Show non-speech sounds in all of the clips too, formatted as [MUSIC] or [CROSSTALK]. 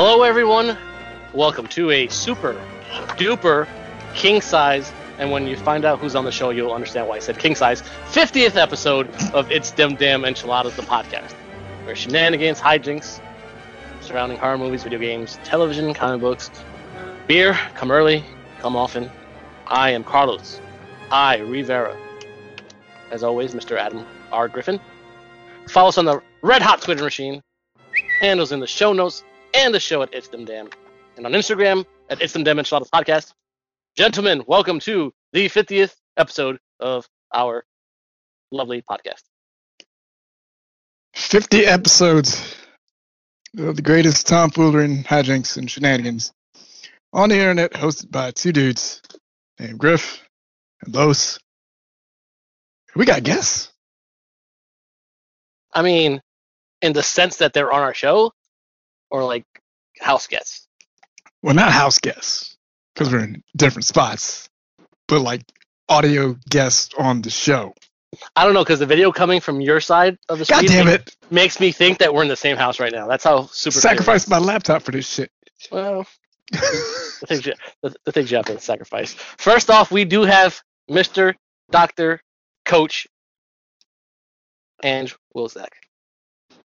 Hello, everyone. Welcome to a super duper king size, and when you find out who's on the show, you'll understand why I said king size. 50th episode of It's Dem Damn Enchiladas, the podcast, where shenanigans, hijinks surrounding horror movies, video games, television, comic books, beer, come early, come often. I am Carlos I. Rivera. As always, Mr. Adam R. Griffin. Follow us on the red hot Twitter machine. Handles in the show notes and the show at It's Them Damn. And on Instagram at It's Them Damn Enchiladas Podcast. Gentlemen, welcome to the 50th episode of our lovely podcast. 50 episodes of the greatest tomfoolery and hijinks and shenanigans on the internet, hosted by two dudes named Griff and Los. We got guests. I mean, in the sense that they're on our show, or like house guests. Well, not house guests, because we're in different spots, but like audio guests on the show. I don't know because the video coming from your side of the God screen damn ma- it! makes me think that we're in the same house right now. That's how super. Sacrifice my laptop for this shit. Well, the things, you, the, the things you have to sacrifice. First off, we do have Mr. Doctor Coach and Will Zach.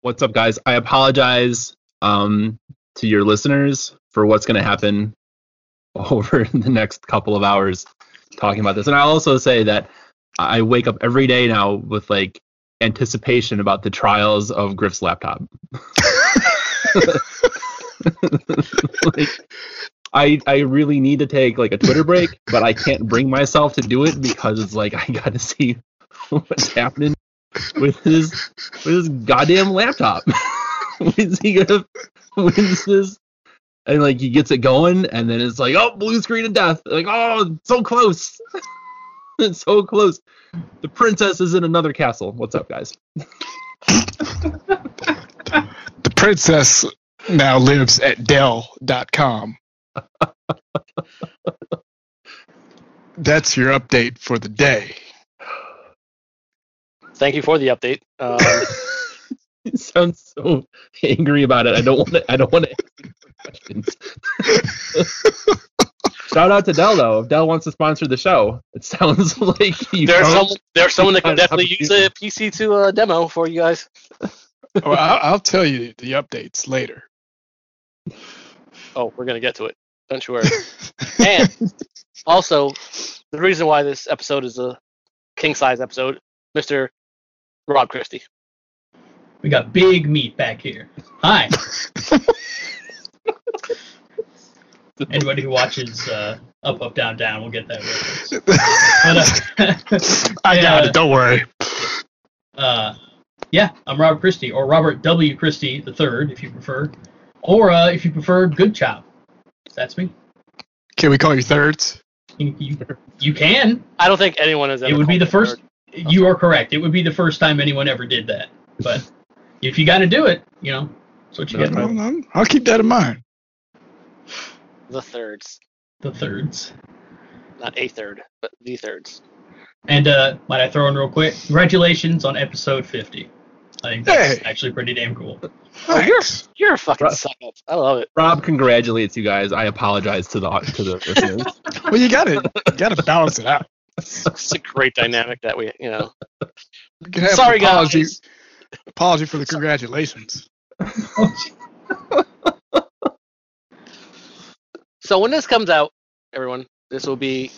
What's up, guys? I apologize um, to your listeners for what's going to happen [LAUGHS] over the next couple of hours talking about this. And I'll also say that I wake up every day now with like anticipation about the trials of Griff's laptop. [LAUGHS] like, I I really need to take like a Twitter break, but I can't bring myself to do it because it's like I got to see [LAUGHS] what's happening with his with his goddamn laptop. [LAUGHS] When's he gonna when's this? And like he gets it going, and then it's like, oh, blue screen of death. Like, oh, so close, [LAUGHS] it's so close. The princess is in another castle. What's up, guys? [LAUGHS] The princess now lives at Dell.com. That's your update for the day. Thank you for the update. Um, He [LAUGHS] sounds so angry about it. I don't want to. I don't want to ask any questions. [LAUGHS] Shout out to Dell though. If Dell wants to sponsor the show, it sounds [LAUGHS] like you. there's know, some, there's someone that can definitely use a PC to uh, demo for you guys. Well, I'll, I'll tell you the updates later. Oh, we're gonna get to it. Don't you worry. and also, the reason why this episode is a king size episode, Mr. Rob Christie. We got big meat back here. Hi. [LAUGHS] Anybody who watches uh, Up, Up, Down, Down will get that reference. [LAUGHS] But, uh, I got [LAUGHS] Yeah. it. Don't worry. uh, yeah, I'm Robert Christie, or Robert W. Christie the third, if you prefer, or uh, if you prefer, Good Chop. That's me. Can we call you thirds? You, you, you can. I don't think anyone has ever. It would be the first. third. You are correct. It would be the first time anyone ever did that. But if you got to do it, you know, that's what you get. I'll, I'll- I'll keep that in mind. The thirds, The thirds. not a third, but the thirds. And uh, might I throw in real quick? Congratulations on episode 50. I think that's Hey. actually pretty damn cool. Oh, you're you're a fucking Right. suck up. I love it. Rob congratulates you guys. I apologize to the to the listeners. [LAUGHS] [LAUGHS] Well, you got to you got to balance it out. It's a great dynamic that we, you know. You Sorry, an apology, guys. Apology for the congratulations. [LAUGHS] So when this comes out, everyone, this will be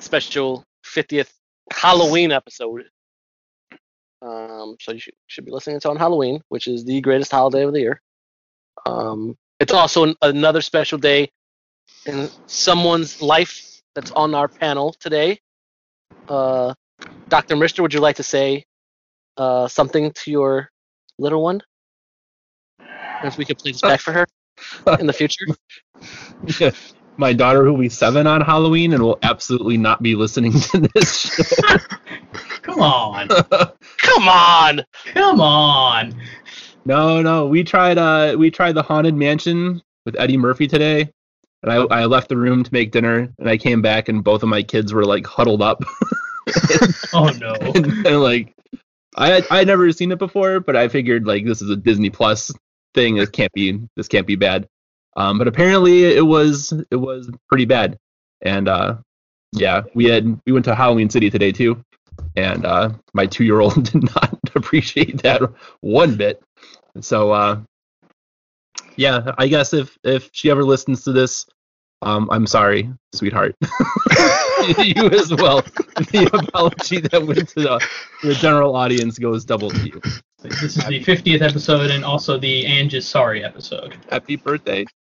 special 50th Halloween episode. Um, so you should, should be listening to it on Halloween, which is the greatest holiday of the year. Um, it's also an, another special day in someone's life that's on our panel today. Uh, Dr. Mister, would you like to say uh, something to your little one? If we could play this back for her [LAUGHS] in the future. [LAUGHS] My daughter, will be seven on Halloween, and will absolutely not be listening to this [LAUGHS] show. Come on. Come on! Come on. no, no, we tried. Uh, we tried the Haunted Mansion with Eddie Murphy today, and I, I left the room to make dinner, and I came back, and both of my kids were like huddled up, Oh no. and, and like, I I had never seen it before, but I figured like this is a Disney Plus thing. This can't be this can't be bad. Um, but apparently it was it was pretty bad, and uh, yeah, we had we went to Halloween City today too, and uh, my two year old [LAUGHS] did not [LAUGHS] appreciate that one bit. So uh, yeah, I guess if if she ever listens to this, um, I'm sorry, sweetheart. [LAUGHS] [LAUGHS] you as well. The apology that went to the, the general audience goes double to you. This is the 50th episode and also the Ange is sorry episode. Happy birthday. [LAUGHS]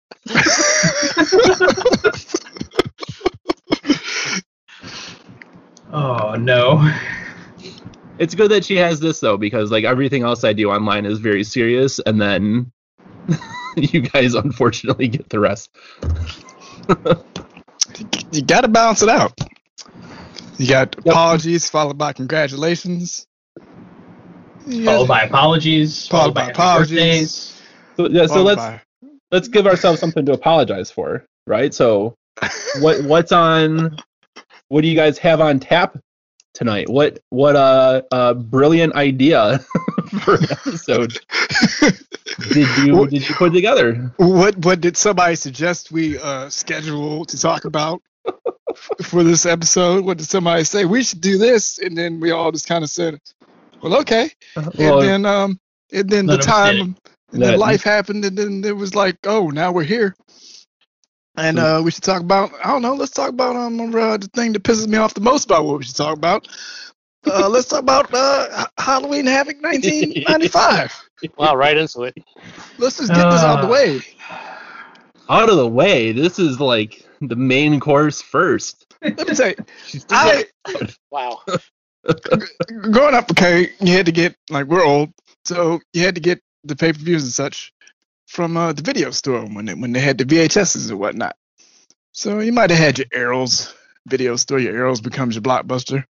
Oh no. It's good that she has this though, because like everything else I do online is very serious, and then [LAUGHS] you guys unfortunately get the rest. You got to balance it out. You got apologies followed by congratulations. You Followed by apologies. Followed by happy apologies. So, yeah, so let's by- let's give ourselves something to apologize for, right? So [LAUGHS] what what's on? What do you guys have on tap tonight? What what uh, uh brilliant idea for an episode did you What- did you put together? what what did somebody suggest we uh, schedule to talk about for this episode? What did somebody say? We should do this, and then we all just kind of said, "Well, okay." Well, and then um, and then the of us did time, and then life happened, and then it was like, oh, now we're here. And uh, we should talk about I don't know. Let's talk about um uh, the thing that pisses me off the most about what we should talk about. Uh, let's talk about uh, Halloween Havoc 1995. [LAUGHS] Wow, right into it. Let's just get this out of the Uh. way. out of the way. This is like the main course first. Let me tell you, I Wow. growing up, okay, you had to get like we're old, so you had to get the pay per views and such from uh, the video store when they, when they had the VHSs and whatnot. So you might have had your Arrows video store. Your Arrows becomes your Blockbuster.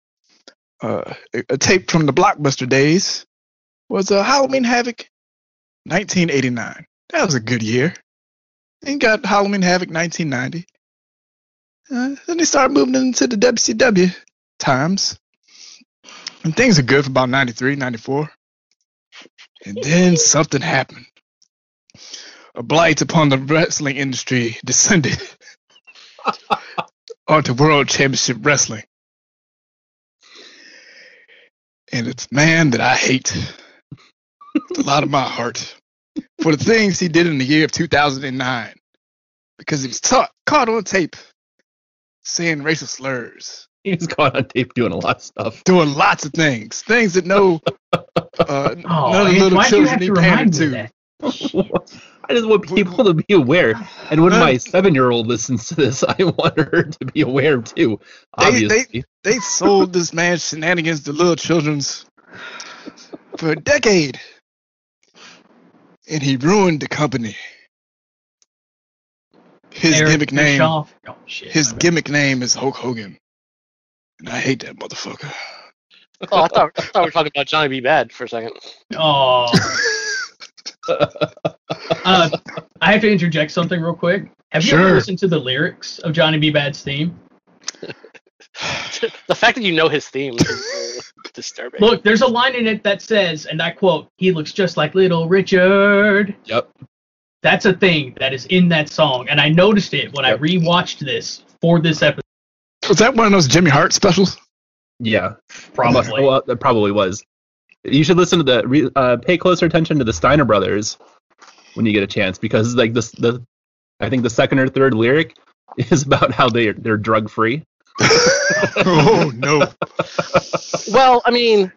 Uh, a, a tape from the Blockbuster days was uh, Halloween Havoc, 1989. That was a good year. Then got Halloween Havoc, 1990. Uh, then they started moving into the WCW times. And things are good for about 93, 94. And then something happened. A blight upon the wrestling industry descended [LAUGHS] onto World Championship Wrestling. And it's a man that I hate [LAUGHS] with a lot of my heart for the things he did in the year of 2009 because he was ta- caught on tape saying racial slurs He was caught on tape doing a lot of stuff. doing lots of things, things that no [LAUGHS] uh, Oh, none of the little why do you have children to need remind me to. Of [LAUGHS] that? I just want people to be aware. And when my seven year old listens to this, [LAUGHS] I want her to be aware too. They- Obviously. They sold this man's shenanigans to little children's for a decade, and he ruined the company. His Eric gimmick name, Oh, shit. his gimmick name is Hulk Hogan, and I hate that motherfucker. Oh, I thought, I thought we were talking about Johnny B. Badd for a second. Oh. [LAUGHS] uh, I have to interject something real quick. Have you ever listened to the lyrics of Johnny B. Badd's theme? [LAUGHS] the fact that you know his theme is uh, disturbing. Look, there's a line in it that says, and I quote, "He looks just like Little Richard." Yep. That's a thing that is in that song, and I noticed it when I Yep. rewatched this for this episode. Was that one of those Jimmy Hart specials? Yeah. Probably. Well, that probably was. You should listen to the re- uh, pay closer attention to the Steiner brothers when you get a chance because like this the I think the second or third lyric [LAUGHS] is about how they they're drug free, oh no! [LAUGHS] Well, I mean,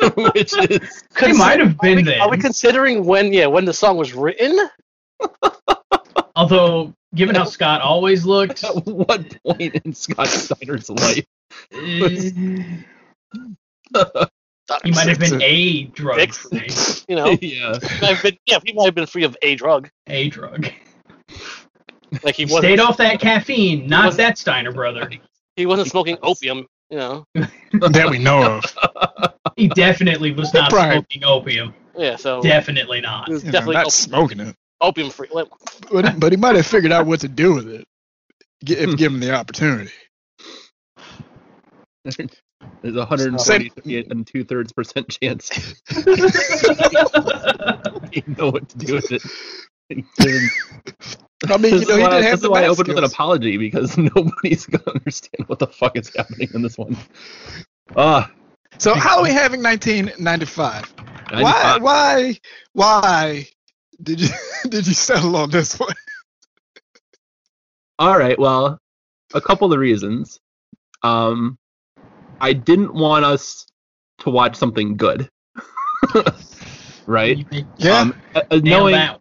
[LAUGHS] which is They might have are been we, then. Are we considering when? Yeah, when the song was written? Although, given how Scott always looked, at what point in Scott Steiner's life? Eh, He might have been a drug Fix. free. [LAUGHS] You know, [LAUGHS] yeah. he might have been, yeah, he might have been free of a drug. A drug. [LAUGHS] Like he wasn't, Stayed off that caffeine, not that Steiner brother. he wasn't smoking opium. You know, that we know of. He definitely was not Right. smoking opium. yeah. So Definitely not. he was You know, definitely not op- smoking it, opium free. Like, but, but he might have figured out what to do with it if given the opportunity. There's a 140 and two thirds percent chance [LAUGHS] you know what to do with it. I mean, you know, he didn't have is the why I opened with an apology because [LAUGHS] nobody's gonna understand what the fuck is happening in this one. Ah, So how are we having 1995? Why? Why? Why did you [LAUGHS] did you settle on this one? All right, well, a couple of reasons. Um, I didn't want us to watch something good, [LAUGHS] right? Yeah. Um, uh, uh, knowing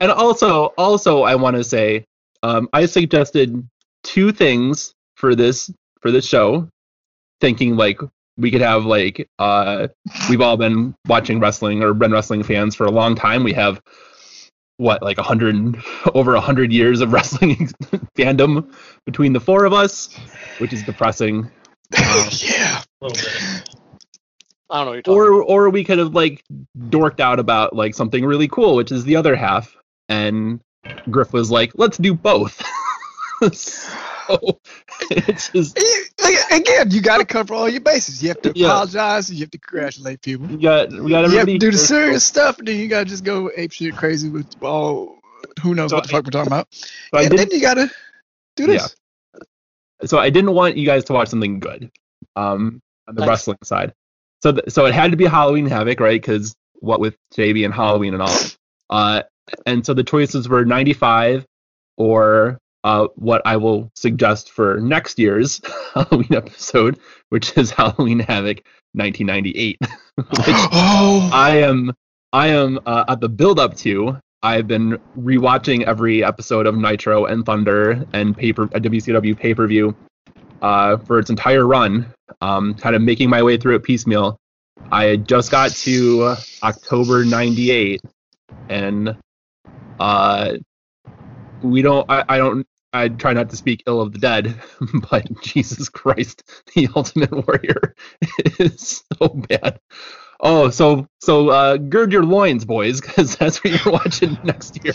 and also also i want to say um, i suggested two things for this for this show thinking like we could have like uh we've all been watching wrestling or been wrestling fans for a long time we have what like a hundred [LAUGHS] over a hundred years of [LAUGHS] wrestling fandom between the four of us which is depressing Um, [LAUGHS] yeah. A little bit. I don't know what you're talking. or or we could have like dorked out about like something really cool which is the other half and griff was like let's do both [LAUGHS] so it's just [LAUGHS] Again, you got to cover all your bases. You have to Yeah. apologize. You have to congratulate people. You got we got You have everybody to do the serious stuff, and then you got to just go ape shit crazy with all. Who knows So what the fuck we're talking about? So I and then you got to do this. So I didn't want you guys to watch something good, um, on the Nice. wrestling side. So th- so it had to be Halloween Havoc, right? Because what with today and Halloween and all, uh, and so the choices were 95 or uh, what I will suggest for next year's [LAUGHS] Halloween episode, which is Halloween Havoc 1998, [LAUGHS] which [GASPS] oh, I am I am uh, at the build up to. I've been rewatching every episode of Nitro and Thunder and paper uh, WCW pay per view uh, for its entire run. Um, kind of making my way through it piecemeal. I just got to October '98, and uh, we don't. I, I don't. I try not to speak ill of the dead, [LAUGHS] but Jesus Christ, the [LAUGHS] Ultimate Warrior [LAUGHS] is so bad. Oh, so so uh, gird your loins, boys, because that's what you're watching [LAUGHS] next year.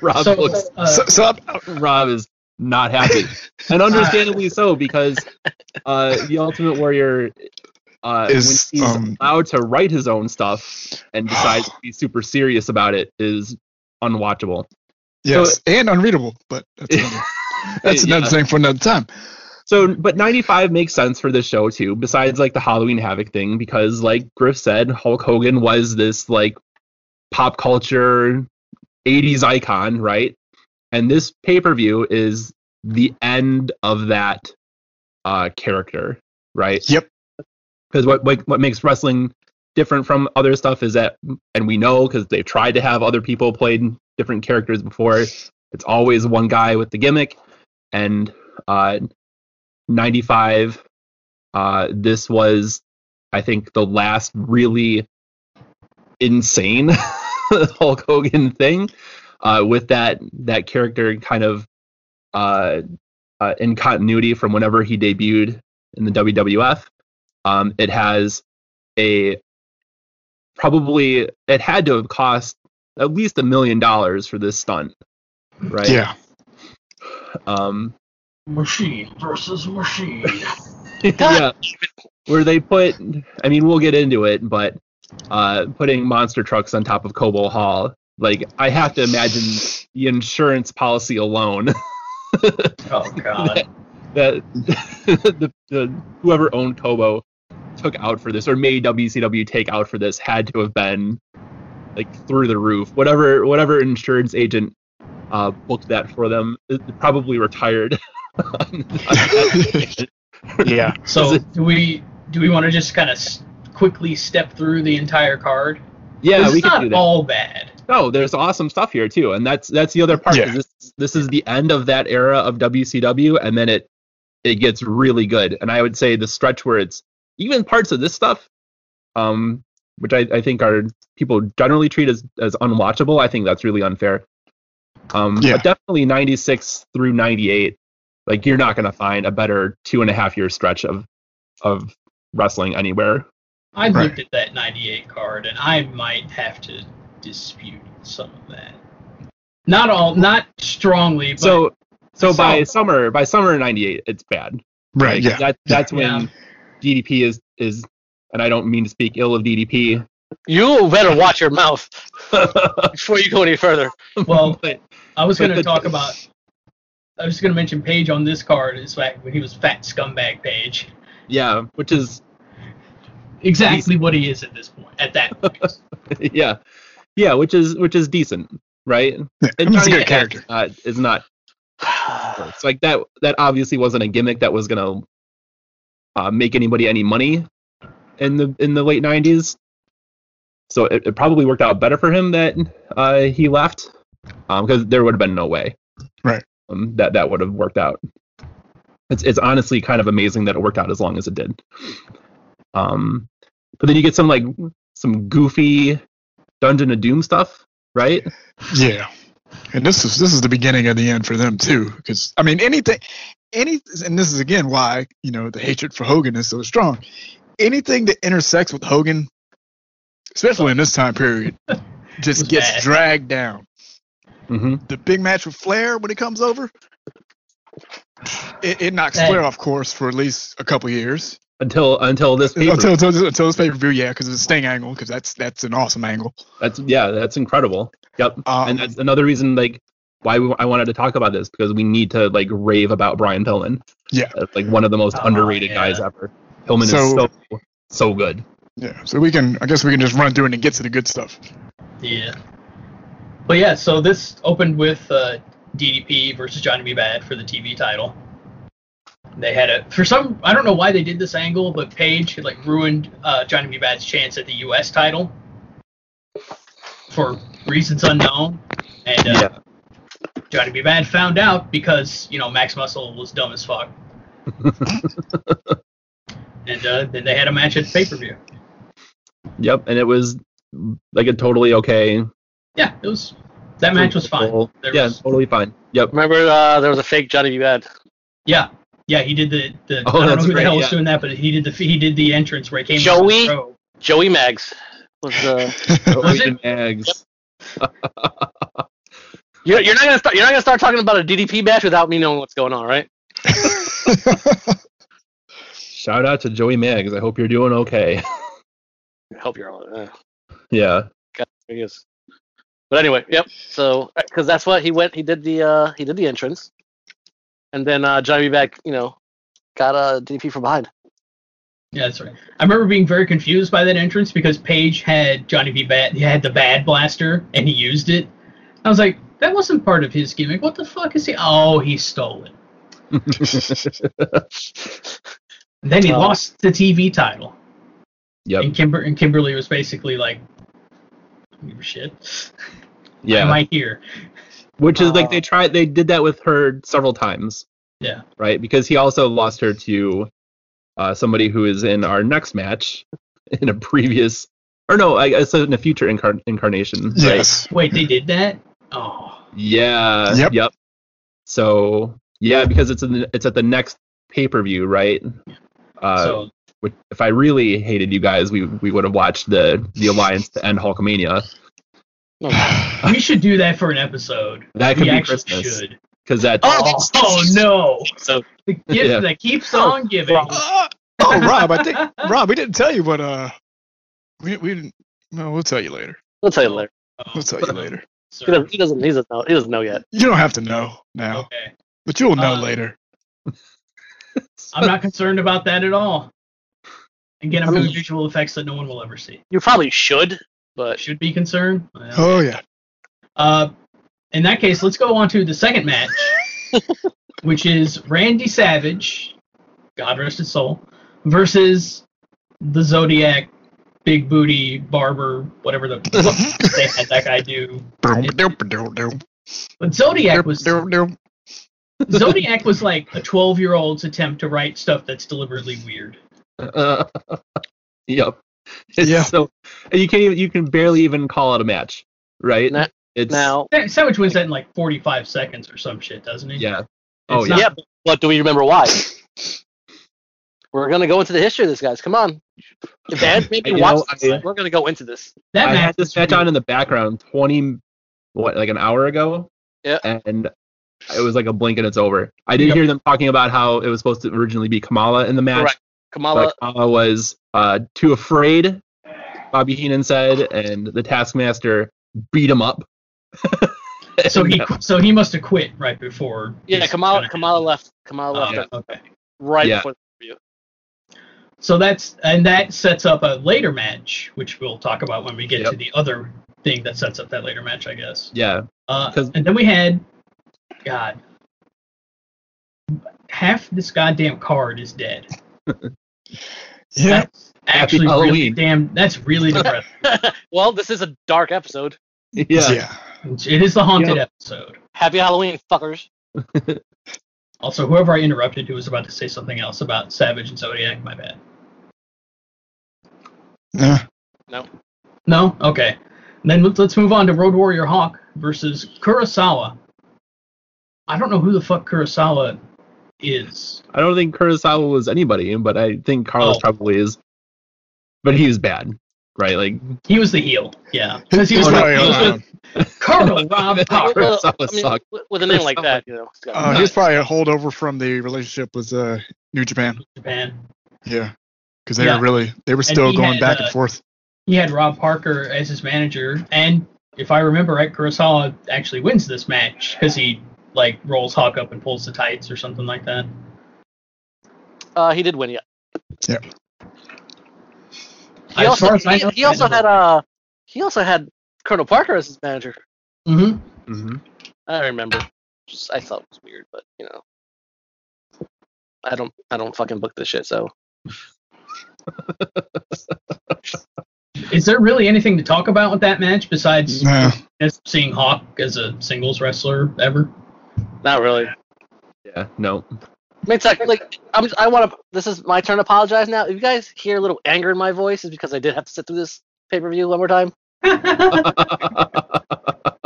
Rob So, looks, uh, so, so I'm- Rob is not happy, and understandably so, because uh, the Ultimate Warrior uh, Is, when he's um, allowed to write his own stuff and decides to be super serious about it is unwatchable. yes, and unreadable, but that's another, [LAUGHS] that's another Yeah. thing for another time. So, but 95 makes sense for this show too, besides like the Halloween Havoc thing, because like Griff said, Hulk Hogan was this like pop culture 80s icon, right? And this pay per view is the end of that uh, character, right? Yep. Because what, what what makes wrestling different from other stuff is that, and we know because they've tried to have other people played different characters before. It's always one guy with the gimmick, and uh, 95 uh this was i think the last really insane [LAUGHS] hulk hogan thing uh with that that character kind of uh, uh in continuity from whenever he debuted in the wwf um it has a probably it had to have cost at least a million dollars for this stunt right Yeah. um machine versus machine. [LAUGHS] yeah, where they put. I mean, we'll get into it, but uh, putting monster trucks on top of Cobo Hall, like I have to imagine the insurance policy alone [LAUGHS] Oh god. that [LAUGHS] the, the whoever owned Cobo took out for this or made WCW take out for this had to have been like through the roof. Whatever whatever insurance agent uh, booked that for them probably retired. [LAUGHS] Yeah. So do we do we want to just kind of s- quickly step through the entire card? yeah, it's we can do that. all bad. No, there's awesome stuff here too, and that's that's the other part. Yeah. This this is the end of that era of WCW, and then it it gets really good. And I would say the stretch where it's even parts of this stuff um, which I, I think are people generally treat as, as unwatchable. I think that's really unfair. Um, Yeah. But definitely 96 through 98, like you're not going to find a better two and a half year stretch of of wrestling anywhere. I Right. looked at that 98 card, and I might have to dispute some of that. Not all, not strongly, but so so by summer by summer 98, it's bad. Right. Like, Yeah. That, that's when Yeah. DDP is is, and I don't mean to speak ill of DDP. You better watch your mouth [LAUGHS] before you go any further. well, [LAUGHS] but I was going to talk about. I was just going to mention Page on this card is back when he was fat scumbag Page. yeah, which is Exactly what he is at this point. At that [LAUGHS] point. yeah, yeah, which is which is decent, right? Yeah, I mean, it's a good character. Ash is not, is not it's like that. That obviously wasn't a gimmick that was gonna uh, make anybody any money in the in the late '90s. So it, it probably worked out better for him that uh, he left, because there would have been no way, Right. Um, that that would have worked out. It's it's honestly kind of amazing that it worked out as long as it did. Um, but then you get some like some goofy Dungeon of Doom stuff, right? Yeah. And this is this is the beginning of the end for them too, because I mean anything, any, and this is again why you know the hatred for Hogan is so strong. Anything that intersects with Hogan, especially in this time period, just [LAUGHS] gets bad. dragged down. Hmm The big match with Flair when he comes over, it, it knocks That- Flair off course for at least a couple years Until until this paper. until until, until this pay per view. Yeah, because it's a Sting angle, because that's that's an awesome angle. That's yeah, that's incredible. Yep. Um, and that's another reason like why we, I wanted to talk about this because we need to like rave about Brian Pillman. Yeah. That's like one of the most Oh, underrated yeah. guys ever. Pillman is So- so so good. Yeah, so we can I guess we can just run through it and get to the good stuff. Yeah. But yeah, so this opened with uh, DDP versus Johnny B. Badd for the TV title. They had a for some I don't know why they did this angle, but Page had like ruined uh, Johnny B. Badd's chance at the U.S. title for reasons unknown, and uh, Yeah. Johnny B. Badd found out because you know Max Muscle was dumb as fuck, [LAUGHS] and uh, then they had a match at pay per view. Yep. And it was like a totally okay. Yeah, it was that match was fine. There yeah, was- totally fine. Yep. Remember, uh, there was a fake Johnny B. Badd. Yeah, yeah, he did the. the Oh, I don't know that's who the hell was yeah. doing that, but he did the he did the entrance where he came. Joey? Out the. Joey Maggs was the. [LAUGHS] Was Ocean Eggs. [LAUGHS] You're, you're not gonna start. You're not gonna start talking about a DDP match without me knowing what's going on, right? [LAUGHS] Shout out to Joey Maggs. I hope you're doing okay. I hope you're all. Uh, yeah. God, I guess. But anyway, yep. So, because that's what he went. He did the. Uh, he did the entrance, and then uh, Johnny B. Badd, you know, got a DDP from behind. Yeah, that's right. I remember being very confused by that entrance because Page had Johnny B. Badd. He had the Badd Blaster and he used it. I was like, that wasn't part of his gimmick. What the fuck is he? Oh, he stole it. And [LAUGHS] then he lost the TV title, Yep. and Kimber and Kimberly was basically like, "I don't give a shit. Yeah. Am I here?" Which is like Uh, they tried they did that with her several times. Yeah. Right? Because he also lost her to uh, somebody who is in our next match [LAUGHS] in a previous or no, I guess in a future incar- incarnation. right? yes. Wait, they did that? Oh, Yeah. Yep. Yep. So yeah, because it's in the, it's at the next pay per view, right? Uh, so which, if I really hated you guys, we we would have watched the the alliance to end Hulkamania. [SIGHS] we should do that for an episode. That could we be Christmas. should. Because that Oh, oh no! So The gift Yeah. that keeps on giving. Uh, [LAUGHS] oh, Rob, I think Rob, we didn't tell you what uh, we we didn't. No, we'll tell you later. we'll tell you later. Oh, We'll tell you later. He doesn't. He doesn't. He doesn't know. He doesn't know yet. You don't have to know now, Okay. but you'll know Uh, later. I'm not concerned about that at all. Again, I'm I mean- visual effects that no one will ever see. You probably should, but Should be concerned. Well, Oh yeah. Uh, in that case, let's go on to the second match, [LAUGHS] which is Randy Savage, God rest his soul, versus the Zodiac, Big Booty Barber, whatever the [LAUGHS] fuck they had that guy do. But Zodiac was Zodiac was like a 12 year old's attempt to write stuff that's deliberately weird. [LAUGHS] yep. It's Yeah. So and you can't even you can barely even call it a match, right? Na- it's Now, Sa- Savage wins that in like 45 seconds or some shit, doesn't he? yeah. Oh yeah. not- yeah, but do we remember why? We're gonna go into the history of this, guys. Come on, Dad, [LAUGHS] maybe watch. know, this. I- We're gonna go into this. That I match had this match on in the background twenty what like an hour ago. Yeah. And it was like a blink and it's over. I did Yep. hear them talking about how it was supposed to originally be Kamala in the match. Correct. Kamala, Kamala was uh, too afraid, Bobby Heenan said, and the Taskmaster beat him up. [LAUGHS] So he uh, so he must have quit right before. yeah, this Kamala, Kamala left. Kamala left it okay. right Yeah. before the review. So that's and that sets up a later match, which we'll talk about when we get Yep. to the other thing that sets up that later match, I guess. yeah. Uh, 'Cause- and then we had, God, half this goddamn card is dead. Yeah. That's actually really Halloween. damn. That's really [LAUGHS] depressing. well, this is a dark episode. Yeah. Yeah. it is the haunted Yep. episode. Happy Halloween, fuckers. [LAUGHS] Also, whoever I interrupted who was about to say something else about Savage and Zodiac, my bad. Yeah. No? No? Okay. Then let's, let's move on to Road Warrior Hawk versus Kurosawa. I don't know who the fuck Kurosawa is. I don't think Kurosawa was anybody, but I think Carlos Oh. probably is. But he was bad, right? Like He was the heel. Yeah. Because he was, Oh, with, probably, he was with Colonel Rob Parker. Well, Kurosawa I mean, sucked. with- with a name like that, you know. uh, he was probably a holdover from the relationship with uh, New Japan. Japan. Yeah. Because they Yeah. were really, they were still going had, back uh, and forth. He had Rob Parker as his manager, and if I remember right, Kurosawa actually wins this match because he like rolls Hawk up and pulls the tights or something like that. Uh, he did win, yeah. He As also, far as I he, know, he also had uh, he also had Colonel Parker as his manager. hmm hmm I remember. Just, I thought it was weird, but you know, I don't, I don't fucking book this shit. So [LAUGHS] Is there really anything to talk about with that match besides No. seeing Hawk as a singles wrestler ever? Not really. Yeah. No. I mean, it's like, like I'm, just, I want to. This is my turn to apologize now. If you guys hear a little anger in my voice, is because I did have to sit through this pay per view one more time. [LAUGHS]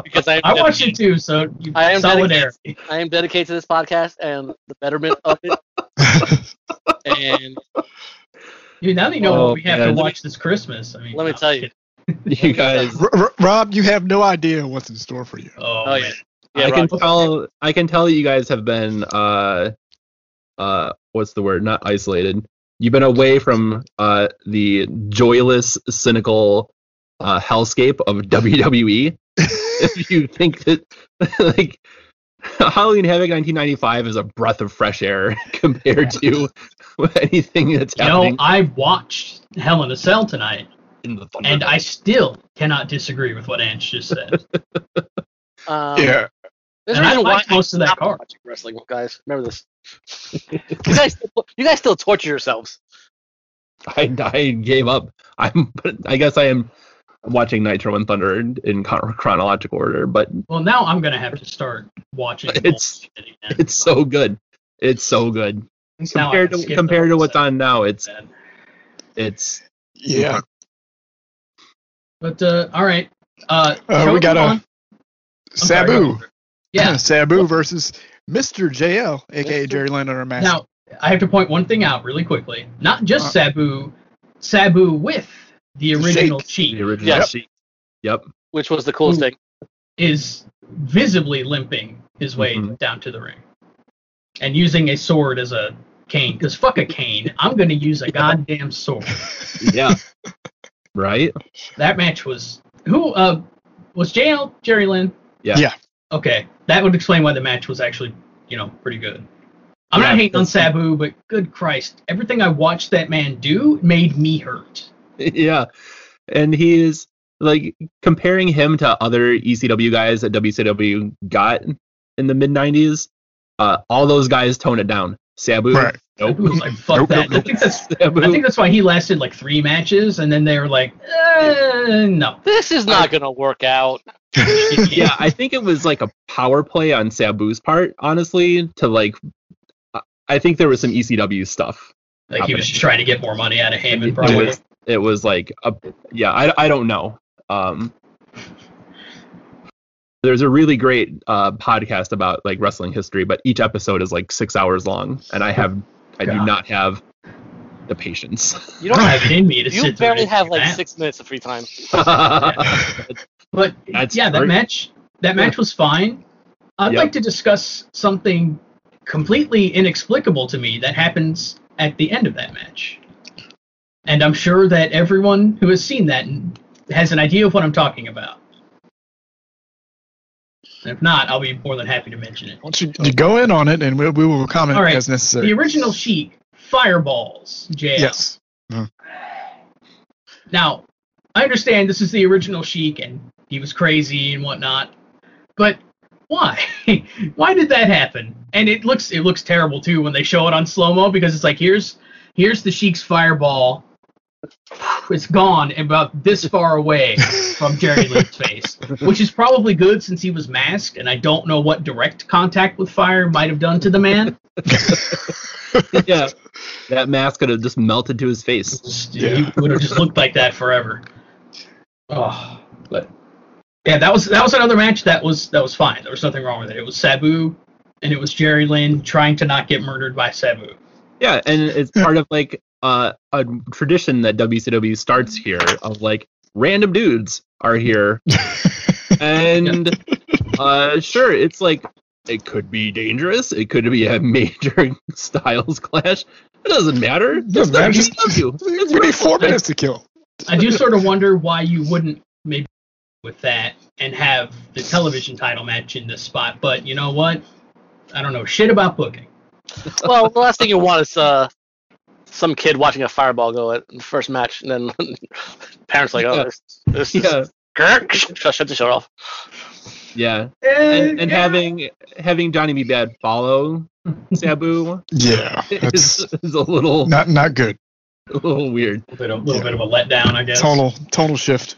Because I, am I watched it too, so you, I am solidarity. I am dedicated to this podcast and the betterment of it. And Dude, now that you know Oh, what we have man. to watch this Christmas, I mean, let me no, tell you. you guys. R- R- Rob, you have no idea what's in store for you. Oh, Oh, yeah. Man. yeah, I can Rob, tell. I can tell you guys have been. Uh, uh, what's the word? Not isolated. You've been away from uh the joyless, cynical uh, hellscape of [LAUGHS] WWE. if you think that [LAUGHS] like Halloween Havoc 1995 is a breath of fresh air [LAUGHS] compared to anything that's You know, happening I watched Hell in a Cell tonight, in the and I still cannot disagree with what Ange just said. um, yeah. There's a And I reason why liked most of that stopped card. watching wrestling, guys. Remember this. [LAUGHS] you guys, you guys still torture yourselves. I, I gave up. I'm. But I guess I am watching Nitro and Thunder in, in chronological order, but Well, now I'm gonna have to start watching. [LAUGHS] It's- again. it's so good. It's so good Now compared to compared to what's on now. It's segment. it's Yeah. But uh, all right. Uh, Uh, we got on? a I'm sorry, Sabu. Yeah. [LAUGHS] Sabu versus Mr. JL, aka Mr. Jerry Lynn on our master. Now I have to point one thing out really quickly. Not just Uh. Sabu, Sabu with the original the cheat original. Yes. Sheik. Yep. Which was the coolest Ooh. thing. is visibly limping his way Mhm. down to the ring and using a sword as a cane. Because fuck a cane, I'm gonna use a [LAUGHS] goddamn sword. Yeah. right. That match was who uh was JL Jerry Lynn? Yeah. Yeah. Okay, that would explain why the match was actually you know pretty good. I'm Yeah, not hating on Sabu, but good Christ, everything I watched that man do made me hurt. [LAUGHS] yeah. And he is like comparing him to other ECW guys that WCW got in the mid '90s. Uh, all those guys tone it down. Sabu, Right. nope. Sabu was like fuck Nope, that. nope, I think that's Sabu, I think that's why he lasted like three matches, and then they were like, eh, no. This is not gonna work out. [LAUGHS] yeah, [LAUGHS] I think it was like a power play on Sabu's part, honestly, to like. I- I think there was some ECW stuff. Like he was just trying to get more money out of Heyman, It probably. was- it was like a yeah I, I don't know um there's a really great uh podcast about like wrestling history but each episode is like six hours long and i have i do not have the patience You don't don't have it in me to You sit through barely have like that. six minutes of free time. [LAUGHS] But That's yeah, that match that match was fine. I'd Yep. like to discuss something completely inexplicable to me that happens at the end of that match. And I'm sure that everyone who has seen that has an idea of what I'm talking about. If not, I'll be more than happy to mention it. Why don't you, you go in on it, and we, we will comment right. as necessary. The original Sheik, Fireballs, JL. yes. Mm-hmm. Now, I understand this is the original Sheik and he was crazy and whatnot, but why? [LAUGHS] why did that happen? And it looks it looks terrible too when they show it on slow mo because it's like here's here's the Sheik's fireball. It's gone about this far away from Jerry Lynn's [LAUGHS] face, which is probably good since he was masked, and I don't know what direct contact with fire might have done to the man. [LAUGHS] yeah that mask could have just melted to his face Yeah. He would have just looked like that forever. Oh, but yeah, that was that was another match that was that was fine. There was nothing wrong with it. It was Sabu, and it was Jerry Lynn trying to not get murdered by Sabu. Yeah, and it's part of like uh, a tradition that WCW starts here of like random dudes are here, [LAUGHS] and uh, sure, it's like it could be dangerous. It could be a major [LAUGHS] styles clash. It doesn't matter. Doesn't Just matter. just you. It's we need four minutes to kill. I do sort of wonder why you wouldn't maybe with that and have the television title match in this spot. But you know what? I don't know shit about booking. Well, the last thing you want is uh, some kid watching a fireball go at the first match, and then [LAUGHS] parents like, oh, Yeah. this, this Yeah, is Kirk, [LAUGHS] shut, shut the show off. yeah, and, and having having Johnny B. Badd follow Sabu [LAUGHS] Yeah, is, is a little not not good. a little weird. a little, little bit of a letdown, I guess. Total tonal shift.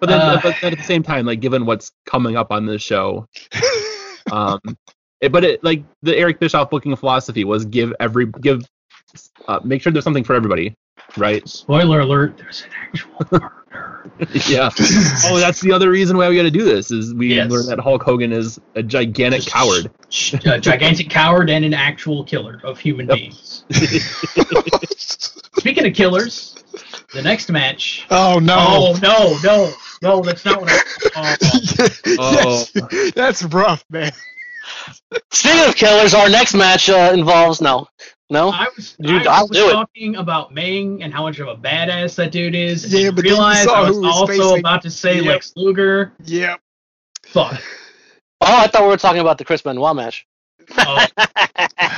But then, Uh, but then at the same time, like given what's coming up on this show, um, it, but it like the Eric Bischoff booking philosophy was give every give, uh, make sure there's something for everybody, right? Spoiler alert: There's an actual [LAUGHS] murder. yeah. Oh, that's the other reason why we got to do this is we Yes. learn that Hulk Hogan is a gigantic coward. a gigantic coward and an actual killer of human Yep. beings. Speaking of killers, the next match. oh no. Oh no, no, no! That's not what I. [LAUGHS] Oh, Yes, that's rough, man. Speaking of killers, our next match uh, involves no, no. I was, Dude, I was do it. talking about Meng and how much of a badass that dude is. And Yeah, you but then you realized saw I was who was also facing- about to say Yep. Lex Luger. Yep. Fuck. [LAUGHS] Oh, I thought we were talking about the Chris Benoit match. Oh, [LAUGHS]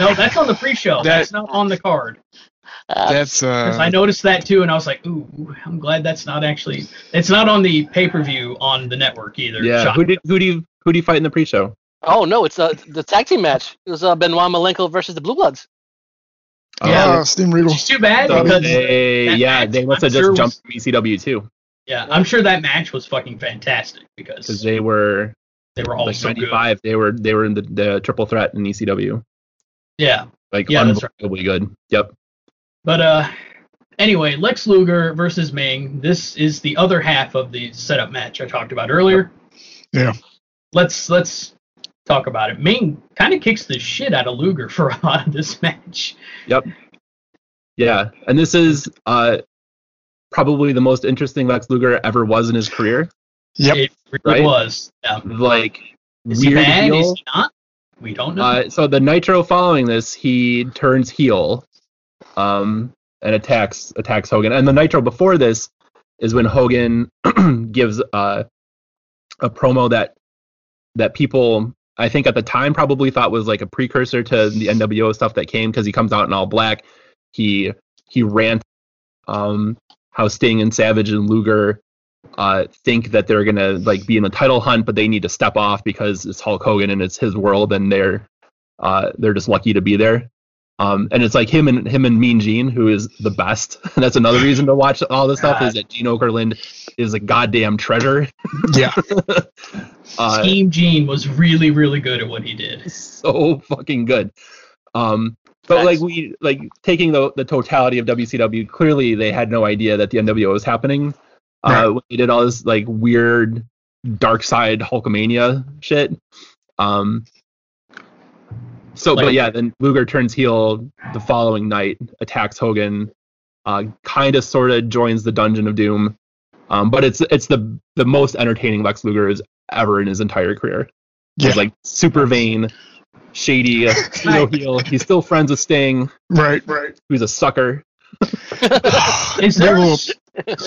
no, that's on the pre-show. That- that's not on the card. Uh, That's 'Cause uh I noticed that too, and I was like, "Ooh, I'm glad that's not actually. It's not on the pay-per-view on the network either." Yeah. Shock. Who did who do you who do you fight in the pre-show? oh no, it's uh, the tag team match. It was uh, Benoit Malenko versus the Blue Bloods. Yeah. uh, Steve Regal. Which too bad because they, that yeah, match, they must I'm have just sure jumped from ECW too, yeah, I'm sure that match was fucking fantastic because because they were they were all like so good. 95. They were they were in the, the triple threat in ECW, Yeah, like Yeah, that's right. unbelievably good. Yep. but uh, anyway, Lex Luger versus Meng. This is the other half of the setup match I talked about earlier. Yeah. Let's let's talk about it. Meng kind of kicks the shit out of Luger for [LAUGHS] a lot of this match. Yep. Yeah, and this is uh probably the most interesting Lex Luger ever was in his career. Yep. It really Right? was. Yeah. Like Is he weird bad? heel. Is he not? We don't know. Uh, so the Nitro following this, he turns heel, um, and attacks attacks Hogan. And the Nitro before this is when Hogan [CLEARS THROAT] gives uh, a promo that that people I think at the time probably thought was like a precursor to the NWO stuff that came because he comes out in all black. He he rants um, how Sting and Savage and Luger uh, think that they're gonna like be in the title hunt, but they need to step off because it's Hulk Hogan and it's his world, and they're uh, they're just lucky to be there. Um, and it's like him and him and Mean Gene, who is the best. And [LAUGHS] That's another reason to watch all this stuff is that Gene Okerlund is a goddamn treasure. [LAUGHS] Yeah. [LAUGHS] Uh, Scheme Gene was really, really good at what he did. so fucking good. Um, But Facts. like we like taking the the totality of WCW, clearly they had no idea that the NWO was happening. Right. Uh, when they did all this like weird dark side Hulkamania shit. Um. So, Like- but yeah, then Luger turns heel the following night, attacks Hogan, uh, kind of sort of joins the Dungeon of Doom. Um, but it's it's the the most entertaining Lex Luger is ever in his entire career. Yeah. He's like super vain, shady, [LAUGHS] pseudo heel. He's still friends with Sting, right, right. who's a sucker. [LAUGHS] Is there? Well,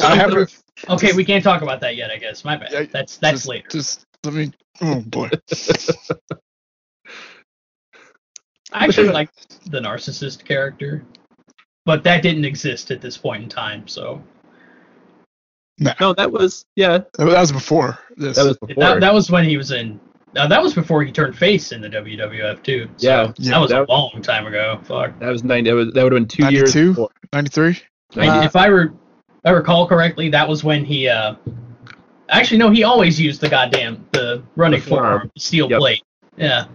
I have a, [LAUGHS] Okay, we can't talk about that yet. I guess. My bad. Yeah, That's that's just, later. Just let me. Oh boy. I actually like the narcissist character, but that didn't exist at this point in time. So No, that was yeah, That was before this. that was before. that, that was when he was in. Uh, that was before he turned face in the WWF too. So Yeah. Yeah, that was that- a long time ago. Fuck. that was nine. That was that would have been two years 92? before. 93? Uh, if I re- I recall correctly, that was when he. uh Actually, no. He always used the goddamn the running The forearm. forearm steel Yep. plate. Yeah.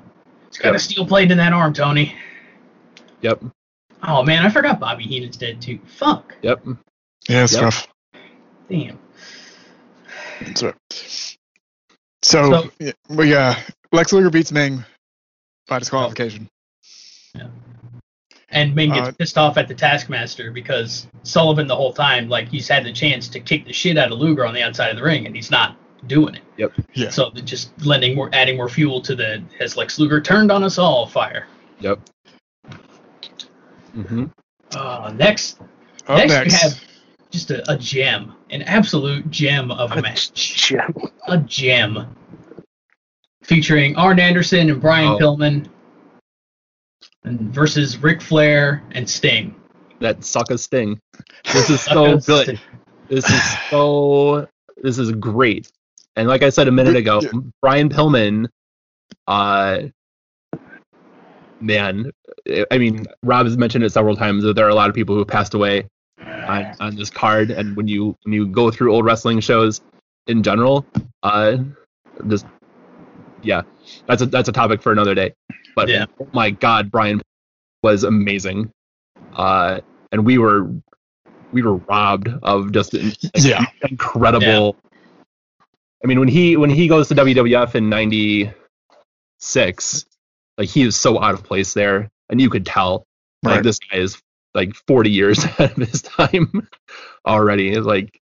He's got Yep. a steel plate in that arm, Tony. Yep, Oh man, I forgot Bobby Heenan's dead too. Fuck. yep. Yeah, it's Yep. rough. Damn. It's rough. So, So- yeah, we uh, Lex Luger beats Meng by disqualification. Yeah. And Meng gets Uh, pissed off at the Taskmaster because Sullivan the whole time, like he's had the chance to kick the shit out of Luger on the outside of the ring, and he's not doing it. Yep. Yeah. So just lending more, adding more fuel to the has Lex Luger turned on us all fire. Yep. hmm Uh, next, Up next, next, we have just a, a gem, an absolute gem of a match, Gem. a gem, featuring Arn Anderson and Brian Oh. Pillman, and versus Ric Flair and Sting. That sucker sting. This is [LAUGHS] so good. This is so. This is great. And like I said a minute ago, Brian Pillman, uh, man, I mean, Rob has mentioned it several times that there are a lot of people who have passed away on, on this card, and when you when you go through old wrestling shows in general, uh, just yeah, that's a that's a topic for another day. But Yeah. oh my God, Brian was amazing, uh, and we were we were robbed of just an [LAUGHS] Yeah. incredible. I mean, when he when he goes to WWF in '96, like he is so out of place there, and you could tell like Right. this guy is like 40 years [LAUGHS] ahead of his time already. It's like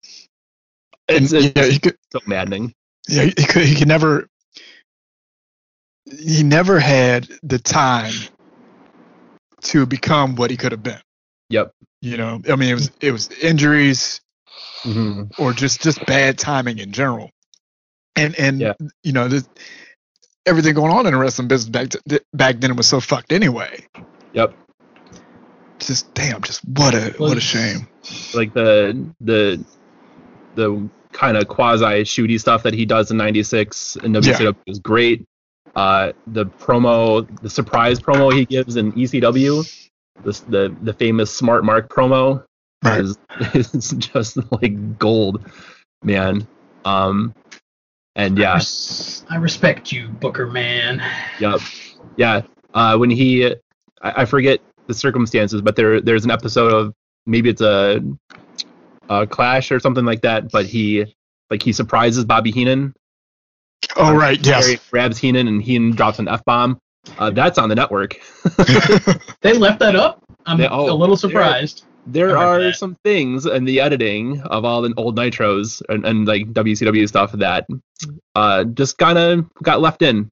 and, it's, it's yeah, he could, so maddening. yeah, he could, he could never, he never had the time to become what he could have been. Yep. You know, I mean, it was it was injuries hmm or just just bad timing in general, and and Yeah. you know, this, everything going on in the wrestling business back to, back then was so fucked anyway. Yep. Just damn, just what a what a shame. Like the the the kind of quasi shooty stuff that he does in '96 in WCW is great. Uh, the promo, the surprise promo he gives in ECW, the the, the famous Smart Mark promo, Right. is [LAUGHS] is just like gold, man. Um, and I, yeah, res- I respect you, Booker man. yep, yeah. Uh, when he, I, I forget the circumstances, but there there's an episode of maybe it's a, a clash or something like that, but he like he surprises Bobby Heenan. Oh right, yes. Harry grabs Heenan and Heenan drops an f bomb. Uh, that's on the network. [LAUGHS] They left that up. I'm They- oh, a little surprised. There are that. some things in the editing of all the old nitros and, and like WCW stuff that uh, just kind of got left in.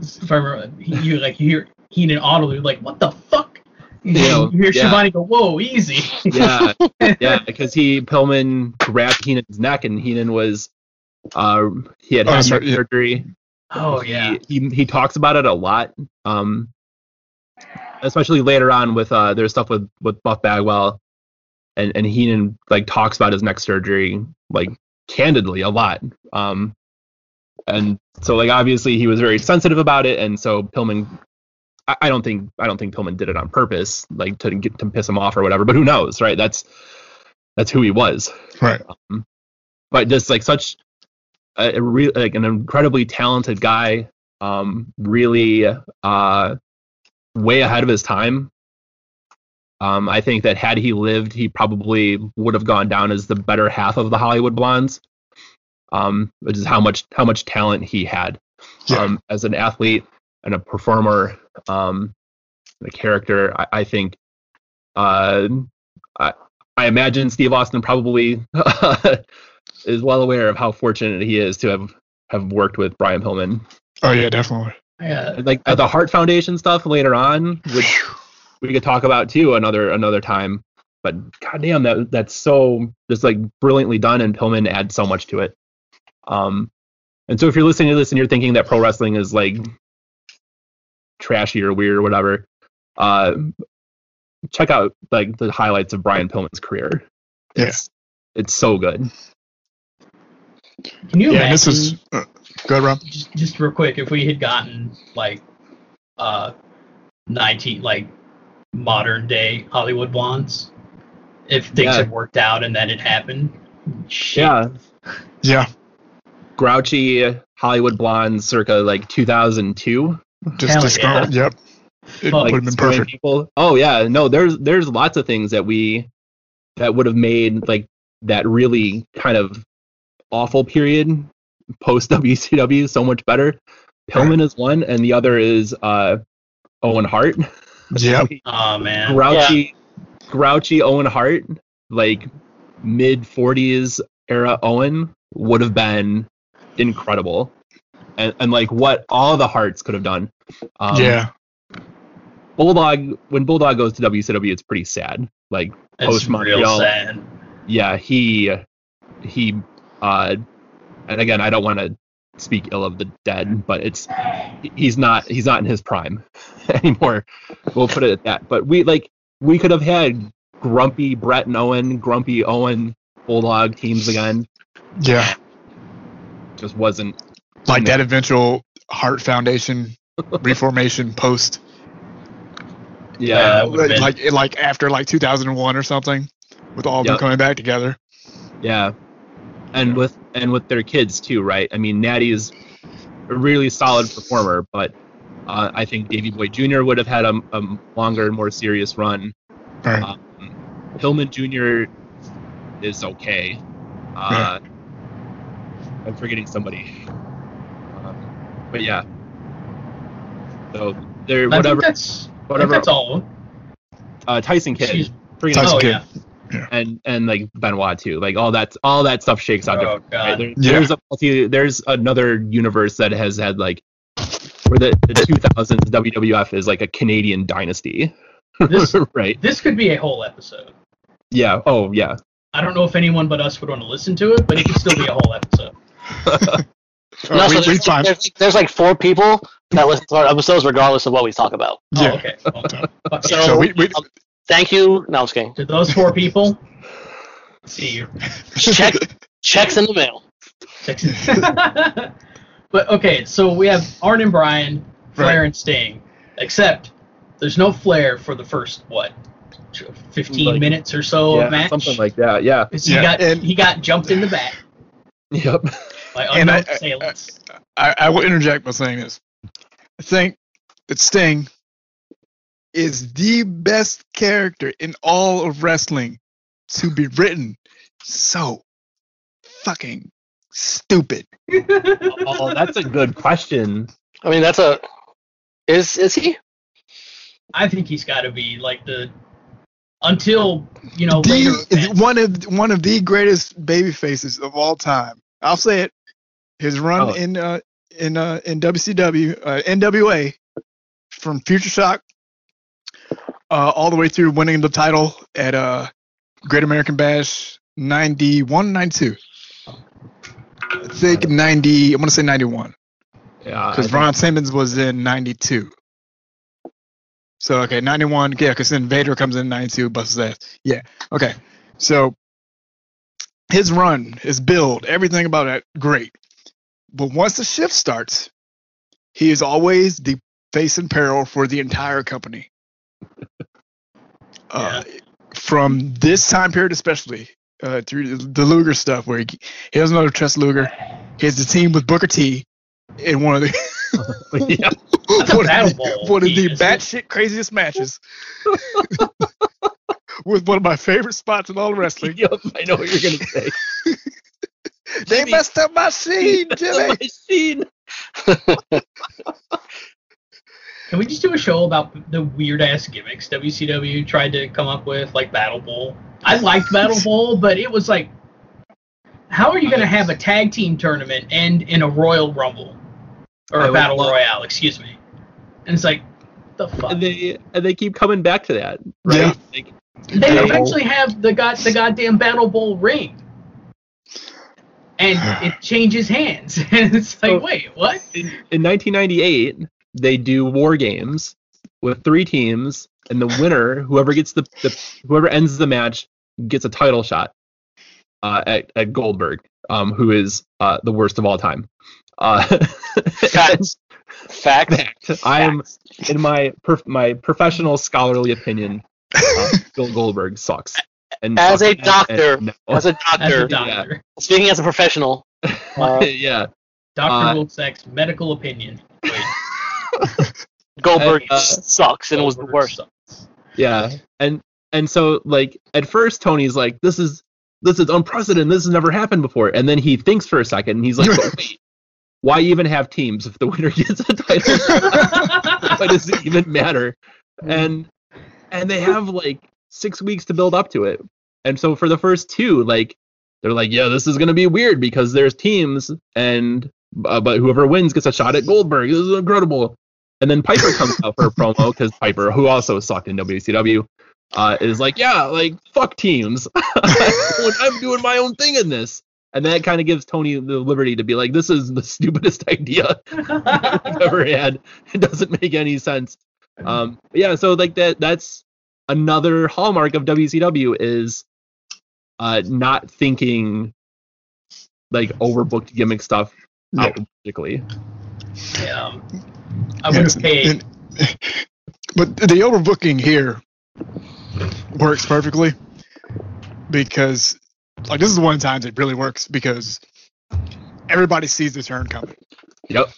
If I remember, he- you like you hear Heenan audibly like, "What the fuck?" You, know, [LAUGHS] hear yeah. Schiavone go, "Whoa, easy." Yeah, [LAUGHS] yeah, because he Pillman grabbed Heenan's neck and Heenan was uh, he had Oh, had that's neck right, yeah. surgery. oh yeah. he, he he talks about it a lot. Um, especially later on with uh, there's stuff with with Buff Bagwell, and and Heenan like talks about his neck surgery like candidly a lot. Um, and so like obviously he was very sensitive about it, and so Pillman. I, I don't think I don't think Pillman did it on purpose, like to get to piss him off or whatever. But who knows, right? That's that's who he was right. but just like such a, a real like an incredibly talented guy um really uh way ahead of his time Um, I think that had he lived, he probably would have gone down as the better half of the Hollywood Blondes. Um, which is how much how much talent he had Yeah. um, as an athlete and a performer, um, a character. I, I think. Uh, I, I imagine Steve Austin probably [LAUGHS] is well aware of how fortunate he is to have have worked with Brian Pillman. Oh yeah, definitely. Yeah. Like uh, the Heart Foundation stuff later on, which we could talk about too another another time. But goddamn, that that's so just like brilliantly done, and Pillman adds so much to it. Um, and so if you're listening to this and you're thinking that pro wrestling is like trashy or weird or whatever, uh, check out like the highlights of Brian Pillman's career. Yeah. It's it's so good. Can you Yeah, imagine? this is uh, good, Rob. just, just real quick, if we had gotten like uh 19 like modern day Hollywood blondes, if things Yeah. had worked out and that had happened, shit. Yeah, Yeah, grouchy Hollywood blonde, circa like 2002. just Hell to scroll. Yep, it Fuck. would have been perfect. People. Oh yeah, no, there's there's lots of things that we that would have made like that really kind of awful period post [LAUGHS] WCW so much better. Pillman is one, and the other is uh, Owen Hart. [LAUGHS] Yep. Oh man. grouchy, grouchy Owen Hart, like mid 40s era Owen would have been incredible, and and like what all the Hearts could have done. Um, yeah. Bulldog when Bulldog goes to WCW, it's pretty sad. Like post real Montreal, yeah, he he uh, and again, I don't want to speak ill of the dead, but it's he's not he's not in his prime [LAUGHS] anymore. We'll put it at that. But we like we could have had grumpy Bret and Owen, grumpy Owen Bulldog teams again. Yeah. Just wasn't. Like that eventual Heart Foundation [LAUGHS] reformation post. Yeah, Yeah, that would've been- Like like after like 2001 or something, with all of them coming back together. yeah, and with and with their kids too, right? I mean, Natty is a really solid performer, but uh, I think Davy Boy Jr. would have had a, a longer, more serious run. Right. Um, Pillman Jr. is okay. Uh, I'm forgetting somebody. Um, but yeah. So there, I whatever, think that's I think whatever. that's all. Uh, Tyson Kidd, Tyson oh Kidd. yeah. And and like Benoit too. Like all that, all that stuff shakes out. Oh, different, God. right? There- Yeah. There's a multi, there's another universe that has had like where the, the 2000s WWF is like a Canadian dynasty, [LAUGHS] This right? this could be a whole episode. Yeah. Oh yeah. I don't know if anyone but us would want to listen to it, but it could still be a whole episode. [LAUGHS] [LAUGHS] Oh, No, we, so we there's, fine. there's, there's like four people that listen to our episodes regardless of what we talk about. Yeah. Oh, okay. Okay. So. So we- we- um, thank you. No, I'm just kidding. To those four people, see you. Check [LAUGHS] checks in the mail. Checks in- [LAUGHS] but okay, so we have Arn and Brian, Flair and Sting, except there's no Flair for the first what, 15 Like- minutes or so yeah, of match. something like that. Yeah. 'Cause he Yeah, got and- he got jumped in the back [LAUGHS] Yep. by And I- unknown assailants. I, I will interject by saying this. I think that Sting is the best character in all of wrestling to be written so fucking stupid. [LAUGHS] oh, that's a good question. I mean, that's a. Is is he? I think he's got to be like the until you know the, events. one of one of the greatest baby faces of all time. I'll say it. His run Oh. in uh, in uh, in WCW uh, NWA from Future Shock uh, all the way through winning the title at uh, Great American Bash 91 92. I think 90 I want to say 91 Yeah. because Ron Simmons was in 92. So okay, 91, yeah, because then Vader comes in 92, busts ass. Yeah, okay. So his run, his build, everything about that, great. But once the shift starts, he is always the face in peril for the entire company. Uh, from this time period, especially uh, through the Luger stuff, where he, he doesn't know to trust Luger. He has the team with Booker T in one of the [LAUGHS] yeah. One, of the, one of the team, isn't it? batshit craziest matches. [LAUGHS] with one of my favorite spots in all of wrestling. [LAUGHS] Yup, I know what you're gonna say. They Jimmy. messed up my scene, Jimmy. My scene. Can we just do a show about the weird ass gimmicks WCW tried to come up with, like Battle Bowl? I liked Battle [LAUGHS] Bowl, but it was like, how are you going to have a tag team tournament end in a Royal Rumble or a Battle love- Royale? Excuse me. And it's like, the fuck. And They, they and they keep coming back to that, right? Yeah. Like, Yeah. eventually have the god the goddamn Battle Bowl ring, and [SIGHS] it changes hands, [LAUGHS] and it's like, So- wait, what? in, in 1998, they do war games with three teams, and the winner, whoever gets the, the whoever ends the match, gets a title shot uh, at, at Goldberg, um, who is uh, the worst of all time. Uh, [LAUGHS] Facts. Fact. I am, in my perf- my professional scholarly opinion, uh, Bill Goldberg sucks. And As a doctor, and- no. As a As a doctor, doctor, speaking as a professional, [LAUGHS] uh, yeah, Doctor Uh, Wilsack's medical opinion. Goldberg Uh, sucks and was the worst. Yeah, and and so like at first Tony's like, this is this is unprecedented. This has never happened before. And then he thinks for a second, and he's like, wait, why even have teams if the winner [LAUGHS] gets a title? [LAUGHS] why does it even matter? And and they have like six weeks to build up to it. And so for the first two, like they're like, yeah, this is gonna be weird because there's teams, and uh, but whoever wins gets a shot at Goldberg. This is incredible. And then Piper comes out for a promo because Piper, who also sucked in WCW, uh, is like, yeah, like fuck teams. [LAUGHS] I'm doing my own thing in this. And that kind of gives Tony the liberty to be like, this is the [LAUGHS] stupidest idea I've ever had. It doesn't make any sense. Um, but yeah, so like that that's another hallmark of WCW is uh not thinking like overbooked gimmick stuff Yeah. out logically. Yeah. I would have paid. And- but the overbooking here works perfectly because, like, this is one of the times it really works because everybody sees the turn coming. Yep.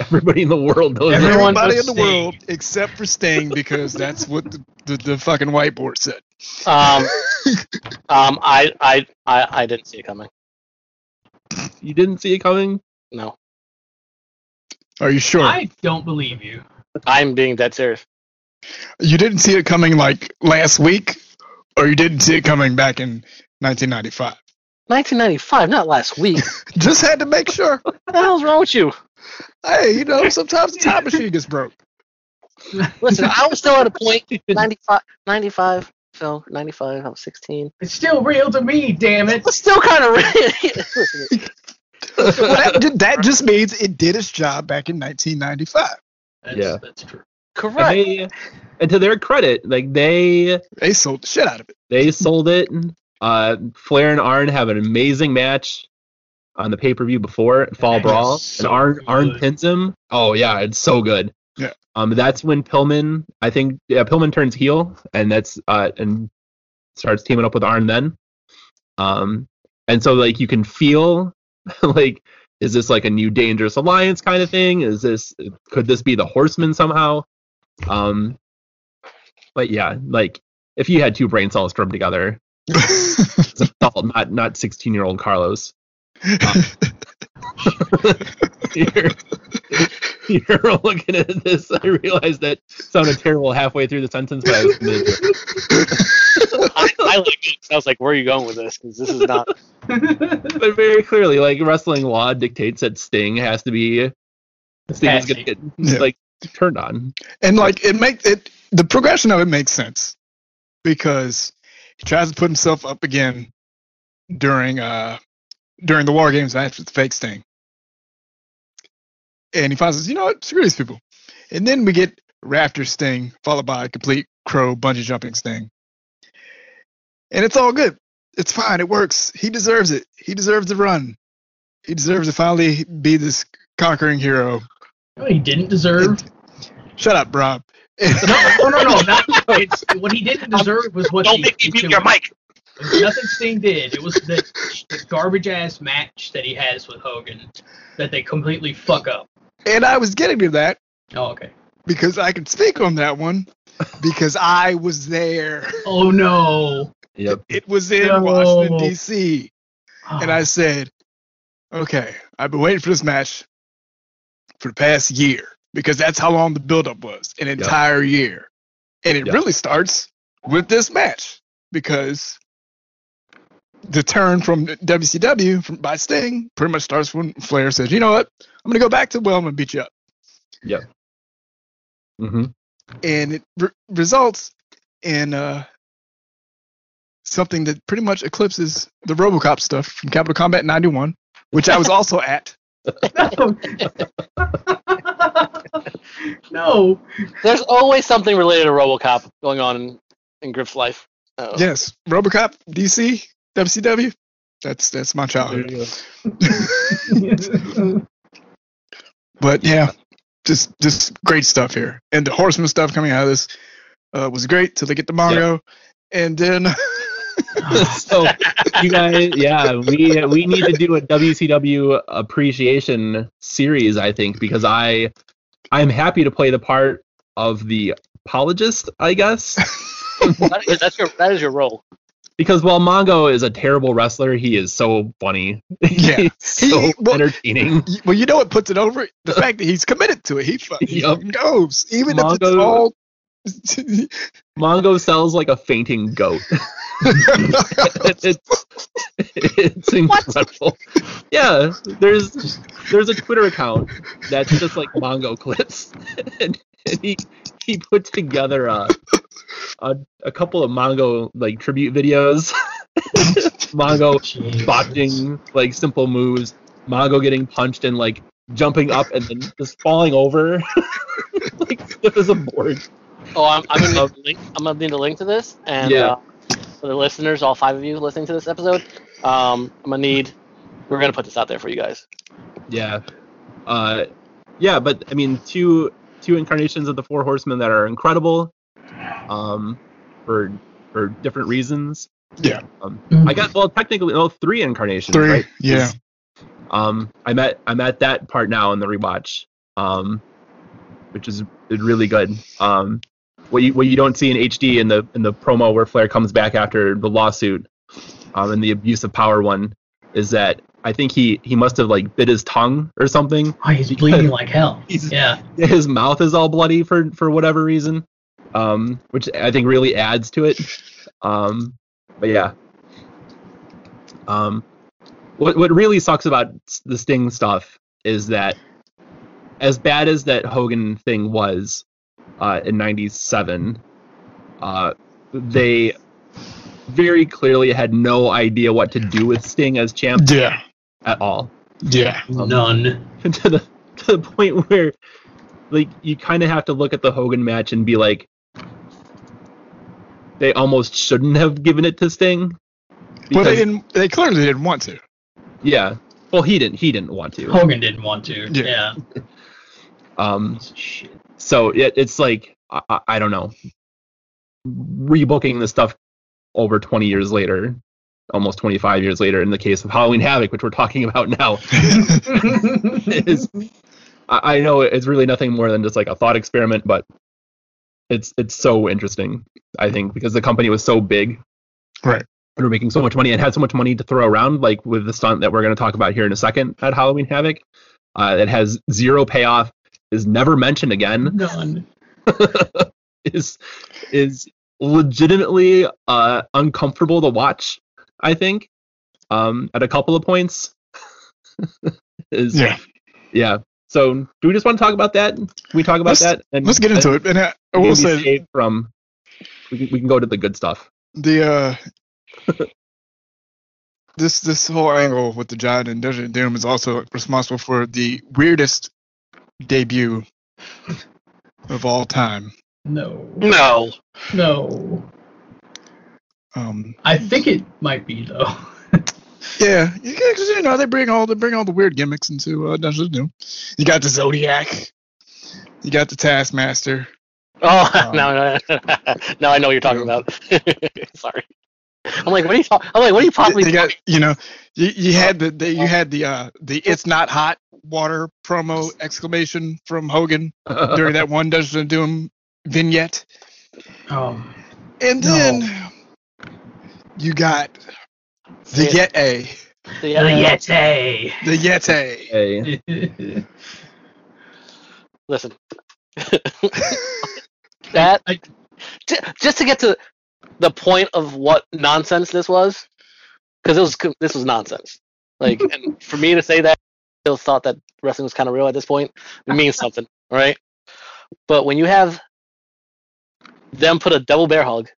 Everybody in the world knows Everyone- Everybody in the Sting. world except for Sting because that's what the, the, the fucking whiteboard said. Um, [LAUGHS] um, I, I, I, I didn't see it coming. You didn't see it coming? No, Are you sure? I don't believe you. I'm being dead serious. You didn't see it coming like last week, or you didn't see it coming back in 1995. 1995, not last week. [LAUGHS] Just had to make sure. what the hell's wrong with you? Hey, you know, sometimes the time machine gets broke. Listen, I was still at a point. [LAUGHS] 95, 95. So 95. I was 16. It's still real to me, damn it. It's still kind of. Real. [LAUGHS] Listen, Well, that, that just means it did its job back in 1995. That's, Yeah. that's true. correct. And, they, and to their credit, like they They sold the shit out of it. they sold it. Uh, Flair and Arn have an amazing match on the pay per view before Fall That Brawl, so and Arn Arn pins him. Oh yeah, it's so good. Yeah. Um, that's when Pillman, I think, yeah, Pillman turns heel, and that's uh, and starts teaming up with Arn then. Um, and so like you can feel [LAUGHS] like, is this like a new dangerous alliance kind of thing? Is this could this be the Horsemen somehow? Um, but yeah, like if you had two brain cells strung together, [LAUGHS] it's not not sixteen year old Carlos. You're, you're looking at this. I realized that sounded terrible halfway through the sentence, but I was committed to it. I, I like it. 'cause I was like, where are you going with this? Because this is not. [LAUGHS] But very clearly, like wrestling law dictates that Sting has to be Sting is gonna get Yeah. like turned on. and like it makes it the progression of it makes sense because he tries to put himself up again during uh during the war games match with the fake sting. And he finds us you know what? Screw these people. And then we get raptor sting followed by a complete crow bungee jumping sting. And it's all good. It's fine. It works. He deserves it. He deserves the run. He deserves to finally be this conquering hero. No, he didn't deserve. shut up rob. No, no, no, no. Not, it's, [LAUGHS] what he didn't deserve was what Don't the, make me mute your mic. It was nothing Sting did. It was the, the garbage ass match that he has with Hogan that they completely fuck up. And I was getting to that Oh, okay. because I can speak on that one because I was there. Oh no. Yep. It was in No. Washington D.C. and Ah. I said, "Okay, I've been waiting for this match for the past year because that's how long the buildup was, an entire year, and it Yep. really starts with this match because the turn from WCW from by Sting pretty much starts when Flair says, "You know what? I'm gonna go back to well, I'm gonna beat you up," yeah Mm-hmm. and it re- results in uh, something that pretty much eclipses the RoboCop stuff from Capital Combat '91, which I was [LAUGHS] also at. no. [LAUGHS] no. There's always something related to RoboCop going on in, in Griff's life. Uh, Yes, RoboCop, DC, WCW. That's that's my childhood. [LAUGHS] But yeah, just just great stuff here, and the Horseman stuff coming out of this uh, was great till they get the Mongo, and then [LAUGHS] [LAUGHS] so you guys, yeah, we we need to do a WCW appreciation series, I think, because I I'm happy to play the part of the apologist, I guess. that is, that's your that is your role. Because while Mongo is a terrible wrestler, he is so funny. [LAUGHS] Yeah. He's so He- well- entertaining. well, you know what puts it over? The [LAUGHS] fact that he's committed to it. He, fu- he Yup. fucking goes, even if it's all. [LAUGHS] Mongo sells like a fainting goat. it's it's incredible. Yeah, there's there's a Twitter account that's just like Mongo clips, and, and he he put together a, a a couple of Mongo like tribute videos. [LAUGHS] Mongo [LAUGHS] Jesus. botching like simple moves, Mongo getting punched and like jumping up and then just falling over, [LAUGHS] like stiff as a board. Oh, I'm, I'm gonna need a link. I'm gonna need a link to this, and Yeah. uh, for the listeners, all five of you listening to this episode, um, I'm gonna need. We're gonna put this out there for you guys. Yeah. Uh, yeah, but I mean, two two incarnations of the Four Horsemen that are incredible, um, for for different reasons. Yeah. Um, Mhm. I got well, technically, no, three incarnations. Three, Right? yeah. Um, I'm at I'm at that part now in the rewatch, um, which is, is really good. Um, what you what you don't see in HD in the in the promo where Flair comes back after the lawsuit, um, and the abuse of power one, is that I think he he must have like bit his tongue or something. Oh, he's bleeding like hell. [LAUGHS] He's- Yeah. His mouth is all bloody for for whatever reason, um, which I think really adds to it. Um, but yeah. Um, what what really sucks about the Sting stuff is that as bad as that Hogan thing was uh, in '97, uh, they very clearly had no idea what to do with Sting as champ Yeah. at all Yeah. None. [LAUGHS] to the to the point where like you kind of have to look at the Hogan match and be like they almost shouldn't have given it to Sting. Well, they didn't. They clearly didn't want to. yeah. Well, he didn't. He didn't want to. Hogan didn't want to. Yeah. Yeah. [LAUGHS] Um. Piece of Shit. So it, it's like I, I- I don't know. Rebooking the stuff over 20 years later, almost 25 years later, in the case of Halloween Havoc, which we're talking about now, [LAUGHS] [LAUGHS] is I I know it's really nothing more than just like a thought experiment, but it's it's so interesting. I think because the company was so big, Right. And we're making so much money and had so much money to throw around, like with the stunt that we're going to talk about here in a second at Halloween Havoc, uh, it has zero payoff, is never mentioned again, None. [LAUGHS] is is legitimately uh, uncomfortable to watch. I think um, at a couple of points [LAUGHS] is Yeah. yeah. So, do we just want to talk about that? Can we talk about Let's- that? And Let's get into it. And I, I will say from we can, we can go to the good stuff. the uh [LAUGHS] this this whole angle with the Giant and Desert Doom is also responsible for the weirdest debut of all time. No. No. No. Um, I think it might be though. Yeah, you, can- 'cause, you know they bring all they bring all the weird gimmicks into uh, Dungeons and Doom. You got the Zodiac, you got the Taskmaster. Oh, [LAUGHS] Um, now, now I know what you're talking about. [LAUGHS] Sorry. I'm like, what are you? talk- I'm like, what are you possibly? They got you know you, you had the, the you had the uh the it's not hot water promo exclamation from Hogan [LAUGHS] during that one Dungeons and Doom vignette. Oh, And No. then you got the Yeah. Yeti. The, the Yeti. The Yeti. Hey, Listen. [LAUGHS] that I- j- just to get to the point of what nonsense this was, because it was this was nonsense. Like, [LAUGHS] and for me to say that, I still thought that wrestling was kind of real at this point. It means something, right? But when you have them put a double bear hug,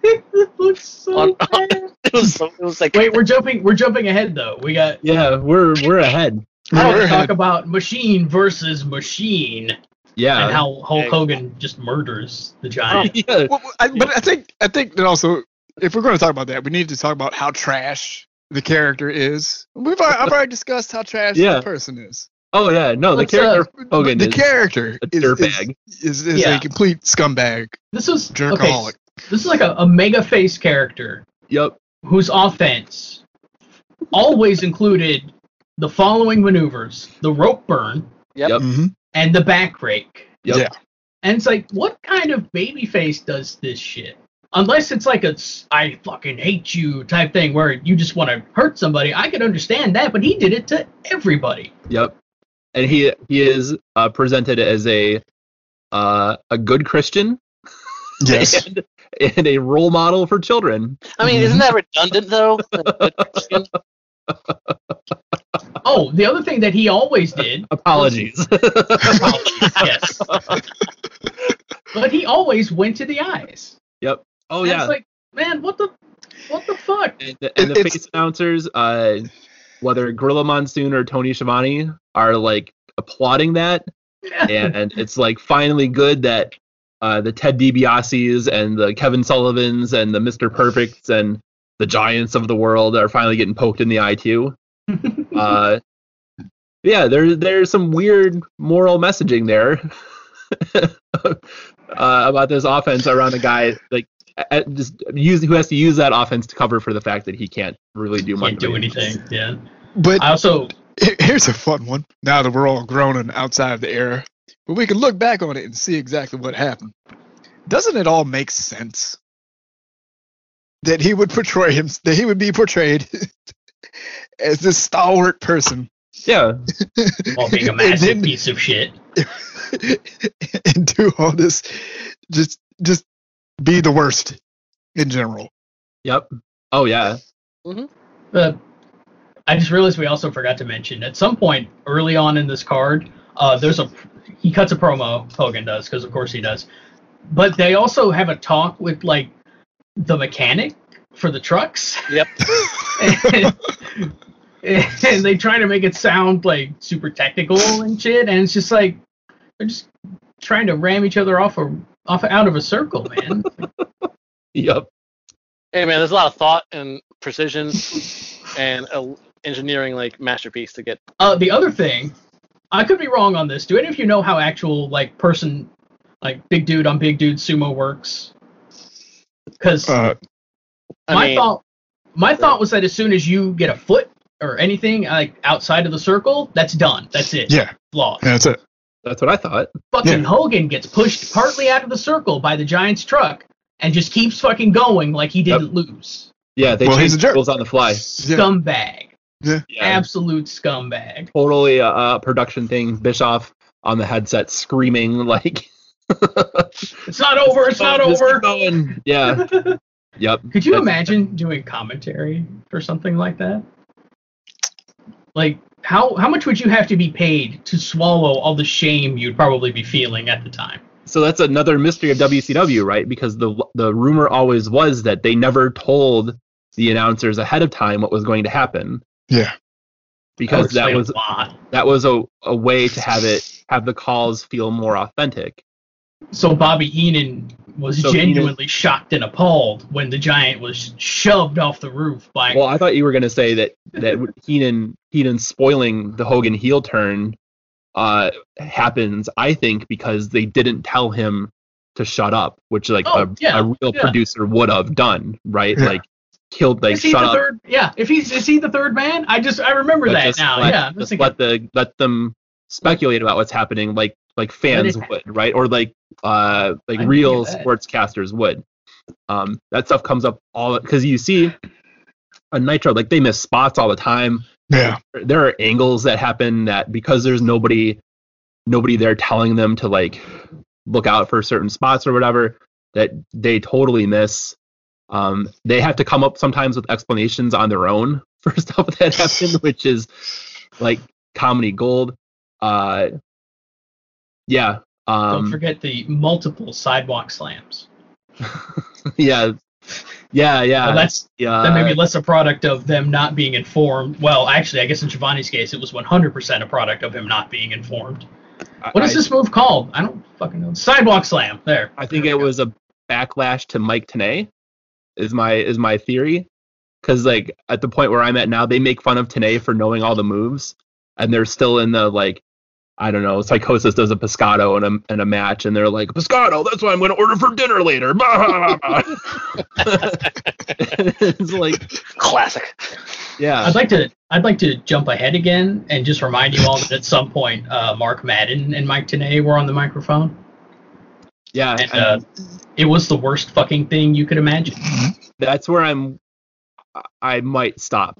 [LAUGHS] it looks so On- [LAUGHS] bad. it was it was like Wait, we're jumping. We're jumping ahead though. We got. yeah, we're we're ahead. I want We're to talk about machine versus machine Yeah. and how Hulk Okay. Hogan just murders the giant. [LAUGHS] yeah. Well, I, but I think I think that also, if we're going to talk about that, we need to talk about how trash the character is. We've al- I've already discussed how trash Yeah. the person is. Oh yeah. No, the character Hogan the is character a is, dirtbag. is, is, is Yeah. a complete scumbag, This was okay. Jerkaholic. This is like a, a mega face character Yep. whose offense always included the following maneuvers: the rope burn Yep. Yep. hmm and the back rake. Yep. Yeah. And it's like, what kind of babyface does this shit? Unless it's like a s- I fucking hate you type thing where you just want to hurt somebody, I could understand that, but he did it to everybody. Yep. And he he is uh, presented as a uh, a good Christian Yes. [LAUGHS] and, and a role model for children. I mean, isn't that redundant though? [LAUGHS] Oh, the other thing that he always did, [LAUGHS] [LAUGHS] Apologies. yes, but he always went to the eyes. yep. Oh And yeah. it's like, man, what the, what the fuck? and the, and the face announcers, uh, whether Gorilla Monsoon or Tony Schiavone, are like applauding that, and, and it's like finally good that uh, the Ted DiBiase's and the Kevin Sullivans and the Mr. Perfects and the Giants of the world are finally getting poked in the eye too. [LAUGHS] Uh, yeah, there there's some weird moral messaging there [LAUGHS] uh, about this offense around a guy like uh, just use who has to use that offense to cover for the fact that he can't really do much. Can't do anything. Yeah. But I also, Here's a fun one. Now that we're all grown and outside of the era, but we can look back on it and see exactly what happened. Doesn't it all make sense that he would portray him? That he would be portrayed [LAUGHS] as this stalwart person Yeah, [LAUGHS] while being a massive then- piece of shit. [LAUGHS] and do all this, just just be the worst in general. yep. Oh yeah. Uh, I just realized we also forgot to mention at some point early on in this card, uh, there's a he cuts a promo. Hogan does because of course he does. But they also have a talk with like the mechanic for the trucks, Yep. and, [LAUGHS] and they try to make it sound like super technical and shit. And it's just like they're just trying to ram each other off a off out of a circle, man. [LAUGHS] Yep. Hey man, there's a lot of thought and precision and engineering like masterpiece to get. Uh, the other thing, I could be wrong on this. Do any of you know how actual like person, like big dude on big dude sumo works? Because Uh, my mean, thought, my thought was that as soon as you get a foot or anything like outside of the circle, that's done. That's it. yeah, Lost. that's it. That's what I thought. Fucking Yeah. Hogan gets pushed partly out of the circle by the Giants truck and just keeps fucking going like he didn't lose. Yeah, they Well, he's a jerk. rules on the fly. Yeah. Scumbag. Yeah. Absolute scumbag. Totally a, a production thing. Bischoff on the headset screaming [LAUGHS] like, It's not over. It's not "Just over. going." Yeah. [LAUGHS] Yep. Could you That's- imagine doing commentary for something like that? Like how how much would you have to be paid to swallow all the shame you'd probably be feeling at the time? So that's another mystery of WCW, right? Because the the rumor always was that they never told the announcers ahead of time what was going to happen Yeah, because would that was a that was a, a way to have it have the calls feel more authentic. So Bobby Heenan was So genuinely shocked and appalled when the giant was shoved off the roof by Well, I thought you were going to say that that Heenan Heenan spoiling the Hogan heel turn uh, happens. I think because they didn't tell him to shut up, which like Oh, a, yeah, a real yeah. producer would have done, right? Yeah. Like killed, like is he shut the up. third? Yeah, if he's is he the third man? I just I remember but that just now. let, yeah, just let the let them speculate about what's happening. Like like fans would, right? Or like uh like I real knew that. sportscasters would. Um, that stuff comes up all because you see on Nitro, like they miss spots all the time. Yeah. There are angles that happen that because there's nobody nobody there telling them to like look out for certain spots or whatever that they totally miss. Um, they have to come up sometimes with explanations on their own [LAUGHS] for stuff that happened, [LAUGHS] which is like comedy gold. Uh, yeah. Don't Um, forget the multiple sidewalk slams. [LAUGHS] yeah. Yeah, yeah. Well, that's yeah. that may be less a product of them not being informed. Well, actually, I guess in Schiavone's case, it was 100% a product of him not being informed. What is I- this move called? I don't fucking know. Sidewalk slam. There. I think it was a backlash to Mike Tenay. Is my is my theory, because like at the point where I'm at now, they make fun of Tenay for knowing all the moves, and they're still in the like, I don't know, Psychosis does a Pescado in a in a match, and they're like Pescado, that's what I'm going to order for dinner later. [LAUGHS] it's like, Classic. yeah, I'd like to I'd like to jump ahead again and just remind you all that at some point uh, Mark Madden and Mike Tenay were on the microphone, yeah. and uh, it was the worst fucking thing you could imagine. that's where I'm. I might stop.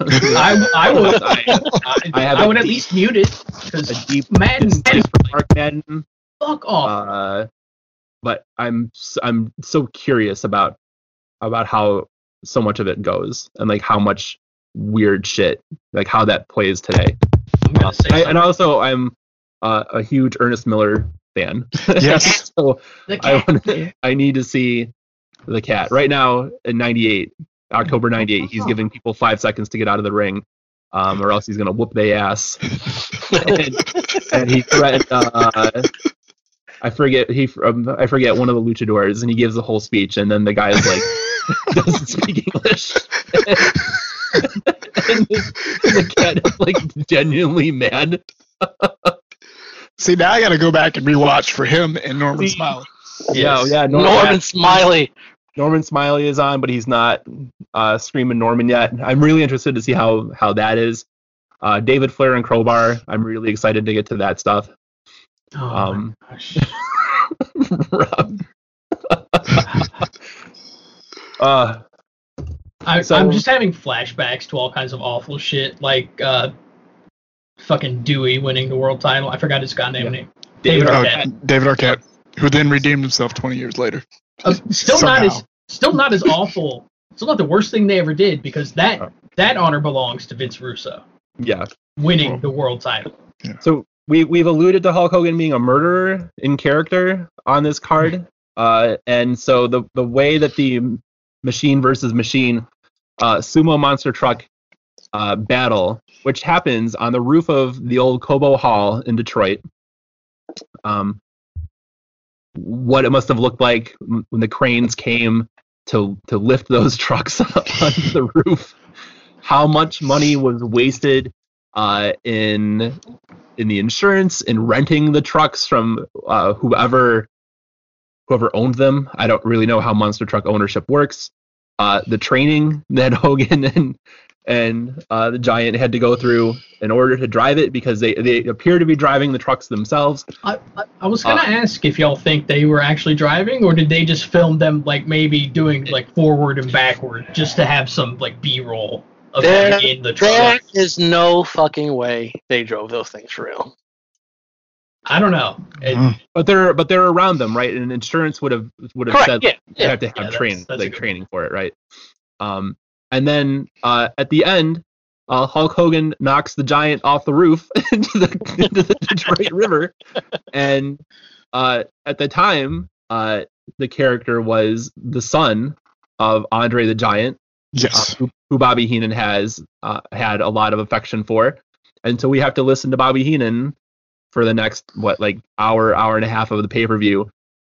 I, I [LAUGHS] would I, I, I have I a would at least mute it a because deep Madden, for Mark Madden. fuck off. uh, but I'm I'm so curious about about how so much of it goes and like how much weird shit like how that plays today. I'm gonna say I, and also I'm uh, a huge Ernest Miller fan. [LAUGHS] Yes. [LAUGHS] so The I cat. want I need to see the cat right now in '98, October '98. He's giving people five seconds to get out of the ring. Um, or else he's gonna whoop their ass. and, and he threatened. Uh, I forget he um, I forget one of the luchadors, and he gives the whole speech, and then the guy is like [LAUGHS] doesn't speak English. and the, the cat is like genuinely mad. See, now I got to go back and rewatch for him and Norman See- Smiley. Yeah, yeah. Norman Smiley. Norman Smiley is on, but he's not uh, screaming Norman yet. I'm really interested to see how how that is. Uh, David Flair and Crowbar. I'm really excited to get to that stuff. Oh um, my gosh. [LAUGHS] Rob. [LAUGHS] uh, I, So- I'm just having flashbacks to all kinds of awful shit, like uh, fucking Dewey winning the world title. I forgot his goddamn Yeah. name. David David Arquette. David Arquette, who then redeemed himself 20 years later. Uh, still not as still not as awful. Still not the worst thing they ever did because that Oh. that honor belongs to Vince Russo yeah. winning Oh. the world title. So we we've alluded to Hulk Hogan being a murderer in character on this card, uh, and so the the way that the machine versus machine uh, sumo monster truck uh, battle, which happens on the roof of the old Cobo Hall in Detroit, um, what it must have looked like when the cranes came to to lift those [LAUGHS] trucks up the roof. How much money was wasted uh, in in the insurance in renting the trucks from uh, whoever whoever owned them. I don't really know how monster truck ownership works. Uh, the training [LAUGHS] that Hogan and and uh, the Giant had to go through in order to drive it because they they appear to be driving the trucks themselves. I, I, I was gonna Uh, ask if y'all think they were actually driving or did they just film them like maybe doing like forward and backward just to have some like B-roll of There, them in the truck. There is no fucking way they drove those things for real. I don't know. It- Mhm. But they're but they're around them, right? And insurance would have would have Correct. said Yeah. you Yeah. have to have Yeah, that's- that's like good training for it, right? Um, and then uh, at the end, uh, Hulk Hogan knocks the giant off the roof [LAUGHS] into the [LAUGHS] into the Detroit [LAUGHS] River, and uh, at the time, uh, the character was the son of Andre the Giant, Yes. uh, who, who Bobby Heenan has uh, had a lot of affection for, and so we have to listen to Bobby Heenan for the next what like hour hour and a half of the pay per view.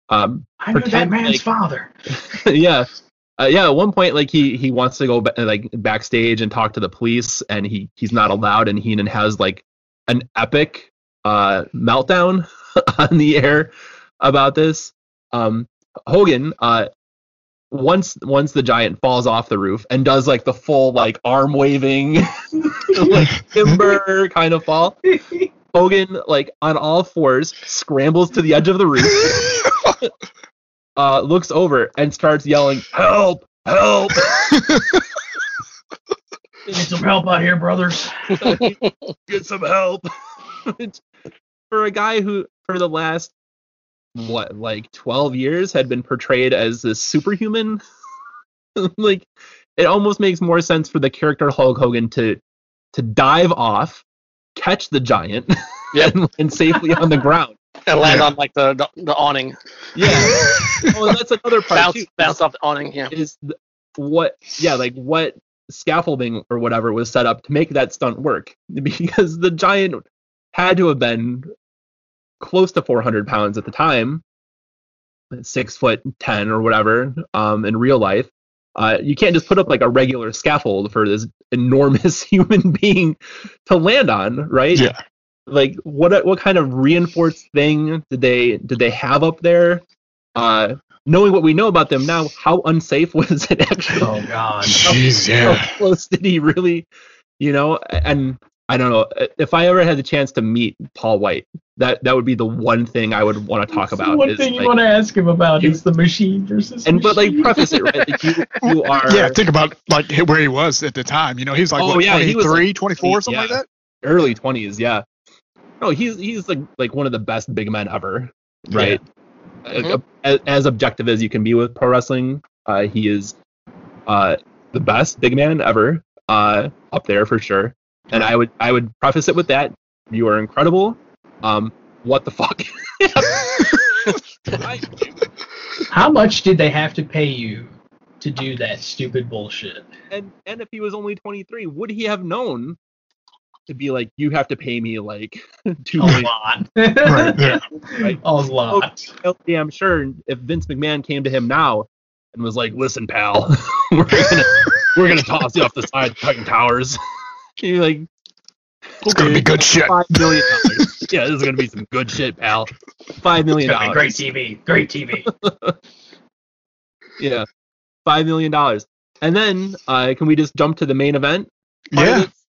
Um, I knew that man's like- father. yeah. Uh, yeah, at one point, like he he wants to go ba- like backstage and talk to the police, and he he's not allowed, and Heenan has like an epic uh meltdown [LAUGHS] on the air about this. Um, Hogan, uh, once once the giant falls off the roof and does like the full like arm waving, [LAUGHS] like timber kind of fall. Hogan, like on all fours, scrambles to the edge of the roof, [LAUGHS] uh, looks over and starts yelling, "Help! Help!" [LAUGHS] Need some help out here, brothers. [LAUGHS] Get some help! [LAUGHS] for a guy who, for the last what, like twelve years, had been portrayed as this superhuman, like it almost makes more sense for the character Hulk Hogan to to dive off, catch the giant, Yep. and, and safely on the ground. [LAUGHS] and land Yeah. on like the, the the awning, Yeah. [LAUGHS] oh, that's another part bounce too. bounce off the awning. Yeah. Is th- what? Yeah, like what scaffolding or whatever was set up to make that stunt work [LAUGHS] because the giant had to have been close to 400 pounds at the time, six foot ten or whatever, um, in real life. Uh, you can't just put up like a regular scaffold for this enormous human being to land on, right? Yeah. Like what what kind of reinforced thing did they did they have up there uh knowing what we know about them now how unsafe [LAUGHS] was it actually Oh God. Jeez, how yeah. close did he really you know and i don't know if i ever had the chance to meet paul white that that would be the one thing i would want to talk That's the about One is thing you like- want to ask him about you- is the machine versus. and but like preface it right like you, [LAUGHS] you are Yeah, think about like where he was at the time. You know, he was like Oh, what, yeah, he was, 23, like, 24, something like that. early 20s yeah no he's he's like like one of the best big men ever right? Mhm. as, as objective as you can be with pro wrestling uh he is uh the best big man ever uh up there for sure. And i would i would preface it with that. You are incredible. Um what the fuck? [LAUGHS] How much did they have to pay you to do that stupid bullshit? and and if he was only 23 would he have known to be like you have to pay me like [LAUGHS] two A million lot. [LAUGHS] Right, yeah. Right. A lot. Oh, yeah, I'm sure if Vince McMahon came to him now and was like, "Listen, pal, [LAUGHS] we're gonna we're gonna toss you off the side of Titan Towers," you're like, It's gonna be good shit. Five million dollars. yeah, this is gonna be some good shit, pal. Five million It's gonna be dollars. great TV. Great TV. Yeah, five million dollars. And then, uh, can we just jump to the main event? part Yeah. this?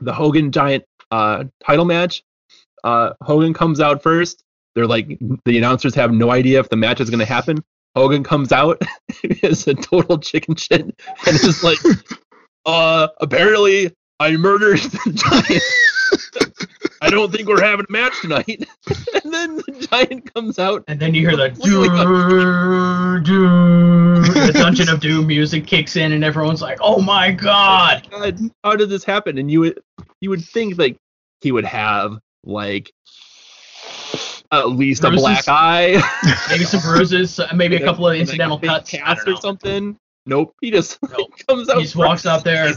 The Hogan Giant uh, title match. Uh, Hogan comes out first. They're like, the announcers have no idea if the match is going to happen. Hogan comes out [LAUGHS] is a total chicken shit and is like, [LAUGHS] uh, apparently I murdered the giant. [LAUGHS] I don't think we're having a match tonight. [LAUGHS] and then the giant comes out. And then you hear the Completely doo, doo, the Dungeon of Doom music kicks in, and everyone's like, "Oh my god!" God, how did this happen? And you would you would think like he would have like at least a black eye, Maybe some bruises, uh, maybe a couple of incidental a big cuts. Cast or something. Nope, he just [LAUGHS] Nope. comes out. He just walks out there.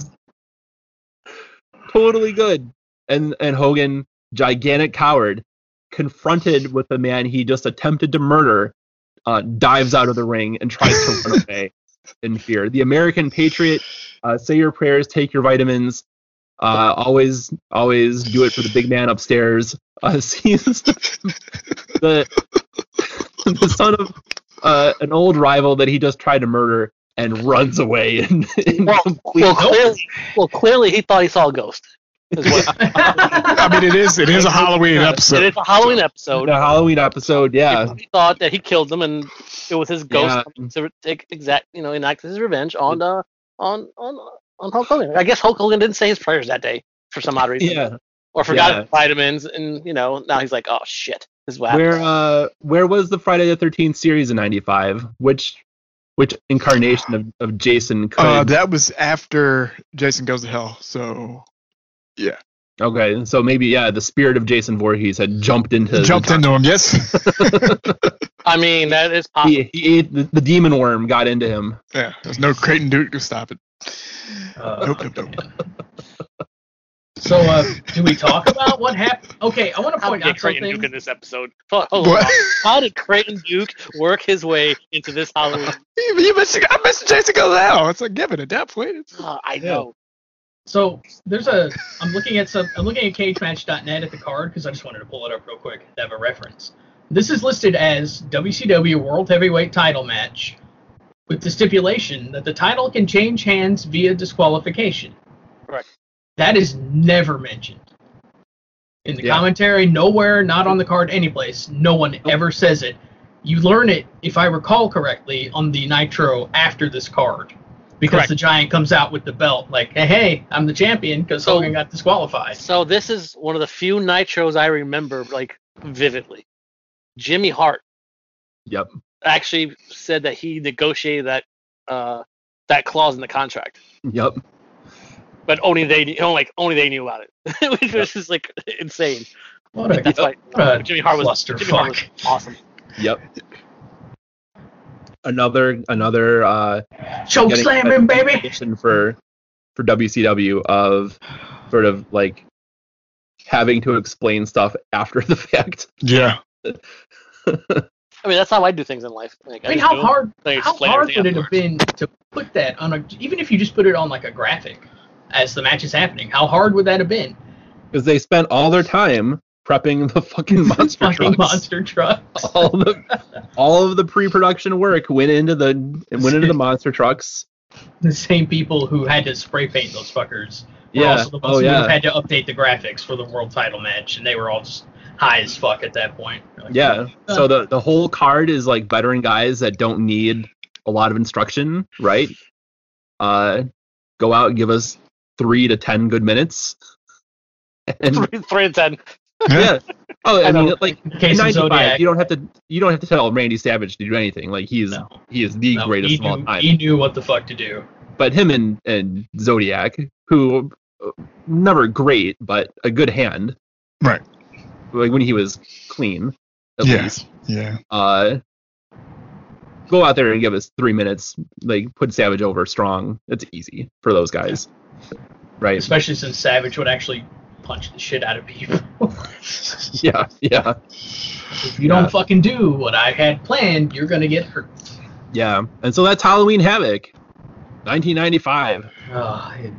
[LAUGHS] totally good. And and Hogan, gigantic coward, confronted with the man he just attempted to murder, uh, dives out of the ring and tries to run [LAUGHS] away in fear. The American patriot, uh, say your prayers, take your vitamins. Uh, always, always do it for the big man upstairs. Uh, [LAUGHS] sees the the son of uh, an old rival that he just tried to murder and runs away in, in Well, well, clearly, well, clearly he thought he saw a ghost. Is what, [LAUGHS] I mean, it is. It is a Halloween episode. It is a Halloween episode. the Halloween episode. Yeah, He thought that he killed them, and it was his ghost Yeah. to take exact, you know, enact his revenge on uh, on on on Hulk Hogan. I guess Hulk Hogan didn't say his prayers that day for some odd reason, yeah. or forgot Yeah. his vitamins, and you know, now he's like, oh shit, this is what Where happened. uh, where was the Friday the Thirteenth series in '95? Which which incarnation of, of Jason could? Uh, that was after Jason Goes to Hell. So okay, so maybe yeah, the spirit of Jason Voorhees had jumped into the jumped into him. Yes. [LAUGHS] I mean, that is possible. He, he ate the, the demon worm got into him. yeah. There's no Creighton Duke to stop it. Uh, Nope. Nope. Nope. so, uh, do we talk about what happened? Okay, I want to How point did out Creighton something. Duke in this episode? Hold on. How did Creighton Duke work his way into this Halloween? [LAUGHS] you you mentioned I mentioned Jason Goes to It's a given at that point. It's, Oh, I know. So there's a. I'm looking at some. I'm looking at cagematch.net at the card because I just wanted to pull it up real quick to have a reference. This is listed as WCW World Heavyweight Title match, with the stipulation that the title can change hands via disqualification. Correct. That is never mentioned. In the Yeah. commentary, nowhere, not on the card, anyplace, no one ever says it. You learn it, if I recall correctly, on the Nitro after this card. Because Correct. the Giant comes out with the belt, like, hey, hey, I'm the champion, because So- Hogan got disqualified. So this is one of the few nitros I remember like vividly. Jimmy Hart Yep. actually said that he negotiated that uh, that clause in the contract, Yep. but only they you know, like only they knew about it, [LAUGHS] which was just like [LAUGHS] insane. What a, That's why what a Jimmy Hart was Jimmy Hart was awesome. Yep. Another another uh Choke getting- slamming, baby! for for WCW of sort of like having to explain stuff after the [LAUGHS] fact. Yeah. [LAUGHS] I mean, that's how I do things in life. Like, I mean, just how hard, then I how hard everything would it have been to put that on a, even if you just put it on like a graphic as the match is happening? How hard would that have been? Because they spent all their time prepping the fucking [LAUGHS] monster Fucking trucks. monster trucks. [LAUGHS] All the all of the pre-production work went into the went into the [LAUGHS] monster trucks. the same people who had to spray paint those fuckers. Were Yeah. Also the ones Oh who would have yeah. had to update the graphics for the world title match, and they were all just high as fuck at that point. Like, Yeah. "Uh, So the the whole card is like veteran guys that don't need a lot of instruction, right? Uh, go out and give us three to ten good minutes. And Three, three and ten. Yeah. Oh, I, I mean, like in case of 95, Zodiac, you don't have to you don't have to tell Randy Savage to do anything. Like he is No. he is the no, greatest he of all knew, time. he knew what the fuck to do. But him and and Zodiac, who uh, never great, but a good hand. Right. Like when he was clean, at Yeah. least. Yeah. Uh, go out there and give us three minutes. Like put Savage over strong. It's easy for those guys, right? Especially since Savage would actually punch the shit out of people. [LAUGHS] Yeah, yeah, if you Yeah. don't fucking do what I had planned, you're gonna get hurt. yeah. And so that's Halloween Havoc, 1995. Oh, it-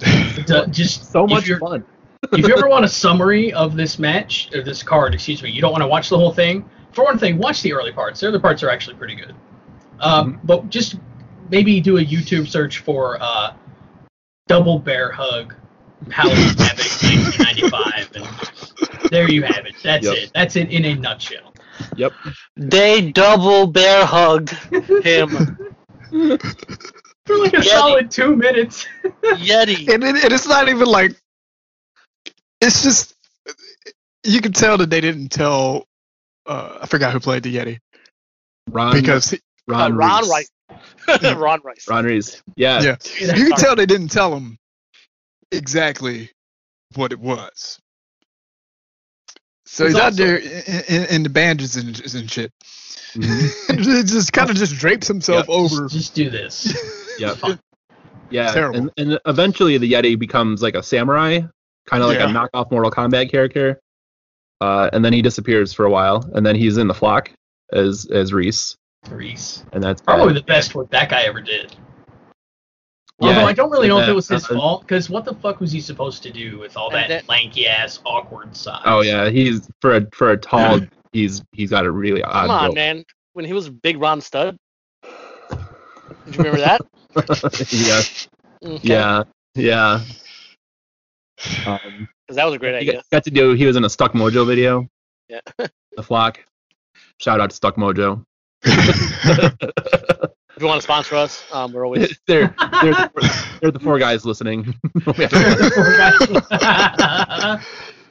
[LAUGHS] Uh, just So much fun. if you ever [LAUGHS] want a summary of this match or this card, excuse me, you don't want to watch the whole thing. For one thing, watch the early parts. The other parts are actually pretty good. Uh, Mhm. But just maybe do a YouTube search for uh, double bear hug Halloween Havoc 1995, and there you have it. That's Yep. it. That's it in a nutshell. Yep. They double bear hugged him. For like a Yeti. solid two minutes. Yeti. And it, and it's not even like it's just you can tell that they didn't tell uh, I forgot who played the Yeti Ron because he- Ron, Uh, Ron Reese. Rice. [LAUGHS] Ron Rice. Ron Reese. Yeah. yeah you can tell they didn't tell him exactly what it was. So It's he's out also- there in, in, in the bandages and, and shit. [LAUGHS] Mhm. it just kind of just drapes himself Yep. over. Just, just do this. [LAUGHS] Yep. Yeah. Terrible. And, and eventually the Yeti becomes like a samurai, kind of like Yeah. a knockoff Mortal Kombat character. Uh, and then he disappears for a while, and then he's in the flock as as Reese, Reese. and that's Probably bad. the best work that guy ever did. Yeah, Although I don't really know if it was his uh, fault, because what the fuck was he supposed to do with all that, that- lanky ass awkward size? Oh yeah, he's for a for a tall. [LAUGHS] he's he's got a really odd. Come on, build. man. When he was Big Ron Studd. Did you remember that? [LAUGHS] yeah, Okay. yeah, yeah. Um, 'Cause that was a great he idea. got, got to do. He was in a Stuck Mojo video. Yeah. the flock. Shout out to Stuck Mojo. [LAUGHS] If you want to sponsor us, um, we're always. [LAUGHS] they're they're the, [LAUGHS] they're the four guys listening. [LAUGHS] We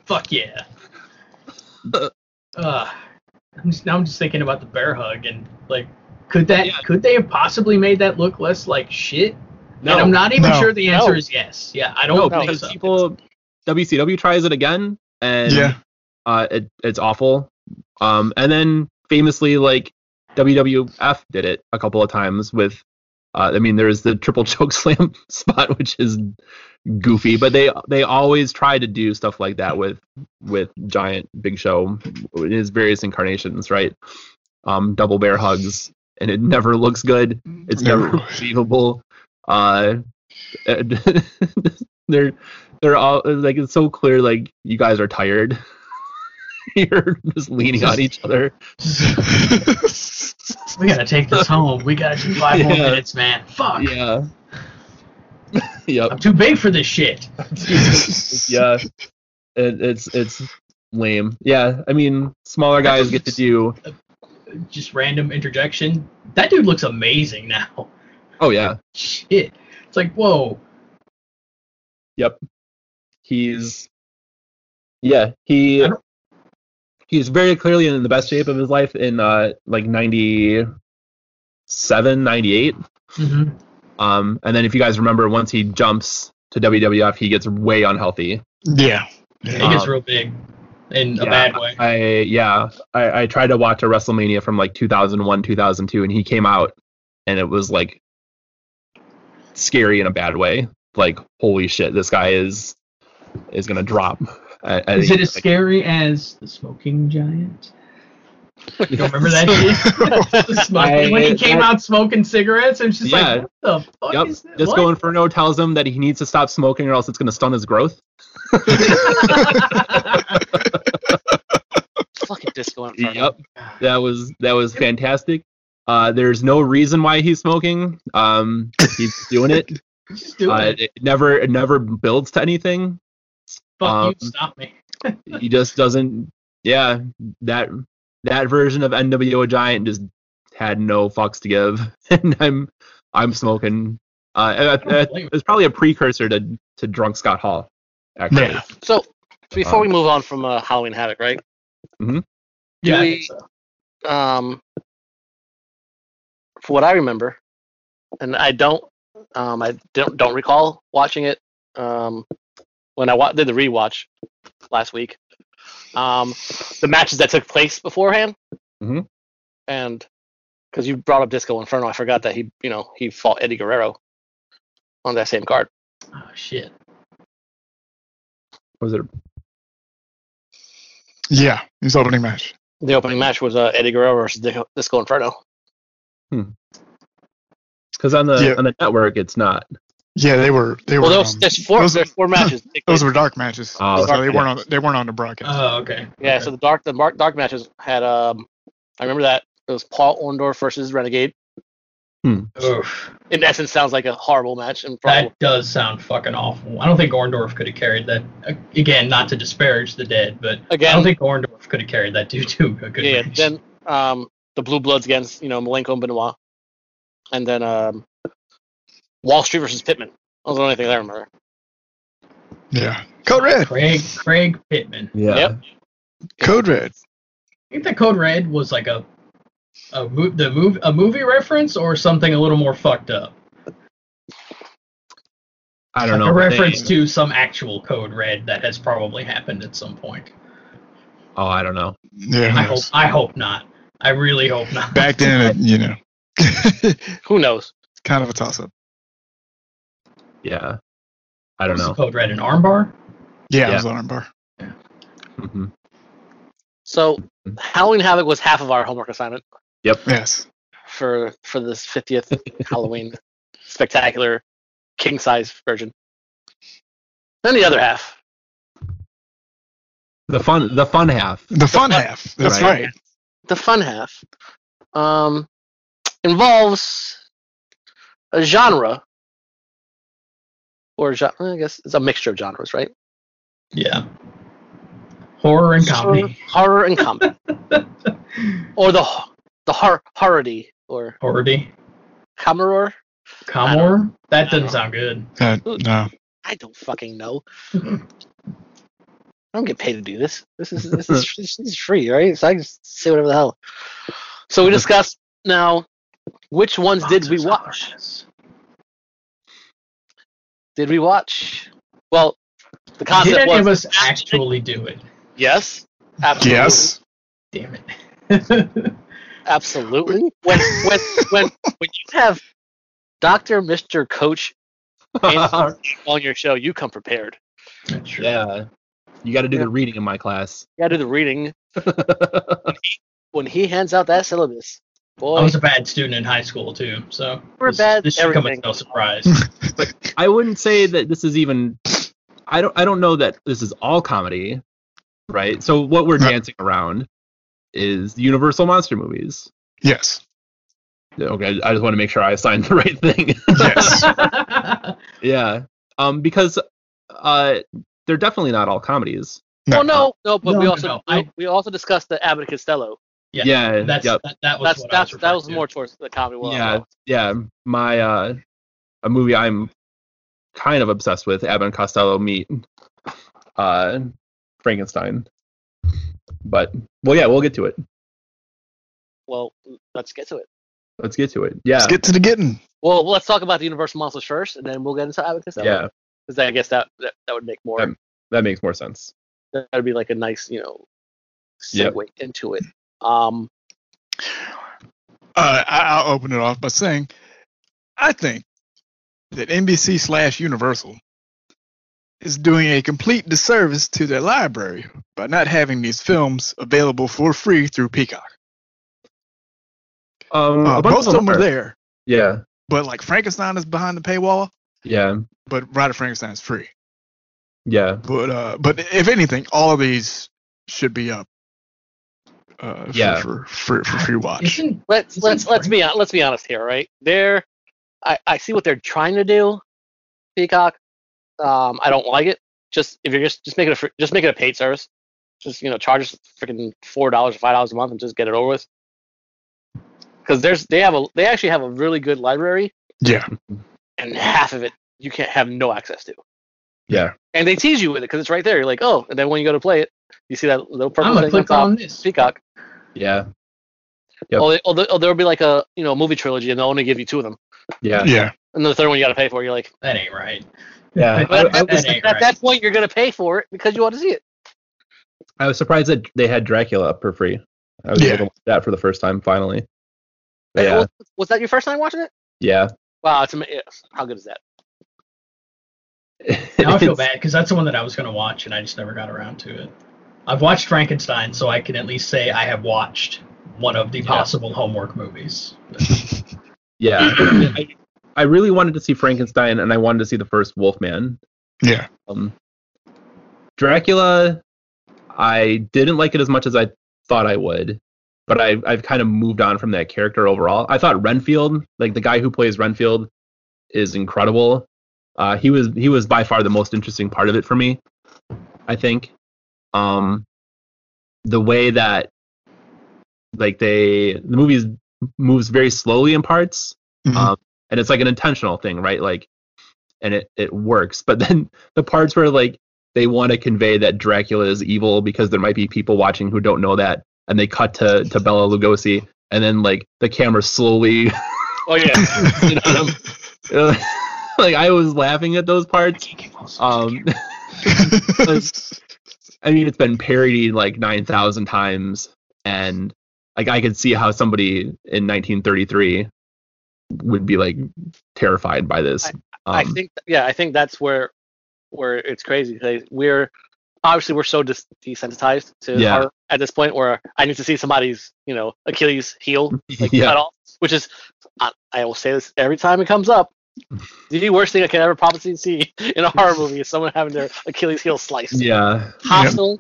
Fuck yeah. Uh, I'm just, now I'm just thinking about the bear hug and like, could that Yeah. could they have possibly made that look less like shit? no, and I'm not even No. sure the answer No. is yes. Yeah, I don't no, think because so. people WCW tries it again, and Yeah. uh, it, it's awful. Um, and then famously, like WWF did it a couple of times with. Uh, I mean, there's the triple [LAUGHS] choke slam [LAUGHS] spot, which is goofy, but they they always try to do stuff like that with with Giant Big Show in his various incarnations, right? Um, double bear hugs, and it never looks good. It's never [LAUGHS] No. believable. Uh, they're they're all like it's so clear like you guys are tired. [LAUGHS] You're just leaning on each other. [LAUGHS] we gotta take this home. We gotta do five more minutes, man. Fuck. Yeah. [LAUGHS] yep. I'm too big for this shit. yeah. it, it's it's lame. Yeah, I mean, smaller guys get to do. Just random interjection. That dude looks amazing now. Oh yeah, Shit. It's like, whoa. Yep. He's yeah, he he's very clearly in the best shape of his life in uh like 97, 98. hmm Um and then if you guys remember once he jumps to WWF, he gets way unhealthy. Yeah. It yeah. gets Um, real big in a Yeah, bad way. I yeah, I, I tried to watch a WrestleMania from like 2001, 2002 and he came out and it was like scary in a bad way. Like holy shit, this guy is is going to drop. At- at Is it as like- scary as the smoking giant? You don't remember that [LAUGHS] shit? [LAUGHS] The smoking- when he came I- out smoking cigarettes, and it's just Yeah. like, what the fuck Yep. is that? Disco What? Inferno tells him that he needs to stop smoking or else it's going to stun his growth. Fucking Disco Inferno. Yep. That was that was fantastic. Uh, there's no reason why he's smoking. Um, he's doing it. [LAUGHS] He's just do Uh, it. it never it never builds to anything. Fuck um, you, stop me. [LAUGHS] He just doesn't. Yeah, that that version of NWO Giant just had no fucks to give, [LAUGHS] and I'm I'm smoking. Uh, don't blame him. it's probably a precursor to to Drunk Scott Hall. Actually, Yeah. So before we Um, move on from uh, Halloween Havoc, right? Yeah, we- so. Um, for what I remember, and I don't, um, I don't don't recall watching it. Um, when I wa- did the rewatch last week, um, the matches that took place beforehand, Mhm. and because you brought up Disco Inferno, I forgot that he, you know, he fought Eddie Guerrero on that same card. Oh shit. was it? Yeah. His opening match. The opening match was uh, Eddie Guerrero versus Disco, Disco Inferno. Because on the Yeah. on the network, it's not. Yeah, they were. They Well, were. there's, um, there's four. those- there's four matches. [LAUGHS] those were dark matches. Oh, so they weren't on. They weren't on the broadcast. Oh, okay. Yeah, Okay. so the dark the dark, dark matches had um I remember that it was Paul Orndorff versus Renegade. Oof. In essence, sounds like a horrible match and That does sound fucking awful. I don't think Orndorff could have carried that. uh, Again, not to disparage the dead, but again, I don't think Orndorff could have carried that due to a good yeah, match. then um the Blue Bloods against you know Malenko and Benoit, and then um Wall Street versus Pittman. Those are the only thing I remember. Yeah. Code Red. Craig Craig Pittman. Yeah. Yep. Code Red. I think that Code Red was like a a mo- the move a movie reference or something a little more fucked up. I don't Like know. A reference they- to some actual Code Red that has probably happened at some point. Oh, I don't know. Yeah. who I hope? I hope not. I really hope not. Back then, you know, [LAUGHS] Who knows? kind of a toss up. Yeah. I don't Was know. Code Red an armbar? Yeah, Yeah. it was an armbar. hmm So Halloween Havoc was half of our homework assignment Yep. Yes. for for this 50th [LAUGHS] Halloween spectacular king size version. Then the other half. The fun, the fun half. The fun half. That's Right. right. the fun half um, involves a genre or genre, I guess it's a mixture of genres, right? Yeah. Horror and comedy. Horror and comedy, [LAUGHS] or the the hor- horrordy or Horrordy. comoror. Comor? That doesn't sound good. Uh, no. I don't fucking know. [LAUGHS] I don't get paid to do this. This is this is [LAUGHS] this is free, right? So I just say whatever the hell. So we discussed now which ones did we watch? Did we watch? Well, the concept Did any of us actually do it? yes, absolutely, Yes. Damn it. [LAUGHS] absolutely. When when when when you have Doctor, Mister, Coach [LAUGHS] on your show, you come prepared. Yeah. You got to do Yeah. the reading in my class. You gotta do the reading. [LAUGHS] When he hands out that syllabus, boy, I was a bad student in high school too, so We're this, bad this should come as no surprise. [LAUGHS] but I wouldn't say that this is even. I don't. I don't know that this is all comedy, right? So what we're dancing around is Universal monster movies. Yes. Okay, I just want to make sure I assigned the right thing. Yes. [LAUGHS] yeah, um, because uh, they're definitely not all comedies. Well, no, no, but No, we also no. we, I- we also discussed the Abbott and Costello. Yeah, Yeah, that's yep. that, that was That's what that's I was that was referring more towards the comedy. Well, yeah, yeah. My uh, a movie I'm kind of obsessed with, Abbott and Costello meet uh, Frankenstein. But well, yeah, we'll get to it. Well, let's get to it. Let's get to it. Yeah, Let's get to the getting. Well, let's talk about the Universal monsters first, and then we'll get into Abbott and Costello. yeah, because I guess that, that that would make more. Um, that makes more sense. that would be like a nice, you know, Yep. segue into it. Um, Uh, I, I'll open it off by saying, I think that NBC slash Universal is doing a complete disservice to their library by not having these films available for free through Peacock. Um, Uh, a bunch most of them are are. there, Yeah, but like Frankenstein is behind the paywall, yeah, but Bride of Frankenstein is free. yeah, But uh, but if anything, all of these should be up. Uh, for, Yeah. for, for, for free [LAUGHS] watch. Isn't let's let's let's be let's be honest here, right? They're I, I see what they're trying to do, Peacock. Um, I don't like it. Just if you're just just make it a free, just make it a paid service. Just you know, charge us freaking four dollars or five dollars a month and just get it over with. Because there's they have a they actually have a really good library, Yeah, and half of it you can't have no access to. yeah, And they tease you with it because it's right there. You're like, oh, and then when you go to play it, you see that little purple I'm gonna thing on click top. on this. Peacock. yeah, Yep. Or, or, there- or there'll be like a you know movie trilogy, and they'll only give you two of them, yeah, yeah. and the third one you got to pay for. You're like, That ain't right. yeah. but I, I at, was, that at right. that point, you're gonna pay for it because you want to see it. I was surprised that they had Dracula up for free. I was Yeah. able to watch that for the first time finally. But yeah, Was, was that your first time watching it? yeah. Wow, it's ama- yeah, how good is that? Now I feel [LAUGHS] bad because that's the one that I was going to watch and I just never got around to it. I've watched Frankenstein, so I can at least say I have watched one of the possible homework movies. [LAUGHS] Yeah, [CLEARS THROAT] I, I really wanted to see Frankenstein, and I wanted to see the first Wolfman. Yeah. Um, Dracula, I didn't like it as much as I thought I would, but I, I've kind of moved on from that character overall. I thought Renfield, like the guy who plays Renfield, is incredible. Uh, he was he was by far the most interesting part of it for me. I think, um, the way that like they the movie moves very slowly in parts, Mhm. um, and it's like an intentional thing, right? Like, and it it works. But then [LAUGHS] the parts where like they want to convey that Dracula is evil because there might be people watching who don't know that, and they cut to to Bela Lugosi, and then like the camera slowly, [LAUGHS] Oh yeah, [LAUGHS] you know, like I was laughing at those parts. Um, I mean, it's been parodied like nine thousand times, and like I could see how somebody in 1933 would be like terrified by this. I Um, think yeah, I think that's where where it's crazy. We're obviously we're so dis- desensitized to Yeah. horror at this point where I need to see somebody's you know Achilles heel like [LAUGHS] Yeah. cut off, which is I, I will say this every time it comes up. The worst thing I can ever probably see [LAUGHS] in a horror movie is someone having their Achilles heel sliced. yeah, Hostel,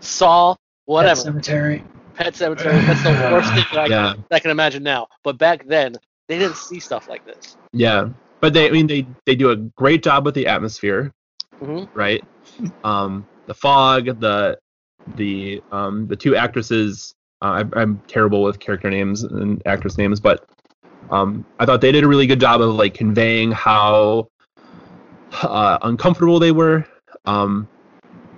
Saw, whatever. Pet Sematary. Pet Sematary. That's the worst thing that I, yeah, can, I can imagine now. But back then, they didn't see stuff like this. yeah. But they, I mean, they they do a great job with the atmosphere, hmm right? Um, the fog, the the um the two actresses. Uh, I, I'm terrible with character names and actress names, but um, I thought they did a really good job of like conveying how uh, uncomfortable they were. Um,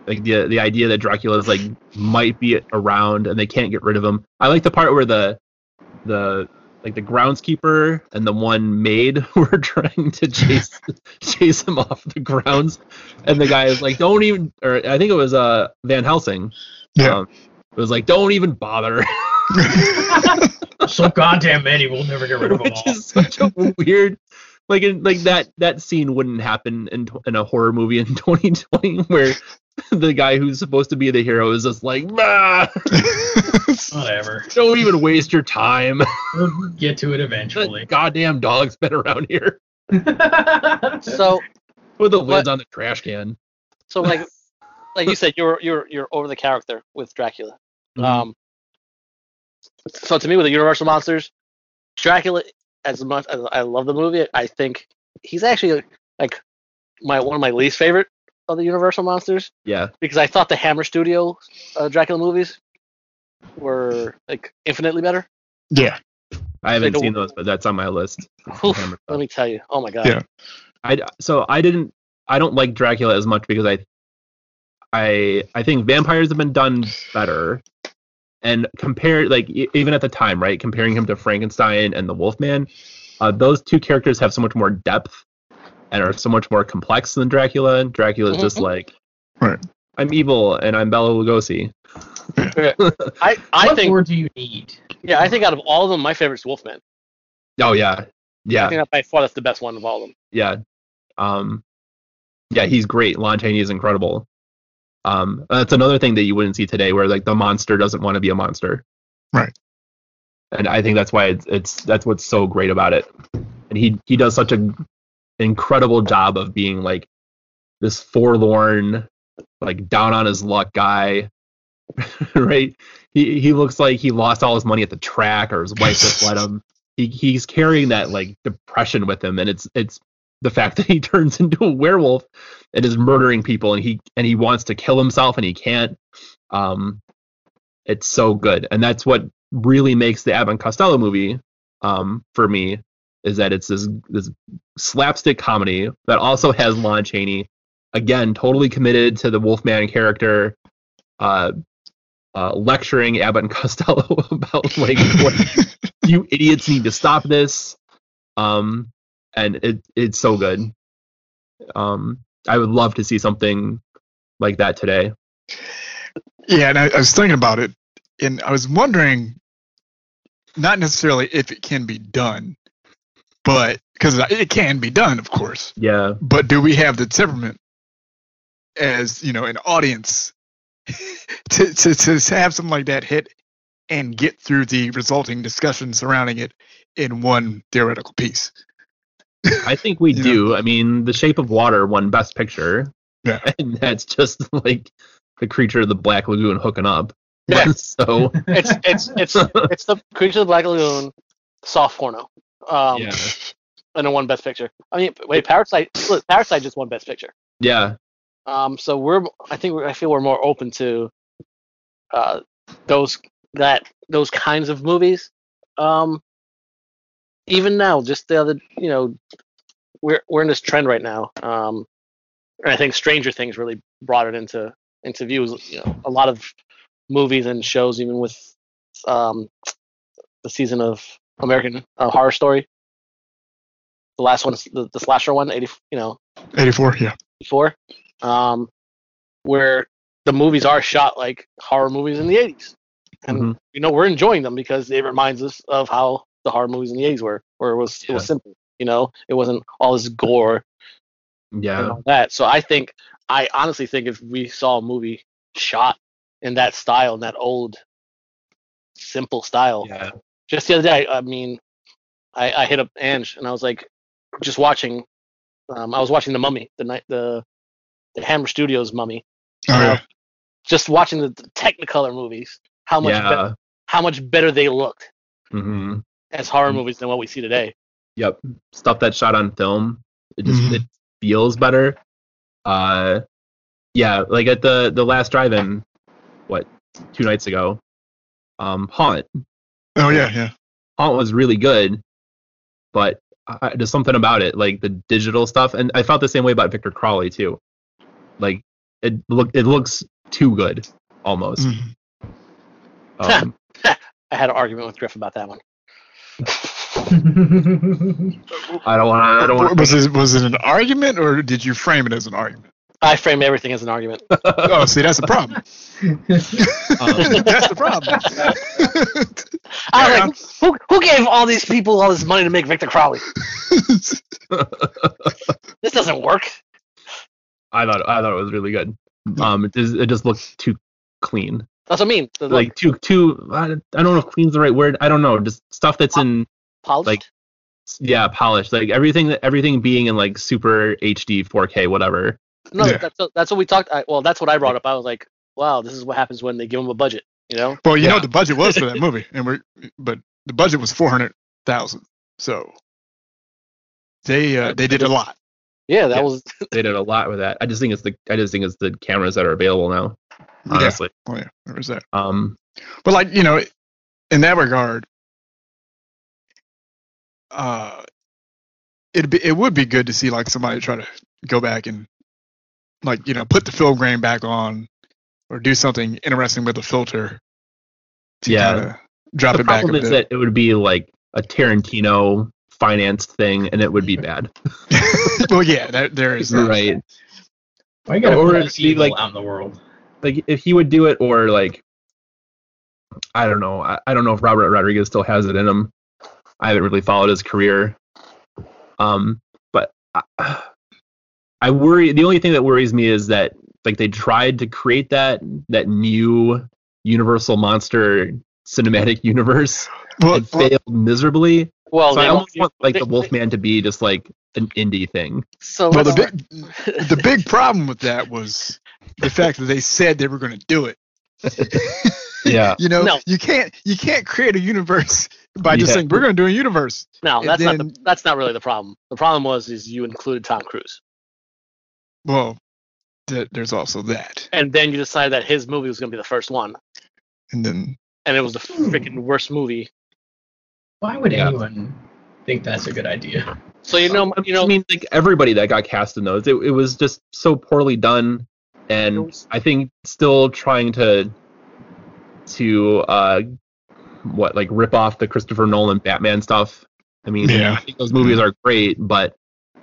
like the the idea that Dracula is like might be around and they can't get rid of him. I like the part where the the like the groundskeeper and the one maid [LAUGHS] were trying to chase [LAUGHS] chase him off the grounds, and the guy is like, "Don't even," or I think it was uh Van Helsing. Yeah. Um, it was like, "Don't even bother," [LAUGHS] So goddamn many, we'll never get rid of [LAUGHS] them which all. is such a weird. Like in, like that that scene wouldn't happen in in a horror movie in [LAUGHS] 2020 where the guy who's supposed to be the hero is just like, nah, [LAUGHS] Whatever. don't even waste your time. We'll get to it The eventually. goddamn dog's been around here. So Put the What- lids on the trash can. so like like you said, you're you're you're over the character with Dracula. Mhm. Um, so to me, with the Universal monsters, Dracula, as much as I love the movie, I think he's actually like my one of my least favorite of the Universal monsters Yeah. because I thought the Hammer Studio uh, Dracula movies were like infinitely better. Yeah. I haven't Like seen those, but that's on my list. Oof, let me tell you. Oh my god. Yeah. I so I didn't I don't like Dracula as much because I I I think vampires have been done better. And compare like even at the time, right, comparing him to Frankenstein and the Wolfman, uh, those two characters have so much more depth and are so much more complex than Dracula. And Dracula is just Mhm. like Right. I'm evil and I'm Bela Lugosi. [LAUGHS] I I what think more do you need? yeah I think out of all of them, my favorite's Wolfman. Oh yeah. Yeah. I Yeah. think that by far that's the best one of all of them. yeah. Um, yeah, he's great. Lon Chaney is incredible. Um, that's another thing that you wouldn't see today, where like the monster doesn't want to be a monster. Right. And I think that's why it's, it's that's what's so great about it. And he he does such an incredible job of being like this forlorn, like down on his luck guy. [LAUGHS] right? He he looks like he lost all his money at the track, or his wife just let [LAUGHS] him. He he's carrying that like depression with him, and it's it's the fact that he [LAUGHS] turns into a werewolf and is murdering people, and he and he wants to kill himself and he can't. Um, it's so good, and that's what really makes the Abbott and Costello movie um for me is that it's this this slapstick comedy that also has Lon Chaney again totally committed to the Wolfman character. Uh, uh, lecturing Abbott and [LAUGHS] Costello [LAUGHS] about like what you idiots need to stop this. Um, and it it's so good. Um, I would love to see something like that today. Yeah, and I, I was thinking about it, and I was wondering, not necessarily if it can be done, but because it can be done, of course. Yeah, But do we have the temperament as you know an audience [LAUGHS] to, to to have something like that hit and get through the resulting discussion surrounding it in one theoretical piece? I think we You do. I mean, The Shape of Water won Best Picture, Yeah. [LAUGHS] and that's just like the creature of the Black Lagoon hooking up. Yeah. [LAUGHS] so It's it's it's [LAUGHS] it's the Creature of the Black Lagoon soft porno. Um, yeah, and it won Best Picture. I mean, wait, Parasite. Look, Parasite just won Best Picture. yeah, Um, so we're, I think, we're, I feel we're more open to, uh, those that those kinds of movies. Um, even now, just the other, you know, we're we're in this trend right now. Um, and I think Stranger Things really brought it into into view. You know, a lot of movies and shows, even with um, the season of American uh, Horror Story. The last one, the, the slasher one, 80, you know, Eighty four, yeah. before, um, where the movies are shot like horror movies in the 80s. And, Mhm. you know, we're enjoying them because it reminds us of how the horror movies in the 80s were, where it was, it was simple, you know, it wasn't all this gore yeah, that. So I think, I honestly think if we saw a movie shot in that style, in that old, simple style, yeah. just the other day, I mean, I, I hit up Ange and I was like, just watching. Um, I was watching the Mummy, the night the the Hammer Studios Mummy. Oh, yeah. Just watching the, the Technicolor movies, how much yeah. bet- how much better they looked hmm as horror Mm. movies than what we see today. Yep. Stuff that's shot on film. It just Mhm. it feels better. Uh yeah, like at the the last drive in what, two nights ago. Um Haunt. Oh yeah, yeah. Haunt was really good, but I, there's something about it, like the digital stuff, and I felt the same way about Victor Crowley too. Like it look it looks too good almost. Mhm. Um, [LAUGHS] I had an argument with Griff about that one. I don't want to. I don't want. Was it was it an argument or did you frame it as an argument? I frame everything as an argument. [LAUGHS] Oh, see, that's the problem. Um, [LAUGHS] [LAUGHS] that's the problem. I Yeah. like, who, who gave all these people all this money to make Victor Crowley? This doesn't work. I thought I thought it was really good. Um, it just, it just looked too clean. That's what I mean. The, like too too I, I don't know if clean's the right word i don't know just stuff that's in polished. like yeah polished like everything everything being in like super hd 4k whatever no, Yeah. that's that's what we talked. I, well, that's what I brought up. I was like, wow, this is what happens when they give them a budget. You know? well, you know what the budget was for that [LAUGHS] movie, and we're but the budget was four hundred thousand. So they uh, they did a lot. Yeah, that Yeah. was They did a lot with that. I just think it's the I just think it's the cameras that are available now. Honestly. Oh yeah, there was that. Um But like you know, in that regard, uh, it'd be it would be good to see like somebody try to go back and like you know put the film grain back on or do something interesting with the filter. To Yeah. drop the it back a problem is bit. that it would be like a Tarantino financed thing and it would be bad. [LAUGHS] [LAUGHS] well, yeah, there, there is that. right. Why you gotta Or it'd be like- out in the world? Like if he would do it or like I don't know. I, I don't know if Robert Rodriguez still has it in him. I haven't really followed his career. Um but I, [SIGHS] I worry the only thing that worries me is that like they tried to create that that new universal monster cinematic universe Well, and failed miserably. Well. so I they- almost want like they- the Wolfman to be just like an indie thing. So well, the big the big problem with that was the fact that they said they were going to do it. [LAUGHS] Yeah. [LAUGHS] You know, No. you can't you can't create a universe by just Yeah. saying we're going to do a universe. no, and that's not the, that's not really the problem. The problem was is you included Tom Cruise, Well, th- there's also that, and then you decided that his movie was going to be the first one, and then and it was the freaking worst movie. Why would Yeah. anyone think that's a good idea? So you know, you know, I mean, like everybody that got cast in those, it, it was just so poorly done, and I think still trying to to uh what like rip off the Christopher Nolan Batman stuff. I mean, Yeah. I think those movies are great, but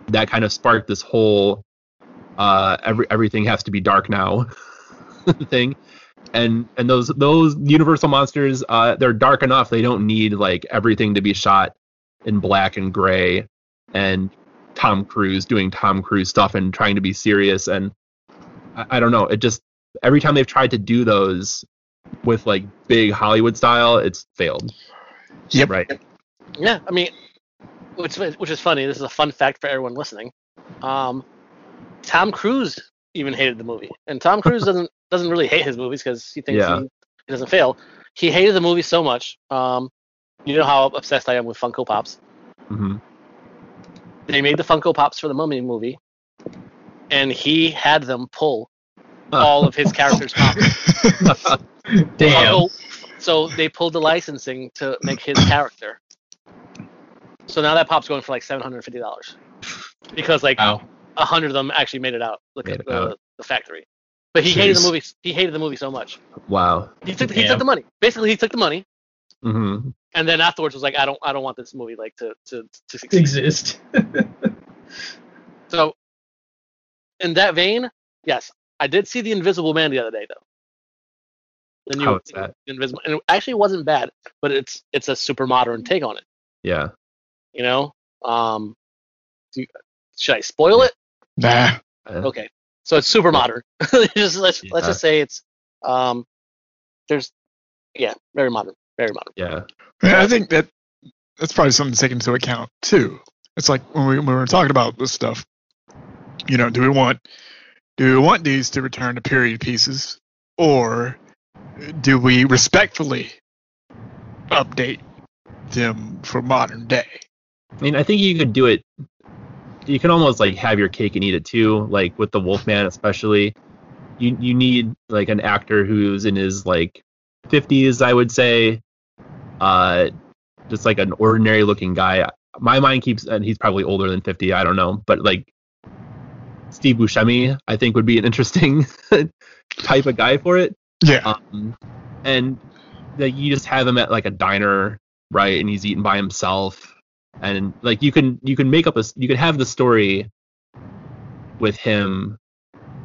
that kind of sparked this whole uh every everything has to be dark now [LAUGHS] thing. And and those those Universal monsters, uh, they're dark enough. They don't need like everything to be shot in black and gray and Tom Cruise doing Tom Cruise stuff and trying to be serious and I, I don't know it just every time they've tried to do those with like big Hollywood style it's failed Yep. right yeah, I mean, which which is funny. This is a fun fact for everyone listening. Um, Tom Cruise even hated the movie, and Tom Cruise [LAUGHS] doesn't doesn't really hate his movies because he thinks Yeah. he, he doesn't fail. He hated the movie so much. Um, you know how obsessed I am with Funko Pops. Mm-hmm. They made the Funko Pops for the Mummy movie, and he had them pull all of his characters' [LAUGHS] pops. [LAUGHS] Damn. Funko- so they pulled the licensing to make his character. So now that pop's going for like seven hundred fifty dollars, because like Wow. A hundred of them actually made it out, Look Made it the, the factory. But he hated the movie. He hated the movie so much. wow He took he took the money. Basically, he took the money, Mm-hmm. and then afterwards was like, I don't I don't want this movie like to to to succeed. Exist. So, in that vein, yes, I did see the Invisible Man the other day though. The new How is that? Invisible, and it actually wasn't bad, but it's it's a super modern take on it. yeah You know, um, do you- should I spoil it? Nah. Uh, Okay, so it's super modern. [LAUGHS] just let's let's just say it's um, there's yeah, very modern, very modern. yeah Yeah, I think that that's probably something to take into account too. It's like when we when we were talking about this stuff. You know, do we want do we want these to return to period pieces, or do we respectfully update them for modern day? I mean I think you could do it you can almost like have your cake and eat it too like with the Wolfman especially. You you need like an actor who's in his like 50s I would say. Uh just like an ordinary looking guy. My mind keeps and he's probably older than 50 I don't know but like Steve Buscemi I think would be an interesting [LAUGHS] type of guy for it. Yeah, um, and like you just have him at like a diner right and he's eating by himself and like you can you can make up a you can have the story with him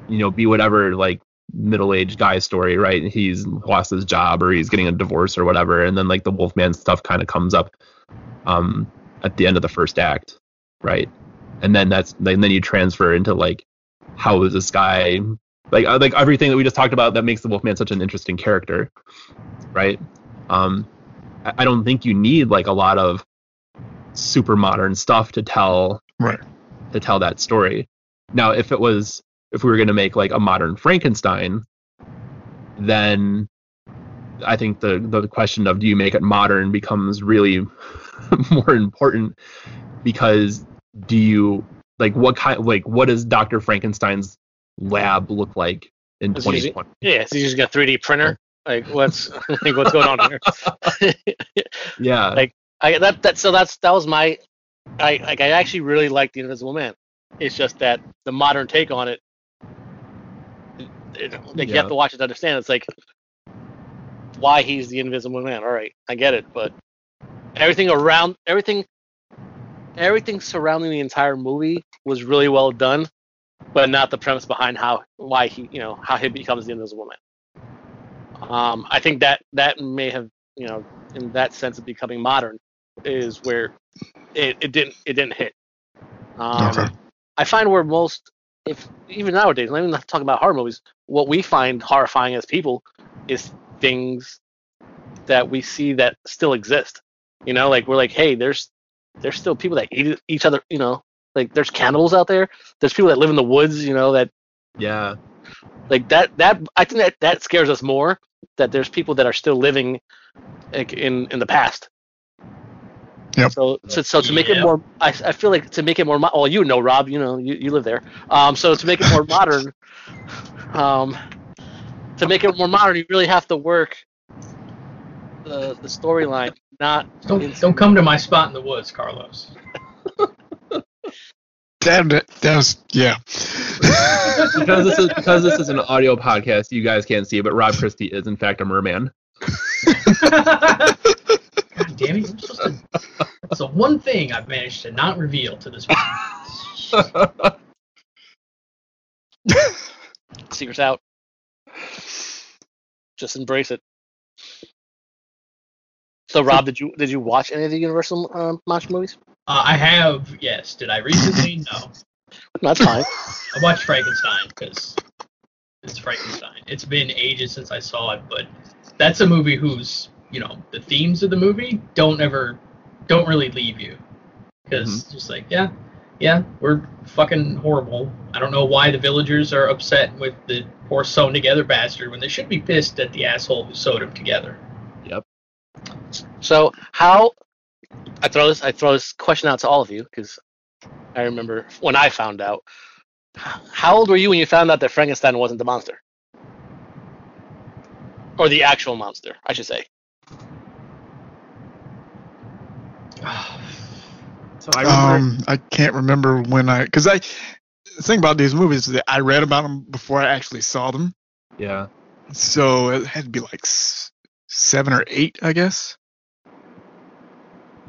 you know be whatever like middle-aged guy story right? He's lost his job or he's getting a divorce or whatever and then like the wolfman stuff kind of comes up um at the end of the first act right? And then that's and then you transfer into like how is this guy like uh, like everything that we just talked about that makes the wolfman such an interesting character right? Um I, I don't think you need like a lot of super modern stuff to tell right. to tell that story. Now, if it was if we were going to make like a modern Frankenstein, then I think the the question of do you make it modern becomes really [LAUGHS] more important because do you like what kind like what does Dr. Frankenstein's lab look like in Is 2020? Yeah, so you just got 3D printer. Like what's [LAUGHS] like what's going on here? [LAUGHS] Yeah. Like- I that that so that's that was my I like I actually really like the Invisible Man. It's just that the modern take on it, it like you have to watch it to understand. It's like why he's the Invisible Man. All right, I get it, but everything around everything everything surrounding the entire movie was really well done, but not the premise behind how why he you know how he becomes the Invisible Man. Um, I think that that may have you know in that sense of becoming modern is where it, it didn't it didn't hit. Um, Okay. I find where most if even nowadays, I'm not talking about horror movies, what we find horrifying as people is things that we see that still exist. You know, like we're like, hey, there's there's still people that eat each other. You know, like there's cannibals out there. There's people that live in the woods. You know, that yeah. like that that I think that that scares us more. That there's people that are still living like in in the past. Yep. So so, so to make it more, I, I feel like to make it more. mo- Well, you know, Rob, you know, you, you live there. Um, so to make it more modern, [LAUGHS] um, to make it more modern, you really have to work the the storyline, not Don't don't come to my spot in the woods, Carlos. Damn it. That was yeah. [LAUGHS] because this is because this is an audio podcast, you guys can't see it, but Rob Christie is in fact a merman. [LAUGHS] God damn it! You're supposed to, [LAUGHS] that's the one thing I've managed to not reveal to this [LAUGHS] secrets out. Just embrace it. So, Rob, did you did you watch any of the Universal um, monster movies? Uh, I have, yes. Did I recently? No. No, [LAUGHS] that's fine. I watched Frankenstein because it's Frankenstein. It's been ages since I saw it, but that's a movie whose you know the themes of the movie don't ever don't really leave you because mm-hmm. just like yeah yeah we're fucking horrible. I don't know why the villagers are upset with the poor sewn together bastard when they should be pissed at the asshole who sewed him together. Yep. So, how I throw this I throw this question out to all of you because I remember when I found out. How old were you when you found out that Frankenstein wasn't the monster, or the actual monster? I should say. [SIGHS] So I remember Um, I can't remember when I because I the thing about these movies is that I read about them before I actually saw them, yeah. so it had to be like s- seven or eight, I guess.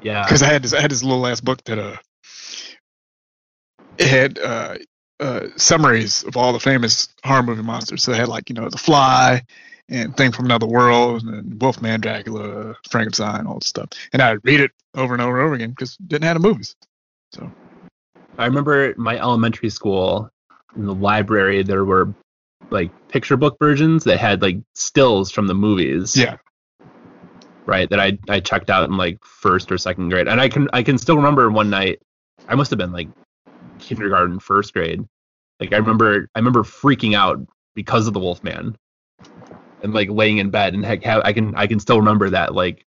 Yeah. Because I had this I had this little ass book that uh it had uh uh summaries of all the famous horror movie monsters. So it had like you know the Fly and Thing from Another World and Wolfman, Dracula, Frankenstein, all this stuff, and I'd read it over and over and over again because didn't have the movies. So I remember my elementary school in the library there were like picture book versions that had like stills from the movies. yeah. Right. That I I checked out in like first or second grade. And I can I can still remember one night I must have been like kindergarten, first grade. Like I remember I remember freaking out because of the Wolfman. And like laying in bed and heck ha- I can I can still remember that like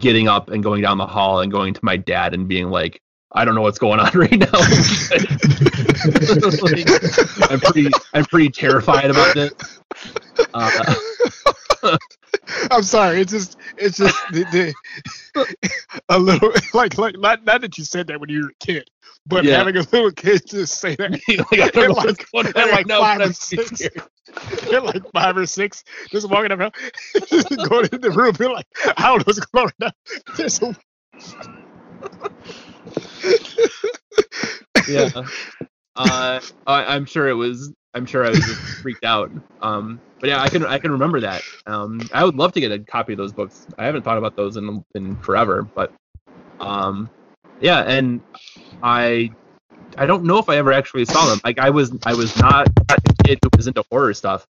getting up and going down the hall and going to my dad and being like I don't know what's going on [LAUGHS] right now. [LAUGHS] Like, I'm pretty I'm pretty terrified about this. Uh, [LAUGHS] I'm sorry. It's just it's just the, the a little like like not not that you said that when you were a kid, but Yeah. having a little kid just say that like, I don't know Like- what's going on right like now, five or six. [LAUGHS] They're like five or six, just walking around, [LAUGHS] just going in the room, be like, I don't know what's going on right now. There's a yeah. [LAUGHS] Uh, I, I'm sure it was. I'm sure I was just freaked out. Um, but yeah, I can I can remember that. Um, I would love to get a copy of those books. I haven't thought about those in in forever, but um, yeah, and I I don't know if I ever actually saw them. Like I was I was not a kid who was into horror stuff.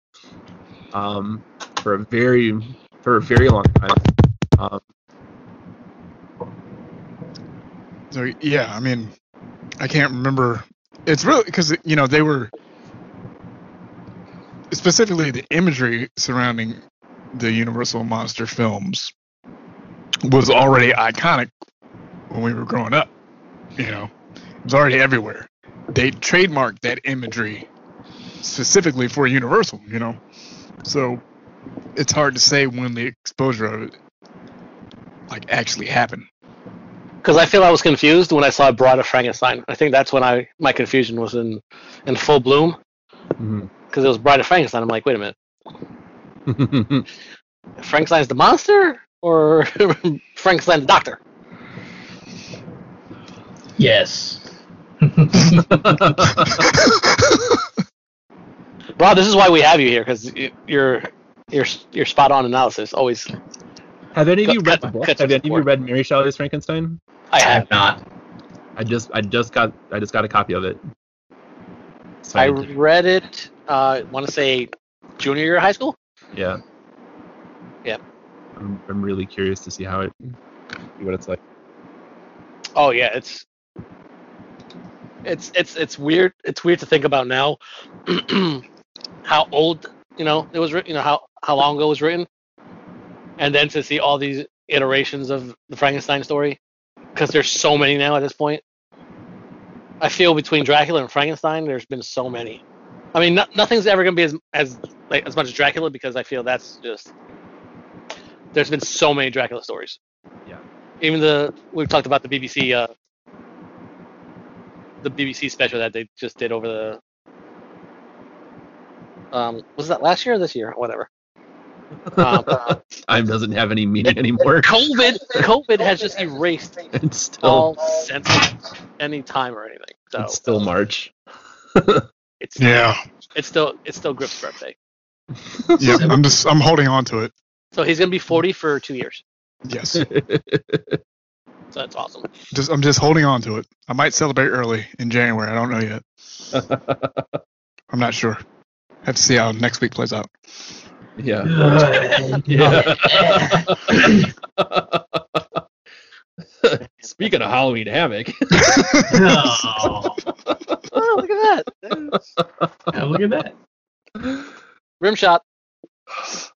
Um, for a very for a very long time. Um, So yeah, I mean, I can't remember. It's really because you know they were specifically the imagery surrounding the Universal monster films was already iconic when we were growing up. You know, it was already everywhere. they trademarked that imagery specifically for Universal, you know. So it's hard to say when the exposure of it like actually happened. Because I feel I was confused when I saw Bride of Frankenstein. I think that's when I my confusion was in in full bloom. Mhm. Because it was Bride of Frankenstein. I'm like, wait a minute, [LAUGHS] Frankenstein's the monster or [LAUGHS] Frankenstein's the doctor? Yes. [LAUGHS] Rob, this is why we have you here because your your your spot on analysis always. Have any of Cut- you read the book? cut Have any of you read Mary Shelley's Frankenstein? I I have. have not. I just I just got I just got a copy of it. I Signed. read it. Uh, want to say junior year of high school. yeah. Yep. I'm, I'm really curious to see how it see what it's like. Oh yeah, it's it's it's it's weird. It's weird to think about now [CLEARS THROAT] how old you know it was written. You know how how long ago it was written, and then to see all these iterations of the Frankenstein story, because there's so many now at this point. I feel between Dracula and Frankenstein, there's been so many. I mean, no, nothing's ever gonna be as as like as much as Dracula because I feel that's just there's been so many Dracula stories. Yeah. Even the we've talked about the BBC uh the BBC special that they just did over the um was that last year or this year whatever. [LAUGHS] Um, Time doesn't have any meaning anymore. COVID COVID has just erased [LAUGHS] It's still all sense of any time or anything. So it's still March. [LAUGHS] it's Yeah. it's still it's still Griff's birthday. Yeah. I'm just I'm holding on to it. So he's gonna be 40 for two years. Yes. So that's awesome. Just I'm just holding on to it. I might celebrate early in January. I don't know yet. [LAUGHS] I'm not sure. Have to see how next week plays out. yeah. yeah. [LAUGHS] [LAUGHS] Speaking of Halloween Havoc, No. Oh, look at that. Yeah, look at that. Rim shot. [SIGHS]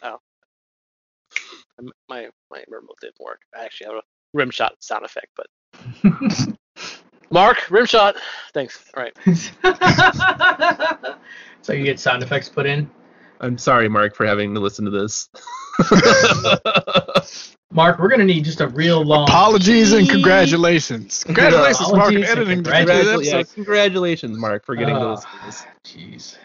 Oh. My my remote didn't work. I actually have a rim shot sound effect, but [LAUGHS] Mark, rim shot. Thanks. All right. [LAUGHS] so you get sound effects put in. I'm sorry, Mark, for having to listen to this. [LAUGHS] Mark, we're gonna need just a real long. Apologies and congratulations. Congratulations, Mark, on editing the congratulations. Congratu- yeah, congratulations, Mark, for getting to Ah, listen to this. Jeez.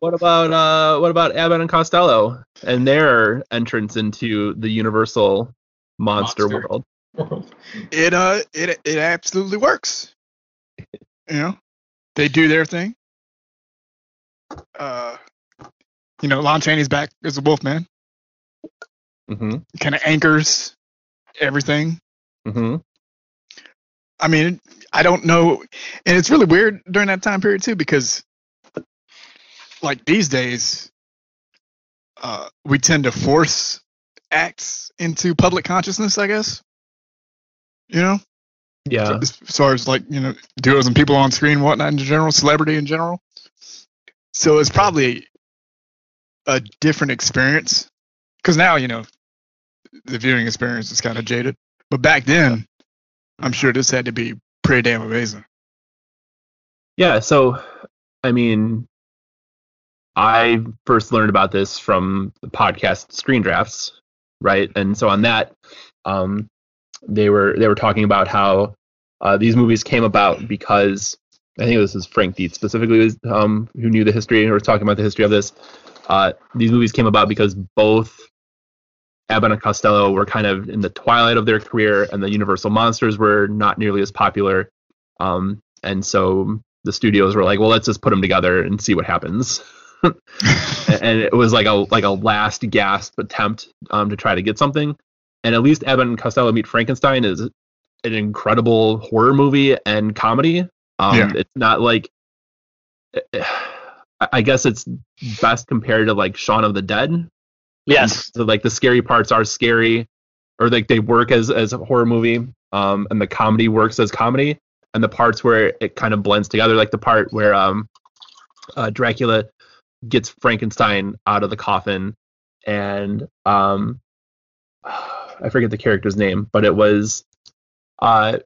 What about uh what about Abbott and Costello and their entrance into the Universal monster, Monster. world? World. It uh it it absolutely works. You know, they do their thing. Uh, you know, Lon Chaney's back as a Wolfman. Mm-hmm. Kind of anchors everything. Mm-hmm. I mean, I don't know, and it's really weird during that time period too because, like these days, uh, we tend to force acts into public consciousness. I guess. You know, Yeah. as far as like you know duos and people on screen, whatnot in general, celebrity in general. So it's probably a different experience because now you know the viewing experience is kind of jaded, but back then, I'm sure this had to be pretty damn amazing. Yeah, so I mean I first learned about this from the podcast Screen Drafts, right? And so on that, um, they were they were talking about how uh, these movies came about because I think this is Frank Dietz specifically um, who knew the history or was talking about the history of this. Uh, these movies came about because both Abbott and Costello were kind of in the twilight of their career, and the Universal monsters were not nearly as popular. Um, and so the studios were like, well, let's just put them together and see what happens. [LAUGHS] [LAUGHS] and it was like a like a last gasp attempt um, to try to get something. And at least Abbott and Costello Meet Frankenstein is an incredible horror movie and comedy. Um, Yeah. It's not like I I guess it's best compared to like Shaun of the Dead. Yes. So like the scary parts are scary, or like they work as as a horror movie, um, and the comedy works as comedy, and the parts where it kind of blends together, like the part where um, uh, Dracula gets Frankenstein out of the coffin, and um, [SIGHS] I forget the character's name, but it was uh,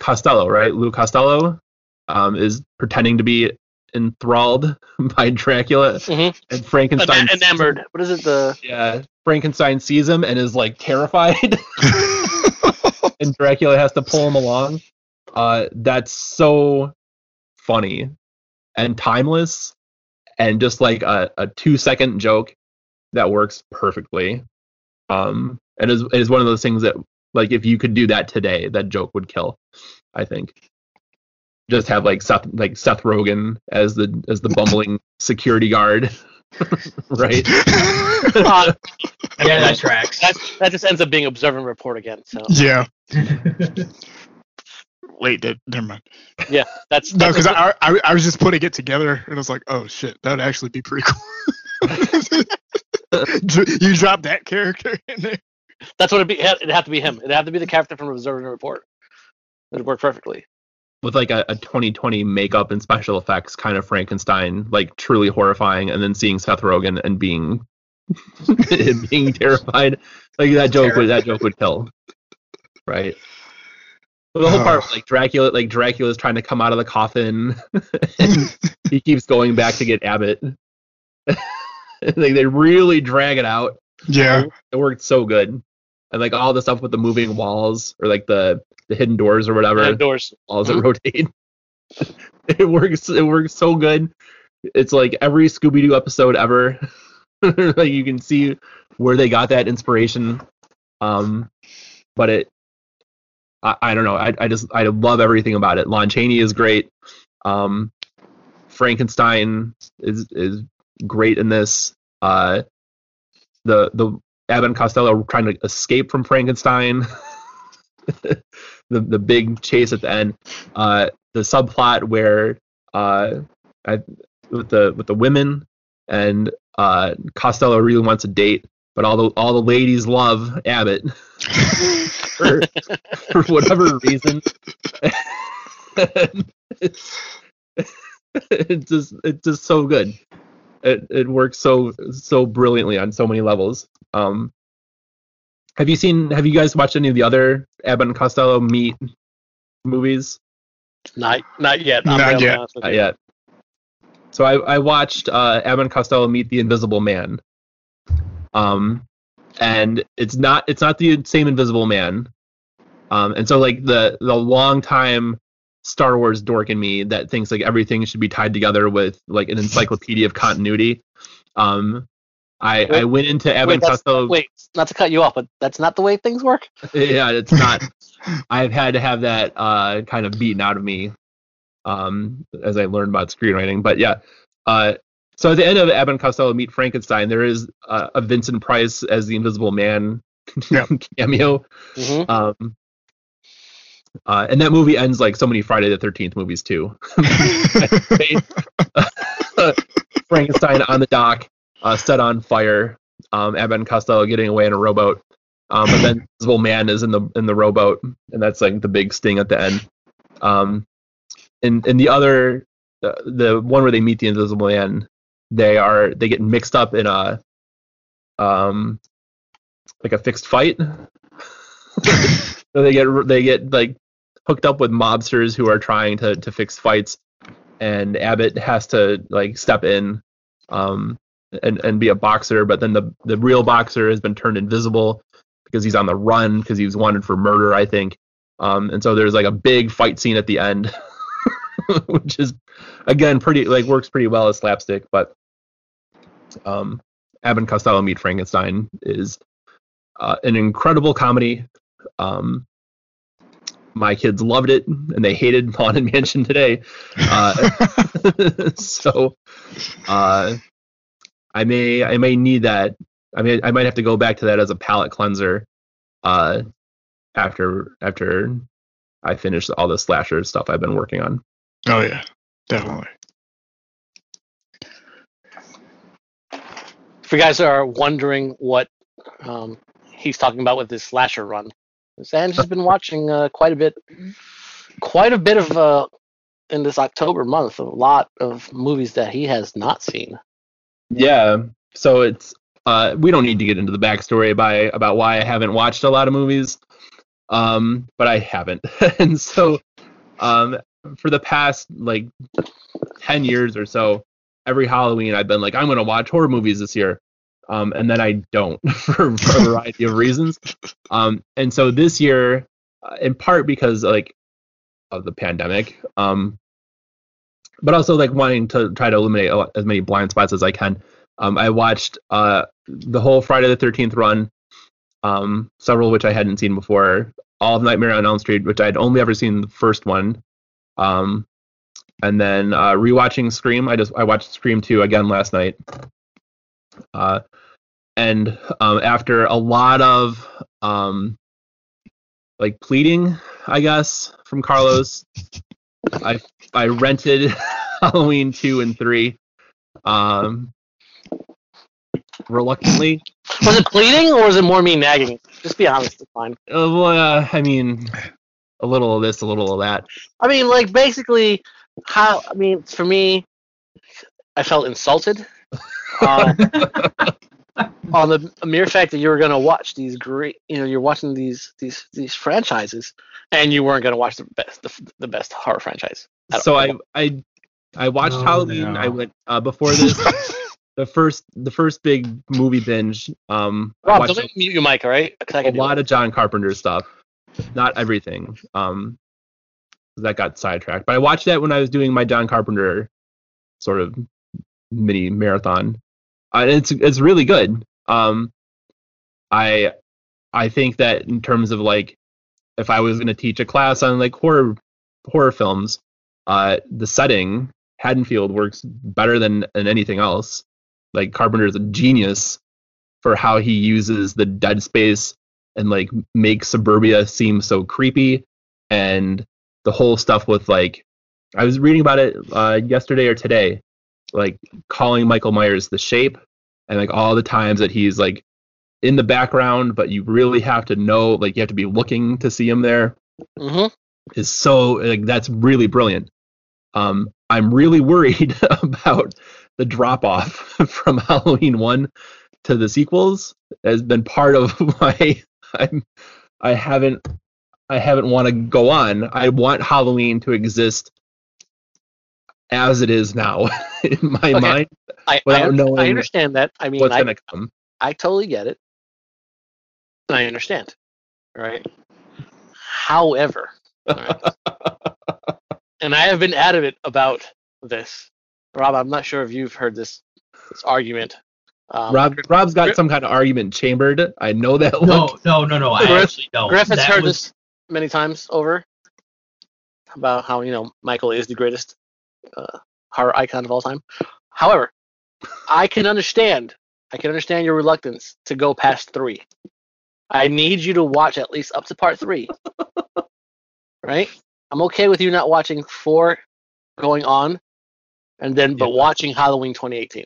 Costello, right? Lou Costello um, is pretending to be enthralled [LAUGHS] by Dracula, Mhm. and Frankenstein. Ena- enamored. What is it? The yeah, Frankenstein sees him and is like terrified, [LAUGHS] [LAUGHS] and Dracula has to pull him along. Uh, that's so funny and timeless, and just like a, a two second joke that works perfectly. Um, and is is one of those things that like if you could do that today, that joke would kill. I think. Just have like Seth like Seth Rogen as the as the bumbling [LAUGHS] security guard, [LAUGHS] right? uh, Yeah, that [LAUGHS] tracks. that that just ends up being Observe and Report again. So yeah. Wait, that, never mind. yeah, that's, No, because I, I I was just putting it together and I was like, oh shit, that would actually be pretty cool. [LAUGHS] you drop that character in there. that's what it'd be. It'd have to be him. It'd have to be the character from Observe and Report. It'd work perfectly. with like a, a 2020 makeup and special effects kind of Frankenstein, like truly horrifying, and then seeing Seth Rogen and being [LAUGHS] being terrified. Like that joke would that joke would kill. Right. But the whole part Oh. like Dracula like Dracula's trying to come out of the coffin [LAUGHS] and [LAUGHS] he keeps going back to get Abbott. [LAUGHS] like they really drag it out. Yeah. It worked so good. And like all the stuff with the moving walls or like the the hidden doors or whatever doors walls that rotate. it works. It works so good. It's like every Scooby Doo episode ever. like you can see where they got that inspiration. Um, but it, I, I don't know. I, I just I love everything about it. Lon Chaney is great. Um, Frankenstein is is great in this. Uh, the the Abbott and Costello trying to escape from Frankenstein. [LAUGHS] the the big chase at the end. Uh, the subplot where uh, I, with the with the women and uh, Costello really wants a date, but all the all the ladies love Abbott [LAUGHS] for, for whatever reason. it's, it's just it's just so good. It it works so so brilliantly on so many levels. Um, have you seen? Have you guys watched any of the other Abbott and Costello meet movies? Not not yet. I'm Not yet. Not yet. So I, I watched uh, Abbott and Costello meet the Invisible Man. Um, and it's not it's not the same Invisible Man. Um, and so like the the long time Star Wars dork in me that thinks like everything should be tied together with like an encyclopedia of [LAUGHS] continuity. Um, I I went into Abbott Wait, wait, not to cut you off, but that's not the way things work. yeah, it's not. [LAUGHS] I've had to have that uh, kind of beaten out of me um, as I learned about screenwriting. But yeah, uh, so at the end of Abbott and Costello Meet Frankenstein, there is uh, a Vincent Price as the Invisible Man Yep. [LAUGHS] cameo. hmm Um, uh, and that movie ends like so many Friday the Thirteenth movies too. [LAUGHS] [LAUGHS] Frankenstein on the dock, uh, set on fire. Um, Abbott and Costello getting away in a rowboat. Um, but then Invisible Man is in the in the rowboat, and that's like the big sting at the end. Um, and and the other, the, the one where they meet the Invisible Man, they are they get mixed up in a, um, like a fixed fight. [LAUGHS] so they get they get like hooked up with mobsters who are trying to to fix fights, and Abbott has to like step in, um, and and be a boxer. But then the the real boxer has been turned invisible because he's on the run because he was wanted for murder, I think. Um, and so there's like a big fight scene at the end, [LAUGHS] which is again pretty like works pretty well as slapstick. But um, Abbott and Costello Meet Frankenstein is uh, an incredible comedy. Um, my kids loved it and they hated [LAUGHS] Haunted Mansion today. Uh, [LAUGHS] so uh, I may I may need that. I mean I might have to go back to that as a palate cleanser uh, after after I finish all the slasher stuff I've been working on. oh yeah, definitely. You guys are wondering what um, he's talking about with his slasher run, Zanj has been watching uh, quite a bit, quite a bit of uh, in this October month. A lot of movies that he has not seen. Yeah. So it's uh, we don't need to get into the backstory by about why I haven't watched a lot of movies. um, but I haven't. [LAUGHS] and so, um, for the past like ten years or so, every Halloween I've been like, I'm gonna watch horror movies this year. Um, and then I don't for, [LAUGHS] for a variety of reasons. Um, and so this year, uh, in part because like of the pandemic, um, but also like wanting to try to eliminate lot- as many blind spots as I can. Um, I watched uh, the whole Friday the Thirteenth run, um, several which I hadn't seen before. All of Nightmare on Elm Street, which I'd only ever seen the first one, um, and then uh, rewatching Scream. I just I watched Scream two again last night. Uh, and um, after a lot of um, like pleading, I guess, from Carlos, I I rented [LAUGHS] Halloween two and three. Um, reluctantly. Was it pleading or was it more me nagging? Just be honest. It's fine. Uh, well, uh, I mean, a little of this, a little of that. I mean, like basically, how? I mean, for me, I felt insulted. Um, [LAUGHS] on the mere fact that you were going to watch these great, you know, you're watching these these these franchises, and you weren't going to watch the best the, the best horror franchise. so all. I I I watched Oh, Halloween. no. I went uh, before this. [LAUGHS] the first the first big movie binge. Um, Rob, watched don't make me mute your mic, all right? 'Cause I a can do lot it. of John Carpenter stuff. Not everything. Um, that got sidetracked. But I watched that when I was doing my John Carpenter sort of mini marathon. It's it's really good. Um, I I think that in terms of like if I was going to teach a class on like horror horror films, uh, the setting Haddonfield works better than, than anything else. Like Carpenter is a genius for how he uses the dead space and like make suburbia seem so creepy and the whole stuff with like I was reading about it uh, yesterday or today, like calling Michael Myers the shape and like all the times that he's like in the background, but you really have to know, like you have to be looking to see him there Mhm. is so like that's really brilliant. Um, I'm really worried [LAUGHS] about the drop off [LAUGHS] from Halloween one to the sequels. Has been part of [LAUGHS] my I'm I haven't I haven't want to go on. I want Halloween to exist as it is now [LAUGHS] in my Okay. mind. I, I, Without knowing I understand that. I mean, What's I, gonna come? I totally get it. I understand. Right. However, all right, [LAUGHS] and I have been adamant about this. Rob, I'm not sure if you've heard this this argument. Um, Rob Rob's got Griff- some kind of argument chambered. I know that No, look. no, no, no. I Griff- actually don't. Griff has That heard was- this many times over about how you know Michael is the greatest uh, horror icon of all time. However, I can understand. I can understand your reluctance to go past three. I need you to watch at least up to part three. [LAUGHS] right? I'm okay with you not watching four going on, and then but Yeah. watching Halloween 2018.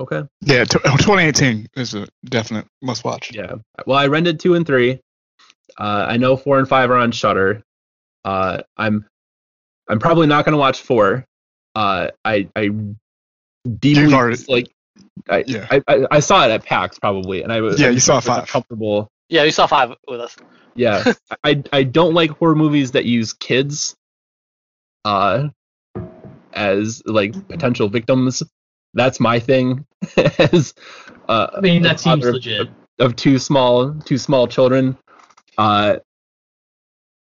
Okay. Yeah, t- 2018 is a definite must watch. Yeah. Well, I rented two and three. Uh, I know four and five are on Shudder. Uh, I'm I'm probably not gonna watch four. Uh, I I deeply like. I, Yeah. I, I I saw it at PAX probably, and I was Yeah, I you saw five. Comfortable. Yeah, you saw five with us. Yeah. [LAUGHS] I I don't like horror movies that use kids. Uh, as like potential victims. That's my thing. [LAUGHS] as uh, I mean, that seems father of- legit. of two small two small children uh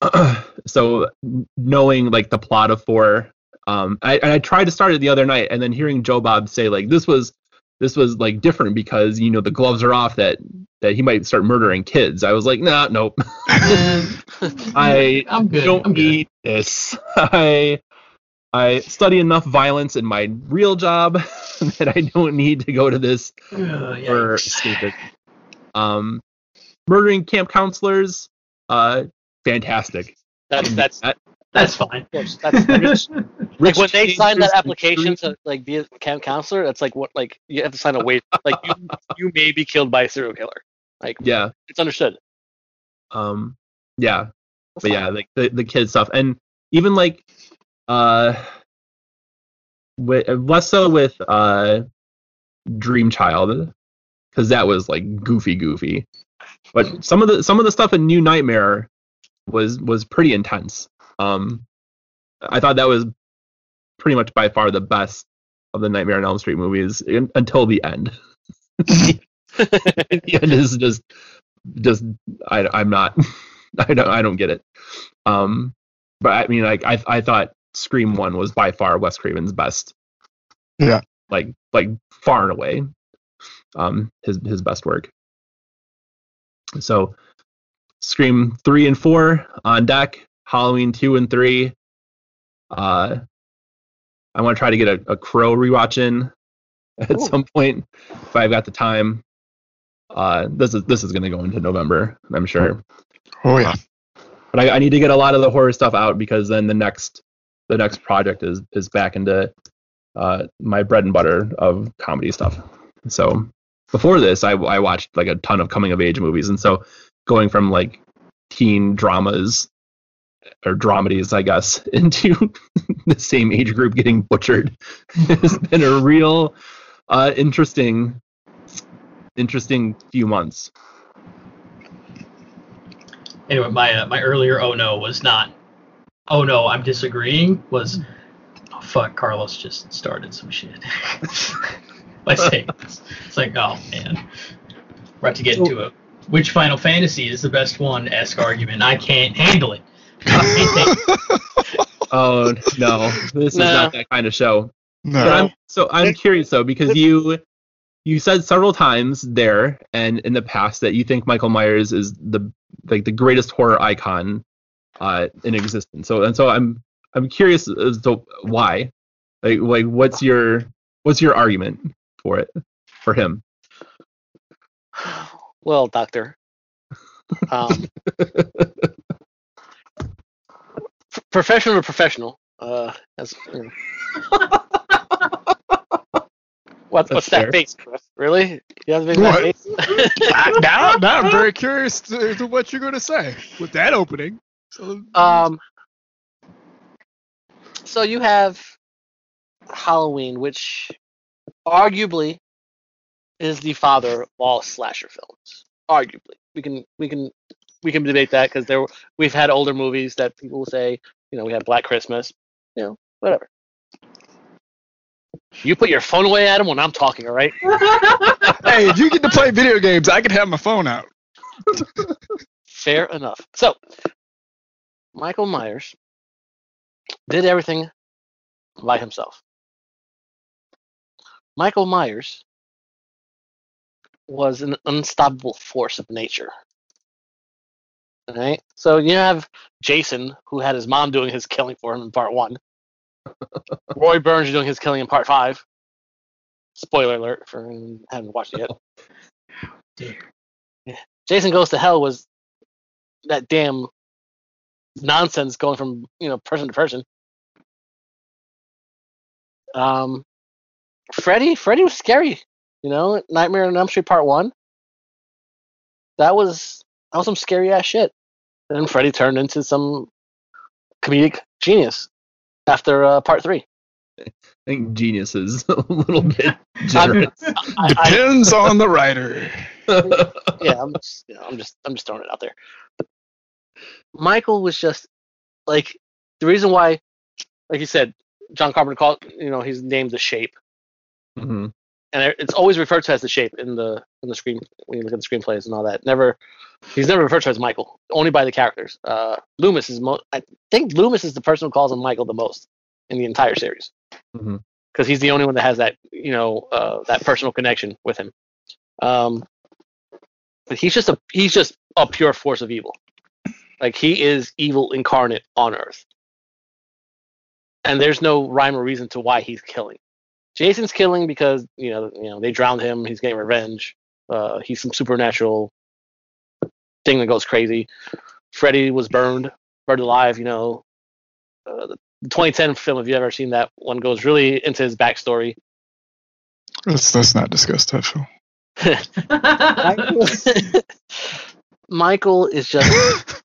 [CLEARS THROAT] so knowing like the plot of four um I, and I tried to start it the other night and then hearing joe bob say like this was this was like different because you know the gloves are off that that he might start murdering kids i was like nah nope [LAUGHS] [LAUGHS] i I'm good. don't I'm good. need this [LAUGHS] i i study enough violence in my real job that i don't need to go to this Ugh, or yikes. stupid. Um, murdering camp counselors, uh, fantastic. That's that's That- That's fine. of course, that's [LAUGHS] Rich, like when they sign that application to like be a camp counselor. That's like what like you have to sign a waiver. Like you you may be killed by a serial killer. Like yeah, it's understood. um, yeah, That's but fine. yeah, like the the kid stuff, and even like, uh, with, less so with uh, Dream Child, because that was like goofy, goofy. but [LAUGHS] some of the some of the stuff in New Nightmare was was pretty intense. Um, I thought that was pretty much by far the best of the Nightmare on Elm Street movies in, until the end. [LAUGHS] the end is just just I I'm not [LAUGHS] I don't I don't get it. Um, but I mean like I I thought Scream One was by far Wes Craven's best. Yeah. Like like far and away. Um, his his best work. So Scream three and four on deck. Halloween two and three. Uh, I want to try to get a, a Crow rewatch in [LAUGHS] at some point if I've got the time. Uh, this is this is going to go into November, I'm sure. Oh yeah. But I, I need to get a lot of the horror stuff out because then the next the next project is is back into uh, my bread and butter of comedy stuff. So before this, I, I watched like a ton of coming of age movies, and so going from like teen dramas or dramedies, I guess, [LAUGHS] into the same age group getting butchered [LAUGHS] has been a real uh, interesting interesting few months. Anyway, my uh, my earlier oh no was not. Oh no, I'm disagreeing. Was oh fuck, Carlos just started some shit. [LAUGHS] By saying it's like oh man, we're about to get into a which Final Fantasy is the best one esque argument. I can't handle it. I can't take it. [LAUGHS] Oh no, this is not that kind of show. But No. I'm so I'm curious though because you you said several times there and in the past that you think Michael Myers is the like the greatest horror icon uh, in existence. So and so I'm I'm curious as to why. Like like what's your what's your argument for it for him? [SIGHS] [SIGHS] [SIGHS] Well, doctor. Um, f- [LAUGHS] professional to professional. Uh, as, you know. What, what's fair. that face, Chris? Really? You have to make that What? face? [LAUGHS] now, now I'm very curious to, to what you're going to say with that opening. So, Um. So you have Halloween, which arguably is the father of all slasher films. Arguably, we can we can we can debate that because there we've had older movies that people will say, you know, we had Black Christmas, you know, whatever. You put your phone away, Adam, when I'm talking, all right? [LAUGHS] hey, if you get to play video games, I can have my phone out. Fair enough. So, Michael Myers did everything by himself. Michael Myers was an unstoppable force of nature. All right? So, you have Jason, who had his mom doing his killing for him in part one, [LAUGHS] Roy Burns doing his killing in part five. Spoiler alert for anyone hasn't watched it yet. [LAUGHS] Jason Goes to Hell was that damn nonsense going from you know person to person. Um, Freddy, Freddy was scary. You know, Nightmare on Elm Street Part One. That was that was some scary ass shit. And then Freddy turned into some comedic genius after uh, Part Three. [LAUGHS] I think genius is [LAUGHS] a little bit I'm- generous. I, I, Depends on the writer. [LAUGHS] yeah, I'm just, you know, I'm just, I'm just throwing it out there. Michael was just like the reason why, like you said, John Carpenter called, you know, he's named the shape, Mhm. And it's always referred to as the shape in the in the screen when you look at the screenplays and all that. Never, he's never referred to as Michael, only by the characters. Uh, Loomis is most, I think Loomis is the person who calls him Michael the most in the entire series because he's the only one that has that, you know, uh, that personal connection with him. Um, but he's just a he's just a pure force of evil. Like he is evil incarnate on Earth. And there's no rhyme or reason to why he's killing. Jason's killing because, you know, you know, they drowned him, he's getting revenge. Uh, he's some supernatural thing that goes crazy. Freddy was burned, burned alive, you know. Uh, the 2010 film, if you've ever seen that one, goes really into his backstory. Let's, let's not discuss that film. Michael, [LAUGHS] Michael is just.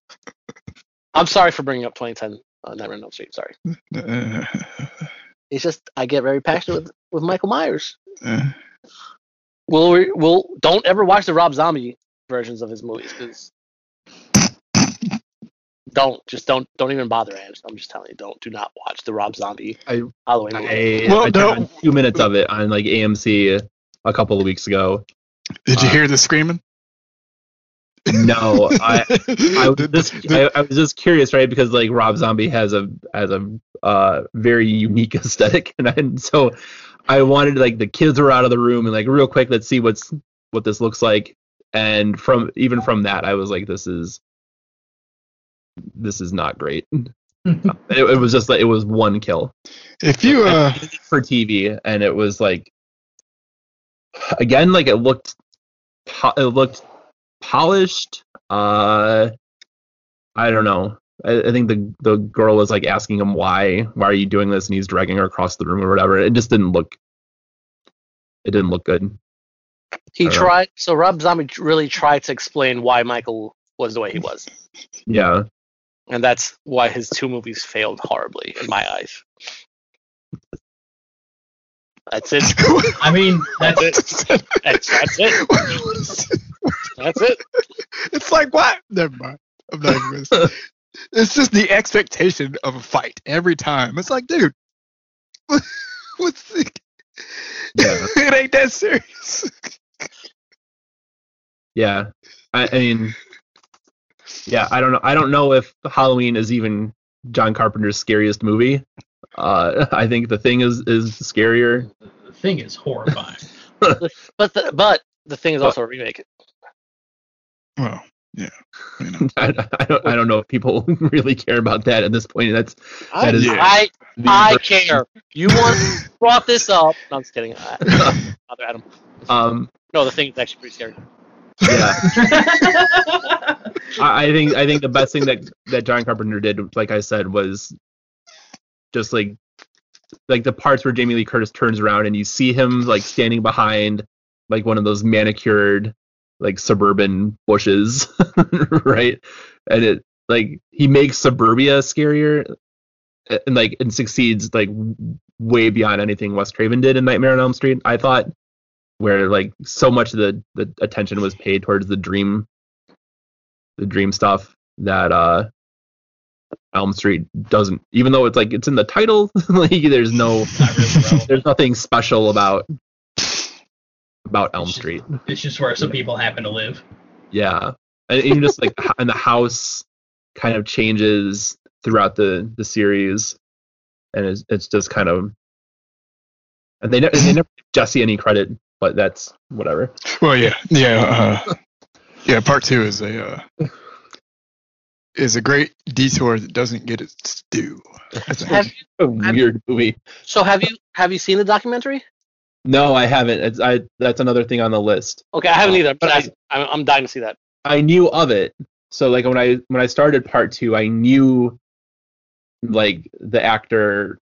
[LAUGHS] I'm sorry for bringing up 2010 uh, Nightmare on Elm Street. Sorry. [LAUGHS] It's just I get very passionate with, with Michael Myers. uh, We'll we will don't ever watch the Rob Zombie versions of his movies because don't just don't don't even bother. Ange. I'm just telling you, don't do not watch the Rob Zombie I Halloween movie. I, Well, I no. tried two minutes of it on like AMC a couple of weeks ago. Did you Uh, hear the screaming? No, I I was [LAUGHS] just I, I was just curious, right? Because like Rob Zombie has a has a uh very unique [LAUGHS] aesthetic, and, I, and so I wanted like the kids were out of the room and like real quick, let's see what's what this looks like. And from even from that, I was like, this is this is not great. [LAUGHS] It, it was just like it was one kill if you uh, for TV, and it was like again, like it looked it looked polished. Uh, I don't know. I, I think the the girl was like asking him why why are you doing this, and he's dragging her across the room or whatever. It just didn't look. It didn't look good. He don't know. tried. So Rob Zombie really tried to explain why Michael was the way he was, Yeah, and that's why his two movies failed horribly in my eyes. That's it. I mean, that's it. That's, that's it. What is it? That's it. It's like what? Never mind. I'm not even gonna say. It's just the expectation of a fight every time. It's like, dude, [LAUGHS] what's the? Yeah. it ain't that serious. yeah. I, I mean, yeah. I don't know. I don't know if Halloween is even John Carpenter's scariest movie. Uh, [LAUGHS] I think the thing is is scarier. The thing is horrifying. [LAUGHS] [LAUGHS] But the, but the thing is also a remake. Well, yeah, you know. I, I don't I don't know if people really care about that at this point. That's I, That is- I, the I care. You want brought this up? No, I'm just kidding. I, Other Adam. um No, the thing is actually pretty scary. yeah. I, I think I think the best thing that that John Carpenter did, like I said, was just like like the parts where Jamie Lee Curtis turns around and you see him like standing behind like one of those manicured like suburban bushes, [LAUGHS] right? And it like he makes suburbia scarier and like and succeeds like way beyond anything Wes Craven did in Nightmare on Elm Street. I thought where like so much of the the attention was paid towards the dream the dream stuff that uh Elm Street doesn't even though it's like it's in the title [LAUGHS] like there's no Not really there's nothing special about about Elm It's just- Street. It's just where some people happen to live. Yeah. And even just like and the house kind of changes throughout the the series and it's it's just kind of and they never they never give Jesse any credit, but that's whatever. Well, yeah, yeah, uh, yeah. Part two is a uh, is a great detour that doesn't get its due. I think. Have, A weird movie. so have you have you seen the documentary? No, I haven't. It's I that's another thing on the list. Okay, I haven't Oh, either, but but I, I'm, I'm dying to see that. I knew of it. So like when I when I started part two, I knew like the actor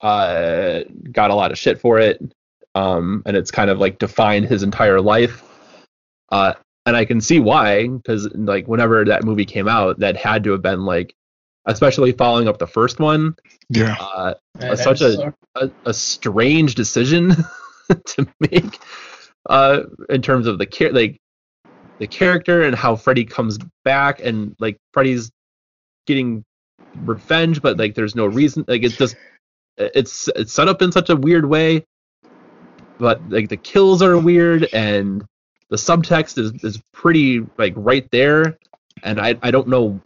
uh got a lot of shit for it. Um and it's kind of like defined his entire life. Uh and I can see why, because like whenever that movie came out, that had to have been like especially following up the first one, Yeah, uh That- such a- a, a strange decision [LAUGHS] to make uh in terms of the care like the character and how Freddy comes back and like Freddy's getting revenge but like there's no reason like it's just it's it's set up in such a weird way but like the kills are weird and the subtext is is pretty like right there and I I don't know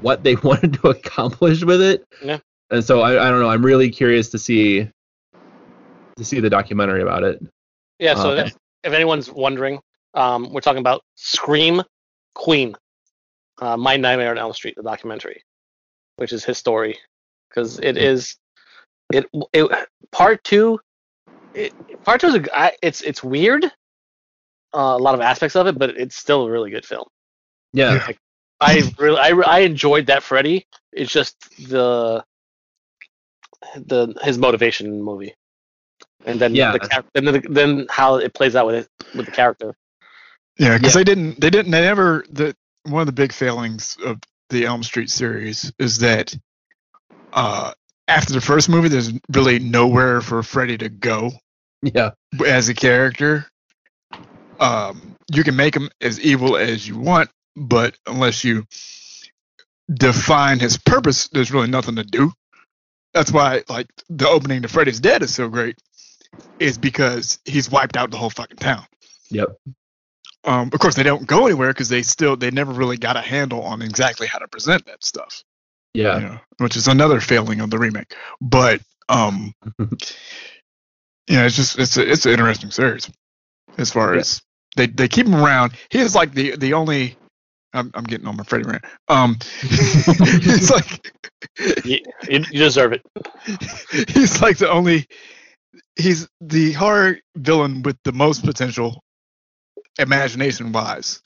what they [LAUGHS] wanted to accomplish with it Yeah. and so I, I don't know. I'm really curious to see to see the documentary about it. Yeah, so Uh, if, if anyone's wondering, um, we're talking about Scream Queen, uh, My Nightmare on Elm Street, the documentary, which is his story, because it is it it part two. It, part two is a, I, it's it's weird, uh, a lot of aspects of it, but it's still a really good film. Yeah, I really I, I enjoyed that Freddy. It's just the the his motivation in the movie, and then Yeah. the char- then the, then how it plays out with it with the character. yeah. Because Yeah. they didn't, they didn't, they never. The one of the big failings of the Elm Street series is that uh, after the first movie, there's really nowhere for Freddy to go yeah, as a character. Um, you can make him as evil as you want, but unless you define his purpose, there's really nothing to do. That's why, like, the opening to Freddy's Dead is so great, is because he's wiped out the whole fucking town. Yep. Um, of course, they don't go anywhere because they still they never really got a handle on exactly how to present that stuff. Yeah. you know, which is another failing of the remake. But um, [LAUGHS] yeah, it's just it's a, it's an interesting series as far Yeah. as they they keep him around. He is like the the only. I'm I'm getting on my Freddy rant. Um, [LAUGHS] he's like You, you, you deserve it. [LAUGHS] he's like the only. He's the horror villain with the most potential, imagination wise.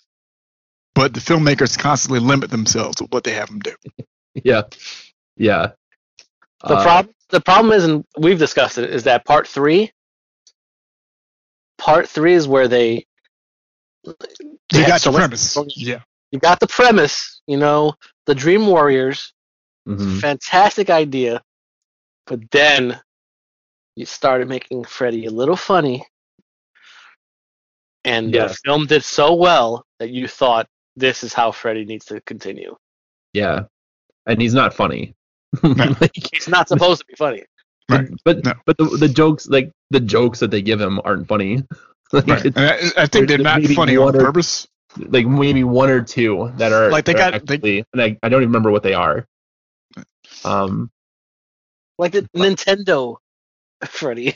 But the filmmakers constantly limit themselves with what they have him do. [LAUGHS] Yeah. Yeah. The Uh, problem the problem is, and we've discussed it, is that part three. Part three is where they. They had got so the premise. Yeah. You got the premise, you know, the Dream Warriors, mhm. fantastic idea, but then you started making Freddy a little funny, and the film did so well that you thought this is how Freddy needs to continue. Yeah. And he's not funny. [LAUGHS] No. Like, He's not supposed to be funny. Right. but No. but the, the jokes like the jokes that they give him aren't funny. Like, Right. And I, I think they're not funny on or- purpose. like maybe one or two that are Like, they that are got- they- and I, I don't even remember what they are. Um, Like the Nintendo Freddy.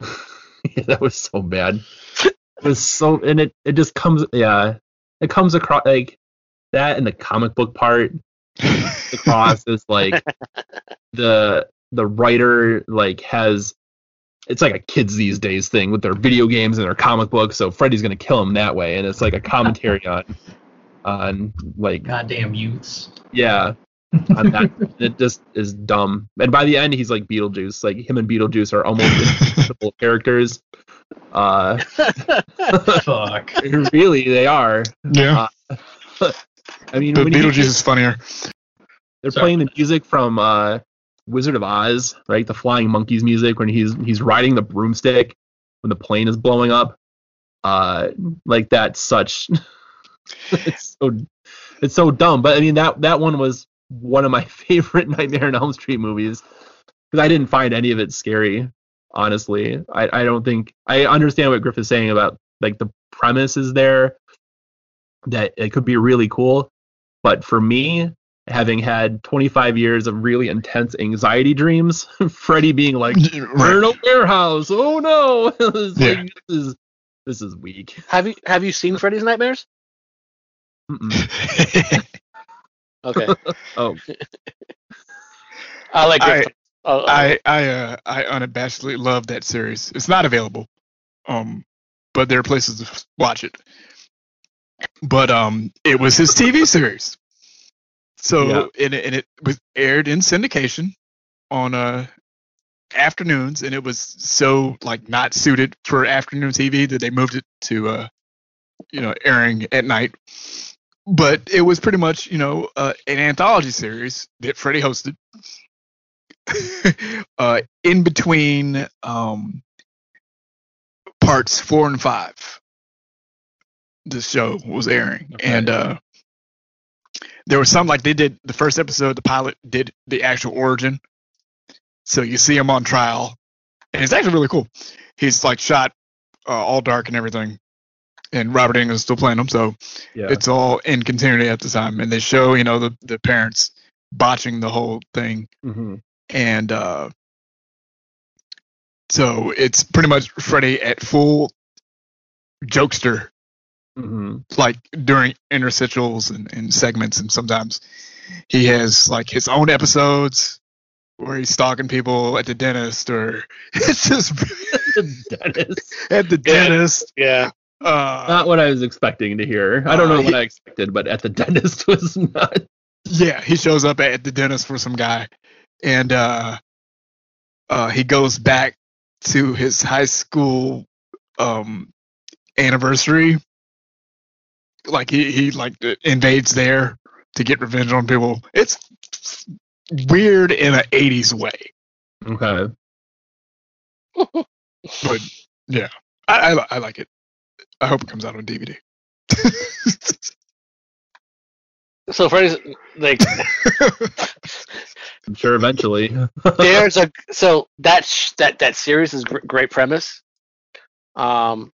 yeah, [LAUGHS] [LAUGHS] that was so bad. It was so, and it it just comes, yeah, it comes across like that and the comic book part [LAUGHS] across is like the the writer like has it's like a kids these days thing with their video games and their comic books so freddy's gonna kill him that way and it's like a commentary [LAUGHS] on on like Goddamn youths. yeah [LAUGHS] on that it just is dumb and by the end he's like beetlejuice like him and beetlejuice are almost [LAUGHS] invincible characters uh Fuck. really they are yeah. i mean but when you- Beetlejuice is funnier. They're Sorry. playing the music from uh, Wizard of Oz, right? The Flying Monkeys music when he's he's riding the broomstick when the plane is blowing up. Uh, like that's such. [LAUGHS] it's so it's so dumb, but I mean that that one was one of my [LAUGHS] favorite Nightmare on Elm Street movies because I didn't find any of it scary. Honestly, I I don't think I understand what Griff is saying about like the premise is there that it could be really cool, but for me, having had 25 years of really intense anxiety dreams, [LAUGHS] Freddy being like, "We're Right. in a warehouse. Oh no, [LAUGHS] It's Yeah. like, this is this is weak." Have you have you seen Freddy's Nightmares? [LAUGHS] Okay, Oh, I like. I- Griff. Oh, oh, I I uh, I unabashedly love that series. It's not available, um, but there are places to watch it. But um, it was his TV series, so Yeah. and it, and it was aired in syndication on uh afternoons, and it was so like not suited for afternoon TV that they moved it to uh you know airing at night. But it was pretty much you know uh, an anthology series that Freddy hosted [LAUGHS] uh, in between um, parts four and five, the show was airing, Okay. and uh, there was some like they did the first episode. The pilot did the actual origin, so you see him on trial, and it's actually really cool. He's like shot uh, all dark and everything, and Robert Englund is still playing him, so yeah. it's all in continuity at the time, and they show you know the the parents botching the whole thing hmm and uh, so it's pretty much Freddy at full jokester, hmm like during interstitials and, and segments, and sometimes he has like his own episodes where he's stalking people at the dentist, or [LAUGHS] it's just [LAUGHS] Dennis. at the dentist. yeah. Uh, Not what I was expecting to hear. I don't know Uh, what he- I expected, but at the [LAUGHS] dentist was not. Yeah, he shows up at the dentist for some guy, and uh, uh, he goes back to his high school um, anniversary. Like he he like invades there to get revenge on people. It's weird in an '80s way, Okay. [LAUGHS] but yeah, I I, I like it. I hope it comes out on DVD. [LAUGHS] So Freddy's like I'm [LAUGHS] sure eventually. there's a so that sh- that that series is gr- great premise. Um,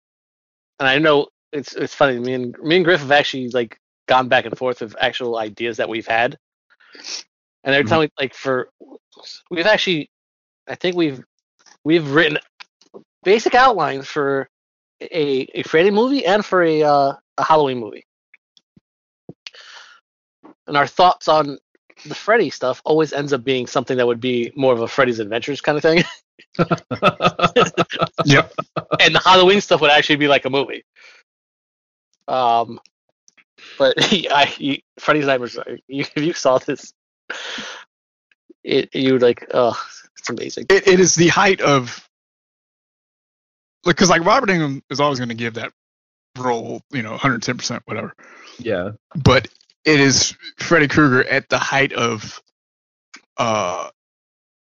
and I know it's it's funny. Me and me and Griff have actually like gone back and forth of actual ideas that we've had, and every time we like for we've actually, I think we've we've written basic outlines for a a Freddy movie and for a uh, a Halloween movie, and our thoughts on the Freddy stuff always ends up being something that would be more of a Freddy's Adventures kind of thing, [LAUGHS] yep. [LAUGHS] and the Halloween stuff would actually be like a movie. Um, but [LAUGHS] I, you, Freddy's Nightmares, [LAUGHS] you, if you saw this, it you would like, oh, it's amazing. It, it is the height of because like Robert Englund is always going to give that role, you know, 110 percent, whatever. yeah. But it is Freddy Krueger at the height of uh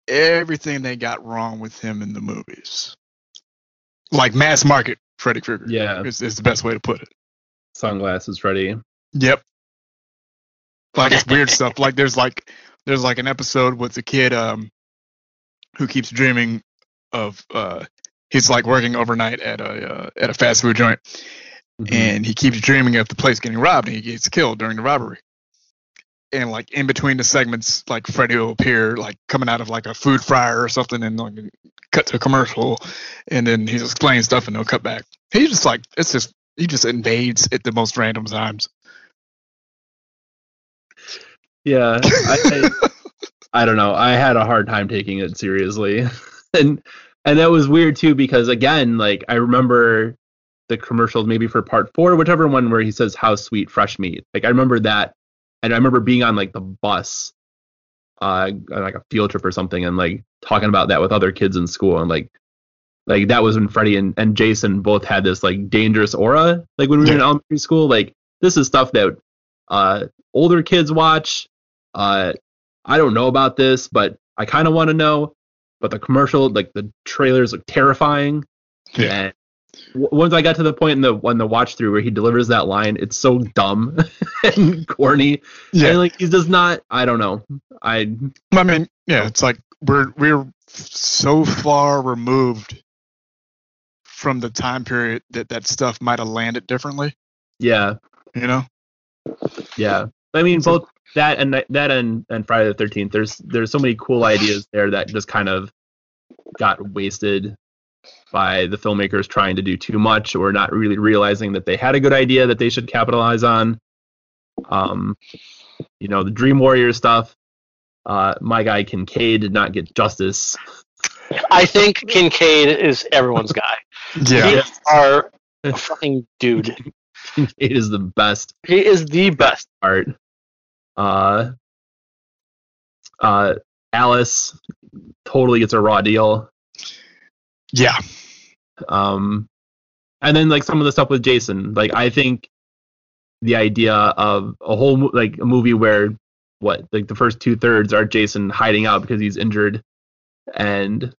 everything they got wrong with him in the movies, like mass market Freddy Krueger. Yeah. is, is the best way to put it. Sunglasses ready. Yep. Like it's weird [LAUGHS] stuff. Like there's like there's like an episode with the kid um who keeps dreaming of uh he's like working overnight at a uh, at a fast food joint Mhm. and he keeps dreaming of the place getting robbed and he gets killed during the robbery. And like in between the segments, like Freddy will appear like coming out of like a food fryer or something and like cut to a commercial and then he's explaining stuff and they'll cut back. he's just like it's just he just invades at the most random times. Yeah. I, I, [LAUGHS] I don't know. I had a hard time taking it seriously. [LAUGHS] and and that was weird too because again, like I remember the commercials maybe for part four, whichever one where he says how sweet fresh meat. Like I remember that and I remember being on like the bus uh like a field trip or something and like talking about that with other kids in school and like like that was when Freddy and, and Jason both had this like dangerous aura like when we were in elementary school. Like this is stuff that uh older kids watch. Uh I don't know about this but I kind of want to know. But the commercial like the trailers look terrifying. Yeah. and w- once I got to the point in the when the watch through where he delivers that line it's so dumb [LAUGHS] and corny. Yeah. and like he's just not I don't know. I I mean, yeah, it's like we're we're so far removed from the time period that that stuff might have landed differently. yeah You know? Yeah, I mean So- both that and that and and Friday the Thirteenth. There's there's so many cool ideas there that just kind of got wasted by the filmmakers trying to do too much or not really realizing that they had a good idea that they should capitalize on. Um, you know the Dream Warrior stuff. Uh, my guy Kincaid did not get justice. I think Kincaid is everyone's guy. Yeah. He is our fucking dude. [LAUGHS] Kincaid is the best He is the best. art. Uh, uh, Alice totally gets a raw deal. Yeah. Um, and then like some of the stuff with Jason, like I think the idea of a whole like a movie where what like the first two thirds are Jason hiding out because he's injured and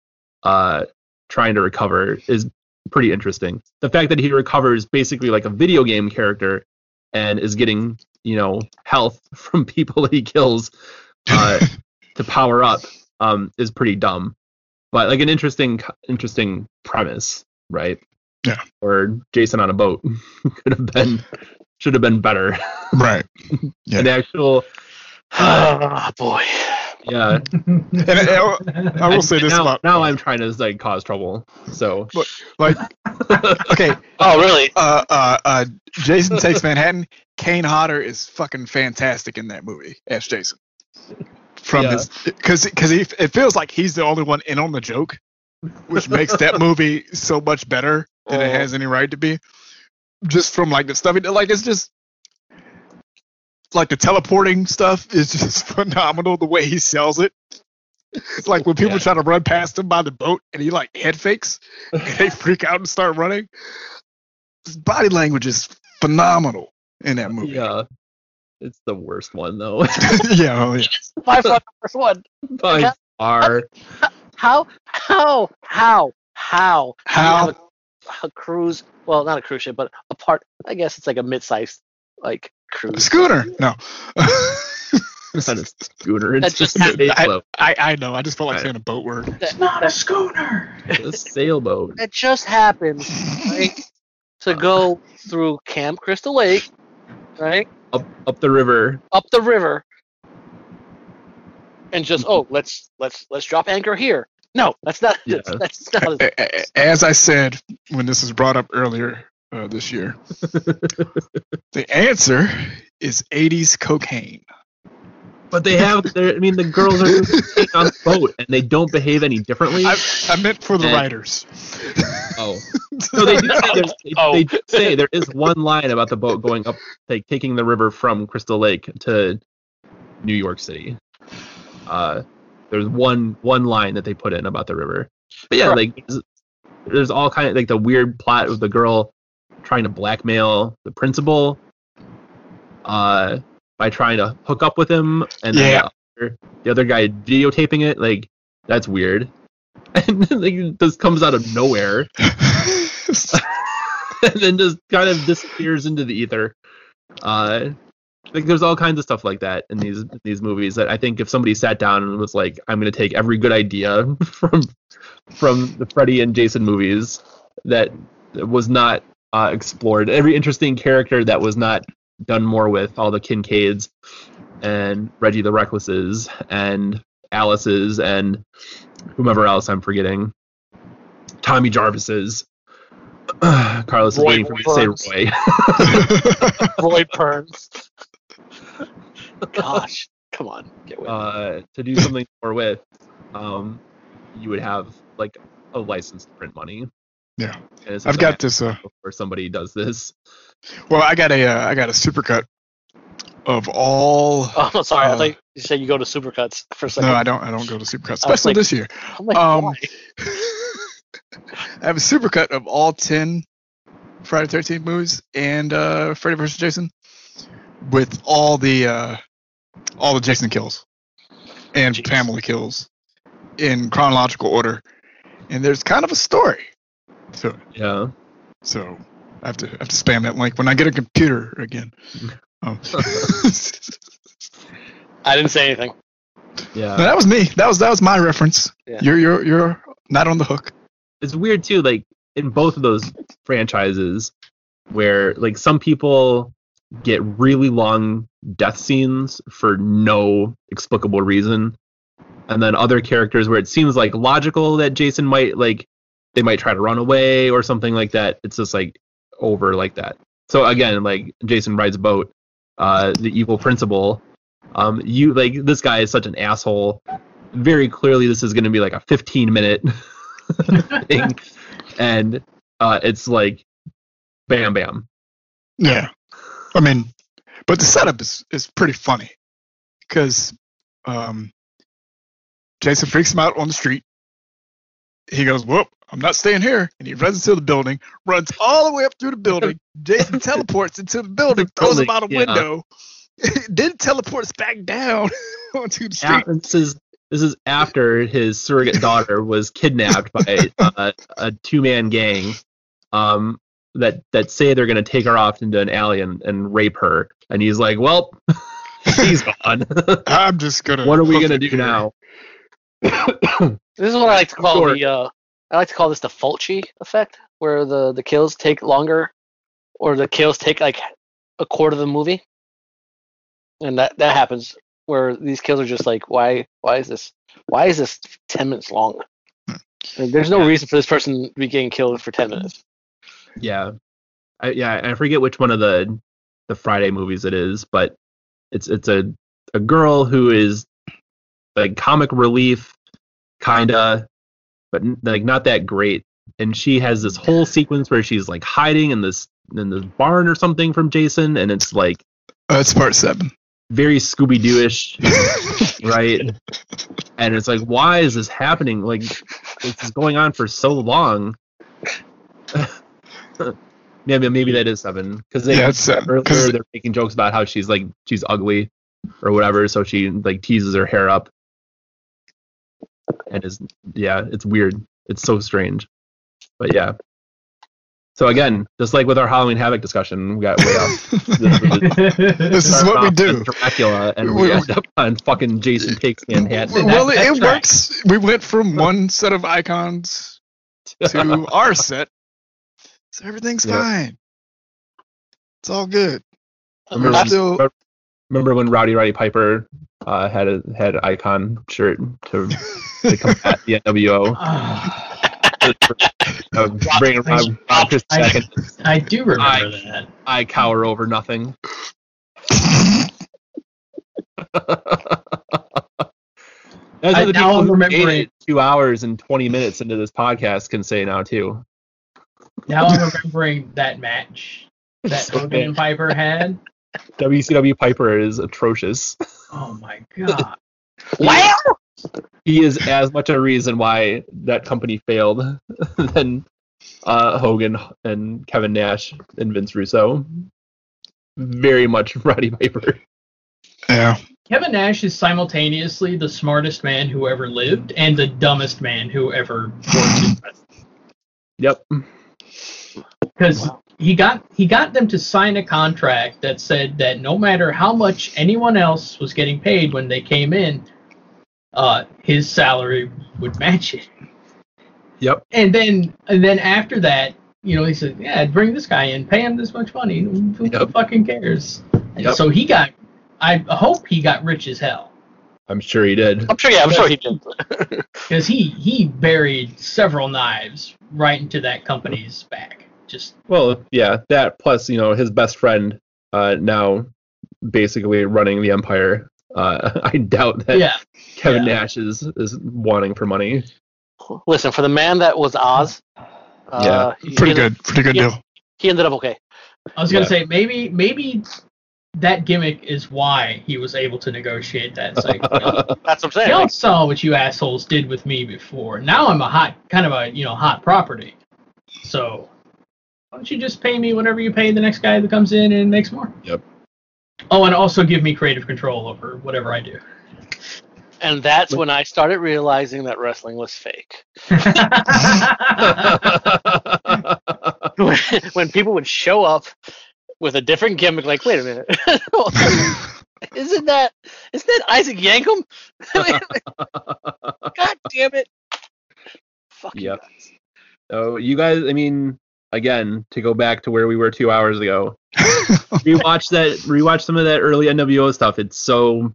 uh trying to recover is pretty interesting. The fact that he recovers basically like a video game character and is getting you know health [LAUGHS] from people that he kills uh, [LAUGHS] to power up um, is pretty dumb, but like an interesting interesting premise, right? Yeah. Or Jason on a boat [LAUGHS] could have been should have been better. right. Yeah. An actual Oh [SIGHS] boy. Yeah. [LAUGHS] And I, I will say this now, about now I'm trying to like cause trouble. So like [LAUGHS] okay, Oh really? uh uh uh Jason Takes Manhattan, Kane Hodder is fucking fantastic in that movie as Jason. From Yeah. his cuz cuz he it feels like he's the only one in on the joke, which makes that [LAUGHS] movie so much better than it Oh. has any right to be. Just from like the stuff he like it's just like the teleporting stuff is just [LAUGHS] phenomenal the way he sells it. It's like when people Yeah. try to run past him by the boat and he like head fakes [LAUGHS] and they freak out and start running. His body language is phenomenal in that movie. yeah. It's the worst one though. [LAUGHS] yeah, oh, yeah. By far the first one. By Yeah. far. How? How? How? How? How? a cruise. Well, not a cruise ship, but a part. I guess it's like a mid-sized like A cruise. schooner. No. It's not a schooner. It's That just just a happened. sailboat. I, I know. I just felt like Right. saying a boat word. It's not a schooner. It's a sailboat. It just happened, right? To go through Camp Crystal Lake, right? Up up the river. Up the river, and just oh, let's let's let's drop anchor here. No, that's not. Yeah. That's, [LAUGHS] that's not. A- a- As I said when this was brought up earlier uh, this year, [LAUGHS] the answer is 80s cocaine. But they have. they're- I mean, the girls are [LAUGHS] on the boat and they don't behave any differently. I, I meant for the Eh. writers. oh, [LAUGHS] no, they do say, there's- they, Oh. they do say there is one line about the boat going up, like taking the river from Crystal Lake to New York City. Uh, there's one one line that they put in about the river. But yeah, like there's, there's all kind of like the weird plot of the girl trying to blackmail the principal. Uh, by trying to hook up with him, and then Yeah. the, other, the other guy videotaping it, like that's weird. [LAUGHS] And then, like this comes out of nowhere, [LAUGHS] and then just kind of disappears into the ether. Uh, like there's all kinds of stuff like that in these these movies that I think if somebody sat down and was like, I'm gonna take every good idea [LAUGHS] from from the Freddy and Jason movies that was not uh, explored, every interesting character that was not done more with, all the Kincaids and Reggie the Recklesses and Alice's and whomever else I'm forgetting. Tommy Jarvis's. [CLEARS THROAT] Carlos is waiting for me to say Roy. [LAUGHS] Roy Burns. Gosh, come on, get with uh, to do something more with, um, you would have like a license to print money. Yeah. I've got this. Uh, where somebody does this. well, I got a uh, I got a supercut of all. [LAUGHS] Oh, no, sorry. I uh, thought you said you go to Supercuts for a second. No, I don't. I don't go to supercuts, I especially like- this year. I'm like, um, why? [LAUGHS] I have a supercut of all ten Friday Thirteenth movies and uh, Freddy vs. Jason, with all the uh, all the Jason kills and Jeez. family kills in chronological order, and there's kind of a story to it. Yeah. So I have to I have to spam that link when I get a computer again. [LAUGHS] Um, [LAUGHS] I didn't say anything. no, Yeah. that was me. That was that was my reference. Yeah. You're you're you're not on the hook. It's weird too, like in both of those franchises, where like some people get really long death scenes for no explicable reason. And then other characters where it seems like logical that Jason might like they might try to run away or something like that. It's just like over like that. So again, like Jason rides a boat, uh, the evil principal. Um, you like this guy is such an asshole. Very clearly, this is going to be like a 15 minute [LAUGHS] thing, and uh, it's like, bam, bam. Yeah, I mean, but the setup is is pretty funny because um, Jason freaks him out on the street. He goes, "Whoop! I'm not staying here," and he runs into the building, runs all the way up through the building. [LAUGHS] Jason teleports into the building, The throws him out a yeah. window, [LAUGHS] then teleports back down [LAUGHS] onto the street. Yeah, this is this is after his surrogate daughter was kidnapped by uh, a two man gang, um, that that say they're gonna take her off into an alley and, and rape her, and he's like, well, he's gone. I'm just gonna. what are we gonna do here. now? This is what I like to call Sure. the. Uh, I like to call this the Fulci effect, where the the kills take longer, or the kills take like a quarter of the movie, and that that happens where these kills are just like, why why is this why is this ten minutes long? Hmm. Like, there's no reason for this person to be getting killed for ten minutes. Yeah, I, yeah, I forget which one of the the Friday movies it is, but it's it's a a girl who is like comic relief, kinda, but like not that great. And she has this whole sequence where she's like hiding in this in this barn or something from Jason, and it's like Uh, it's part seven. very Scooby Doo-ish, [LAUGHS] right? And it's like, why is this happening? Like, this is going on for so long. [LAUGHS] maybe maybe that is seven because they Yeah, earlier they're making jokes about how she's like she's ugly or whatever, so she like teases her hair up, and is yeah, it's weird. It's so strange, but yeah, So again, just like with our Halloween Havoc discussion, we got way off. [LAUGHS] This is what we do. Dracula, and we We- end up on fucking Jason Pigskin hat. That- well, that it works. We went from [LAUGHS] one set of icons to [LAUGHS] our set, so everything's Yeah. fine. It's all good. Remember, We're still- remember when Rowdy Roddy Piper uh, had a had an icon shirt to, to combat the NWO? [SIGHS] [LAUGHS] Uh, bring around Rob Chris I- second. I do remember I- that. I cower over nothing. [LAUGHS] That's I- what the now people I'm who made remembering- two hours and twenty minutes into this podcast can say now too. Now I'm remembering that match that [LAUGHS] Hogan and Piper had. WCW Piper is atrocious. Oh my god. Wow! He is as much a reason why that company failed [LAUGHS] than uh, Hogan and Kevin Nash and Vince Russo. Very much [LAUGHS] Roddy Piper. Yeah. Kevin Nash is simultaneously the smartest man who ever lived and the dumbest man who ever worked in wrestling. Yep. Because he got he got them to sign a contract that said that no matter how much anyone else was getting paid when they came in, uh, his salary would match it. Yep. And then and then after that, you know, he said, "Yeah, bring this guy in, pay him this much money. Who, who Yep. fucking cares?" And Yep. so he got. I hope he got rich as hell I'm sure he did. I'm sure, yeah, I'm sure he did. [LAUGHS] because he he buried several knives right into that company's back. Just Well, yeah, that plus, you know, his best friend uh, now basically running the empire. Uh, [LAUGHS] I doubt that yeah, Kevin yeah. Nash is, is wanting for money. Listen, for the man that was Oz, uh, he, Pretty ended- good. Pretty good yeah. deal. He ended up okay. I was gonna Yeah. say maybe maybe that gimmick is why he was able to negotiate that. It's like, you know, [LAUGHS] That's what I'm saying. y'all Like, saw what you assholes did with me before. Now I'm a hot, kind of a you know hot property. So why don't you just pay me whatever you pay the next guy that comes in and makes more? Yep. Oh, and also give me creative control over whatever I do. and that's when I started realizing that wrestling was fake. [LAUGHS] when, when people would show up with a different gimmick, like, wait a minute, [LAUGHS] isn't that isn't that Isaac Yankem? [LAUGHS] God damn it! Fuck you Yep. guys. so you guys, I mean, again, to go back to where we were two hours ago, [LAUGHS] rewatch that, rewatch some of that early NWO stuff. It's so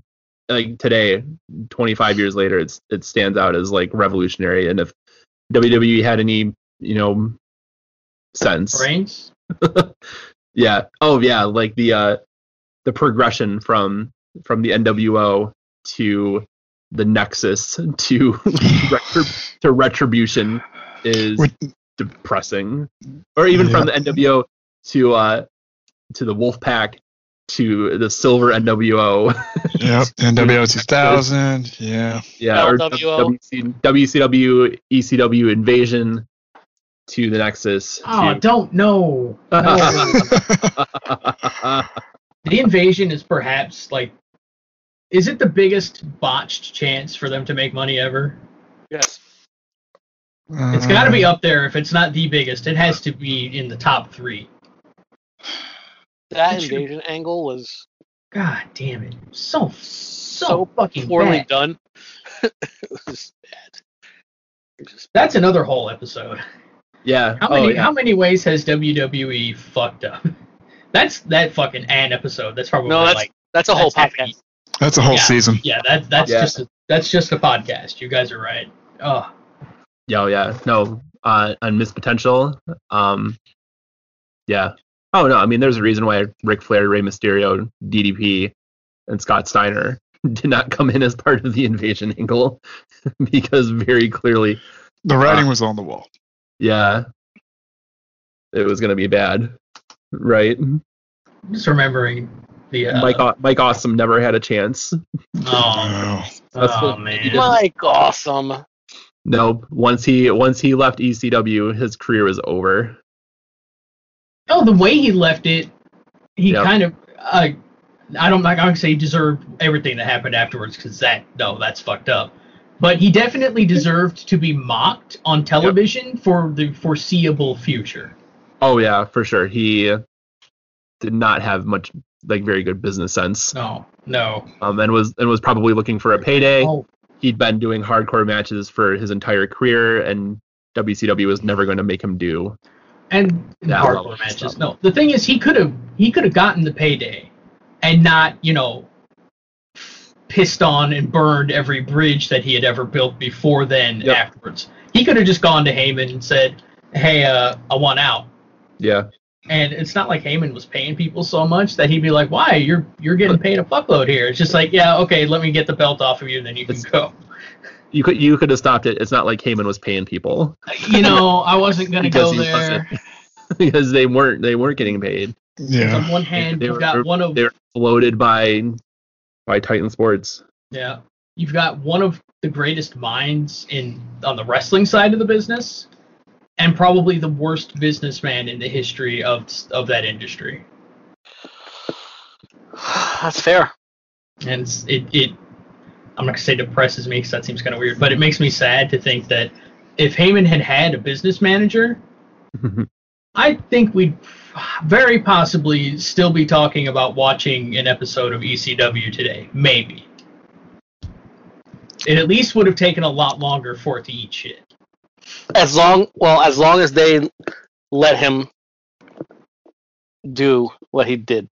like today, 25 years later, it's it stands out as like revolutionary. And if WWE had any, you know, sense, Brains. [LAUGHS] yeah, oh yeah, like the uh the progression from from the NWO to the Nexus [LAUGHS] to to Retribution is We're- depressing, or even from the NWO to uh to the Wolfpack to the Silver NWO, Yep. [LAUGHS] NWO 2000. Yeah. yeah, or LWO. WC, WCW ECW Invasion to the Nexus. Oh, to- don't know. No. [LAUGHS] the invasion is perhaps like, is it the biggest botched chance for them to make money ever? Yes. It's got to be up there. If it's not the biggest, it has to be in the top three. That Did you- angle was God damn it! So so, so fucking poorly bad. done. [LAUGHS] it was bad. It was That's another whole episode. yeah. How oh, many yeah. how many ways has WWE fucked up? [LAUGHS] That's that fucking an episode. That's probably No, that's like that's a whole that's podcast. That's a whole Yeah. season. yeah. That that's Yeah. just a, that's just a podcast. You guys are right. Oh, Yeah, oh, yeah, no, uh, on Miss Potential, um, yeah. Oh no, I mean, there's a reason why Ric Flair, Rey Mysterio, DDP, and Scott Steiner [LAUGHS] did not come in as part of the invasion angle [LAUGHS] because very clearly, The writing was on the wall. yeah, it was gonna be bad, right? just remembering the uh, Mike, Aw- Mike Awesome never had a chance. Oh, [LAUGHS] Oh. That's oh what he man. did. Mike, awesome. No, once he once he left ECW, his career was over. Oh, the way he left it, he Yep. kind of. Uh, I don't. Like I'm say he deserved everything that happened afterwards because that no, that's fucked up. But he definitely deserved to be mocked on television for the foreseeable future. Oh yeah, for sure. He did not have much like very good business sense. No, no. Um, and was and was probably looking for a payday. Oh, He'd been doing hardcore matches for his entire career, and WCW was never going to make him do. and hardcore matches. stuff. No, the thing is, he could have he could have gotten the payday, and not you know pissed on and burned every bridge that he had ever built before then. Yep. Afterwards, he could have just gone to Heyman and said, "Hey, uh, I want out." Yeah, And it's not like Heyman was paying people so much that he'd be like, "Why? You're you're getting paid a fuckload here." It's just like, "Yeah, okay, let me get the belt off of you, and then you can It's- go." you could you could have stopped it. It's not like Heyman was paying people You know, I wasn't gonna Because go there. [LAUGHS] because they weren't they weren't getting paid. Yeah. On one hand, They you've were- got one of They were floated by by Titan Sports. Yeah. You've got one of the greatest minds in on the wrestling side of the business and probably the worst businessman in the history of of that industry. [SIGHS] That's fair. And it it I'm not going to say depresses me cuz that seems kind of weird, but it makes me sad to think that if Heyman had had a business manager, [LAUGHS] I think we'd very possibly still be talking about watching an episode of ECW today. Maybe. It at least would have taken a lot longer for it to eat shit. As long, well, as long as they let him do what he did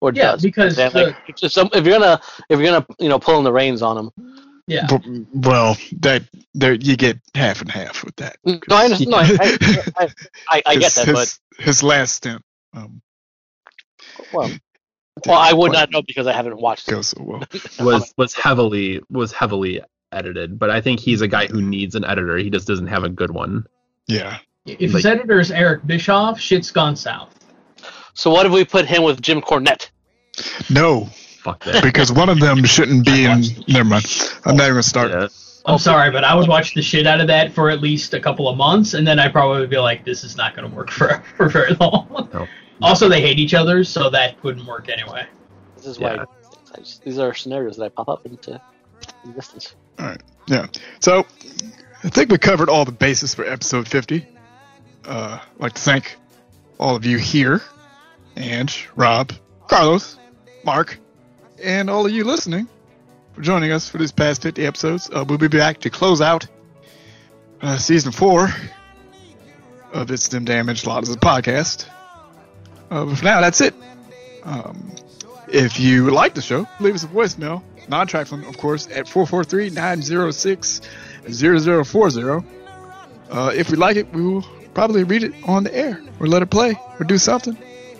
or Yeah, does. because Then, the- like, if, some- if you're gonna, if you're gonna, you know, pulling the reins on him. Yeah. B- Well, that there you get half and half with that. No, I understand. No, I, I, I, I, I get His- that, but his, his last stint um, well, well, I would not know because I haven't watched. it. so well. [LAUGHS] was was heavily was heavily edited, but I think he's a guy who needs an editor. He just doesn't have a good one. Yeah. If Like- his editor is Eric Bischoff, shit's gone south. So what if we put him with Jim Cornette? No, Fuck that. because one of them shouldn't be in. Never mind. I'm not even gonna start. Yeah. I'm sorry, but I would watch the shit out of that for at least a couple of months, and then I probably would probably be like, this is not going to work [LAUGHS] for, for very long. No. Also, they hate each other, so that wouldn't work anyway. This is why Yeah. I just, these are scenarios that I pop up into existence. Yeah. So I think we covered all the bases for episode 50. Uh, I'd like to thank all of you here, and Rob, Carlos, Mark, and all of you listening for joining us for these past 50 episodes. Uh, we'll be back to close out uh, season four of It's Them Damage Lot as a podcast. Uh, but for now, that's it. Um, if you like the show, leave us a voicemail, non trifling, of course, at 443 906 0040. Uh, if we like it, we will probably read it on the air or let it play or do something.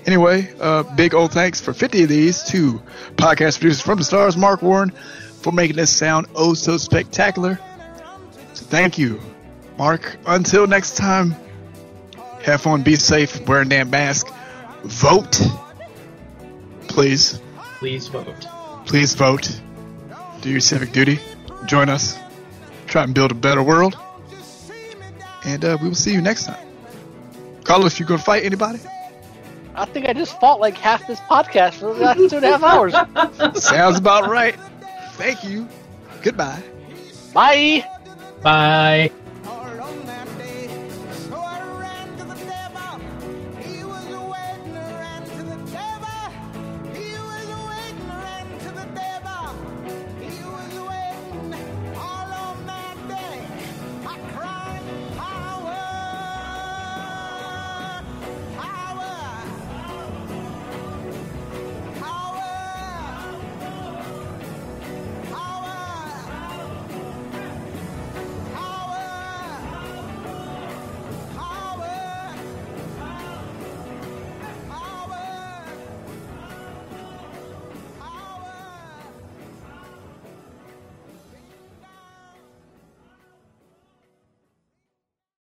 Anyway, uh, big old thanks for 50 of these to podcast producers from the stars, Mark Warren, for making this sound oh so spectacular. So thank you, Mark. Until next time, have fun, be safe, wear a damn mask, vote, please. Please vote. Please vote. Do your civic duty. Join us. Try and build a better world. And uh, we will see you next time. Carlos, you gonna fight anybody? I think I just fought like half this podcast for the last two and a half hours. [LAUGHS] Sounds about right. Thank you. Goodbye. Bye. Bye.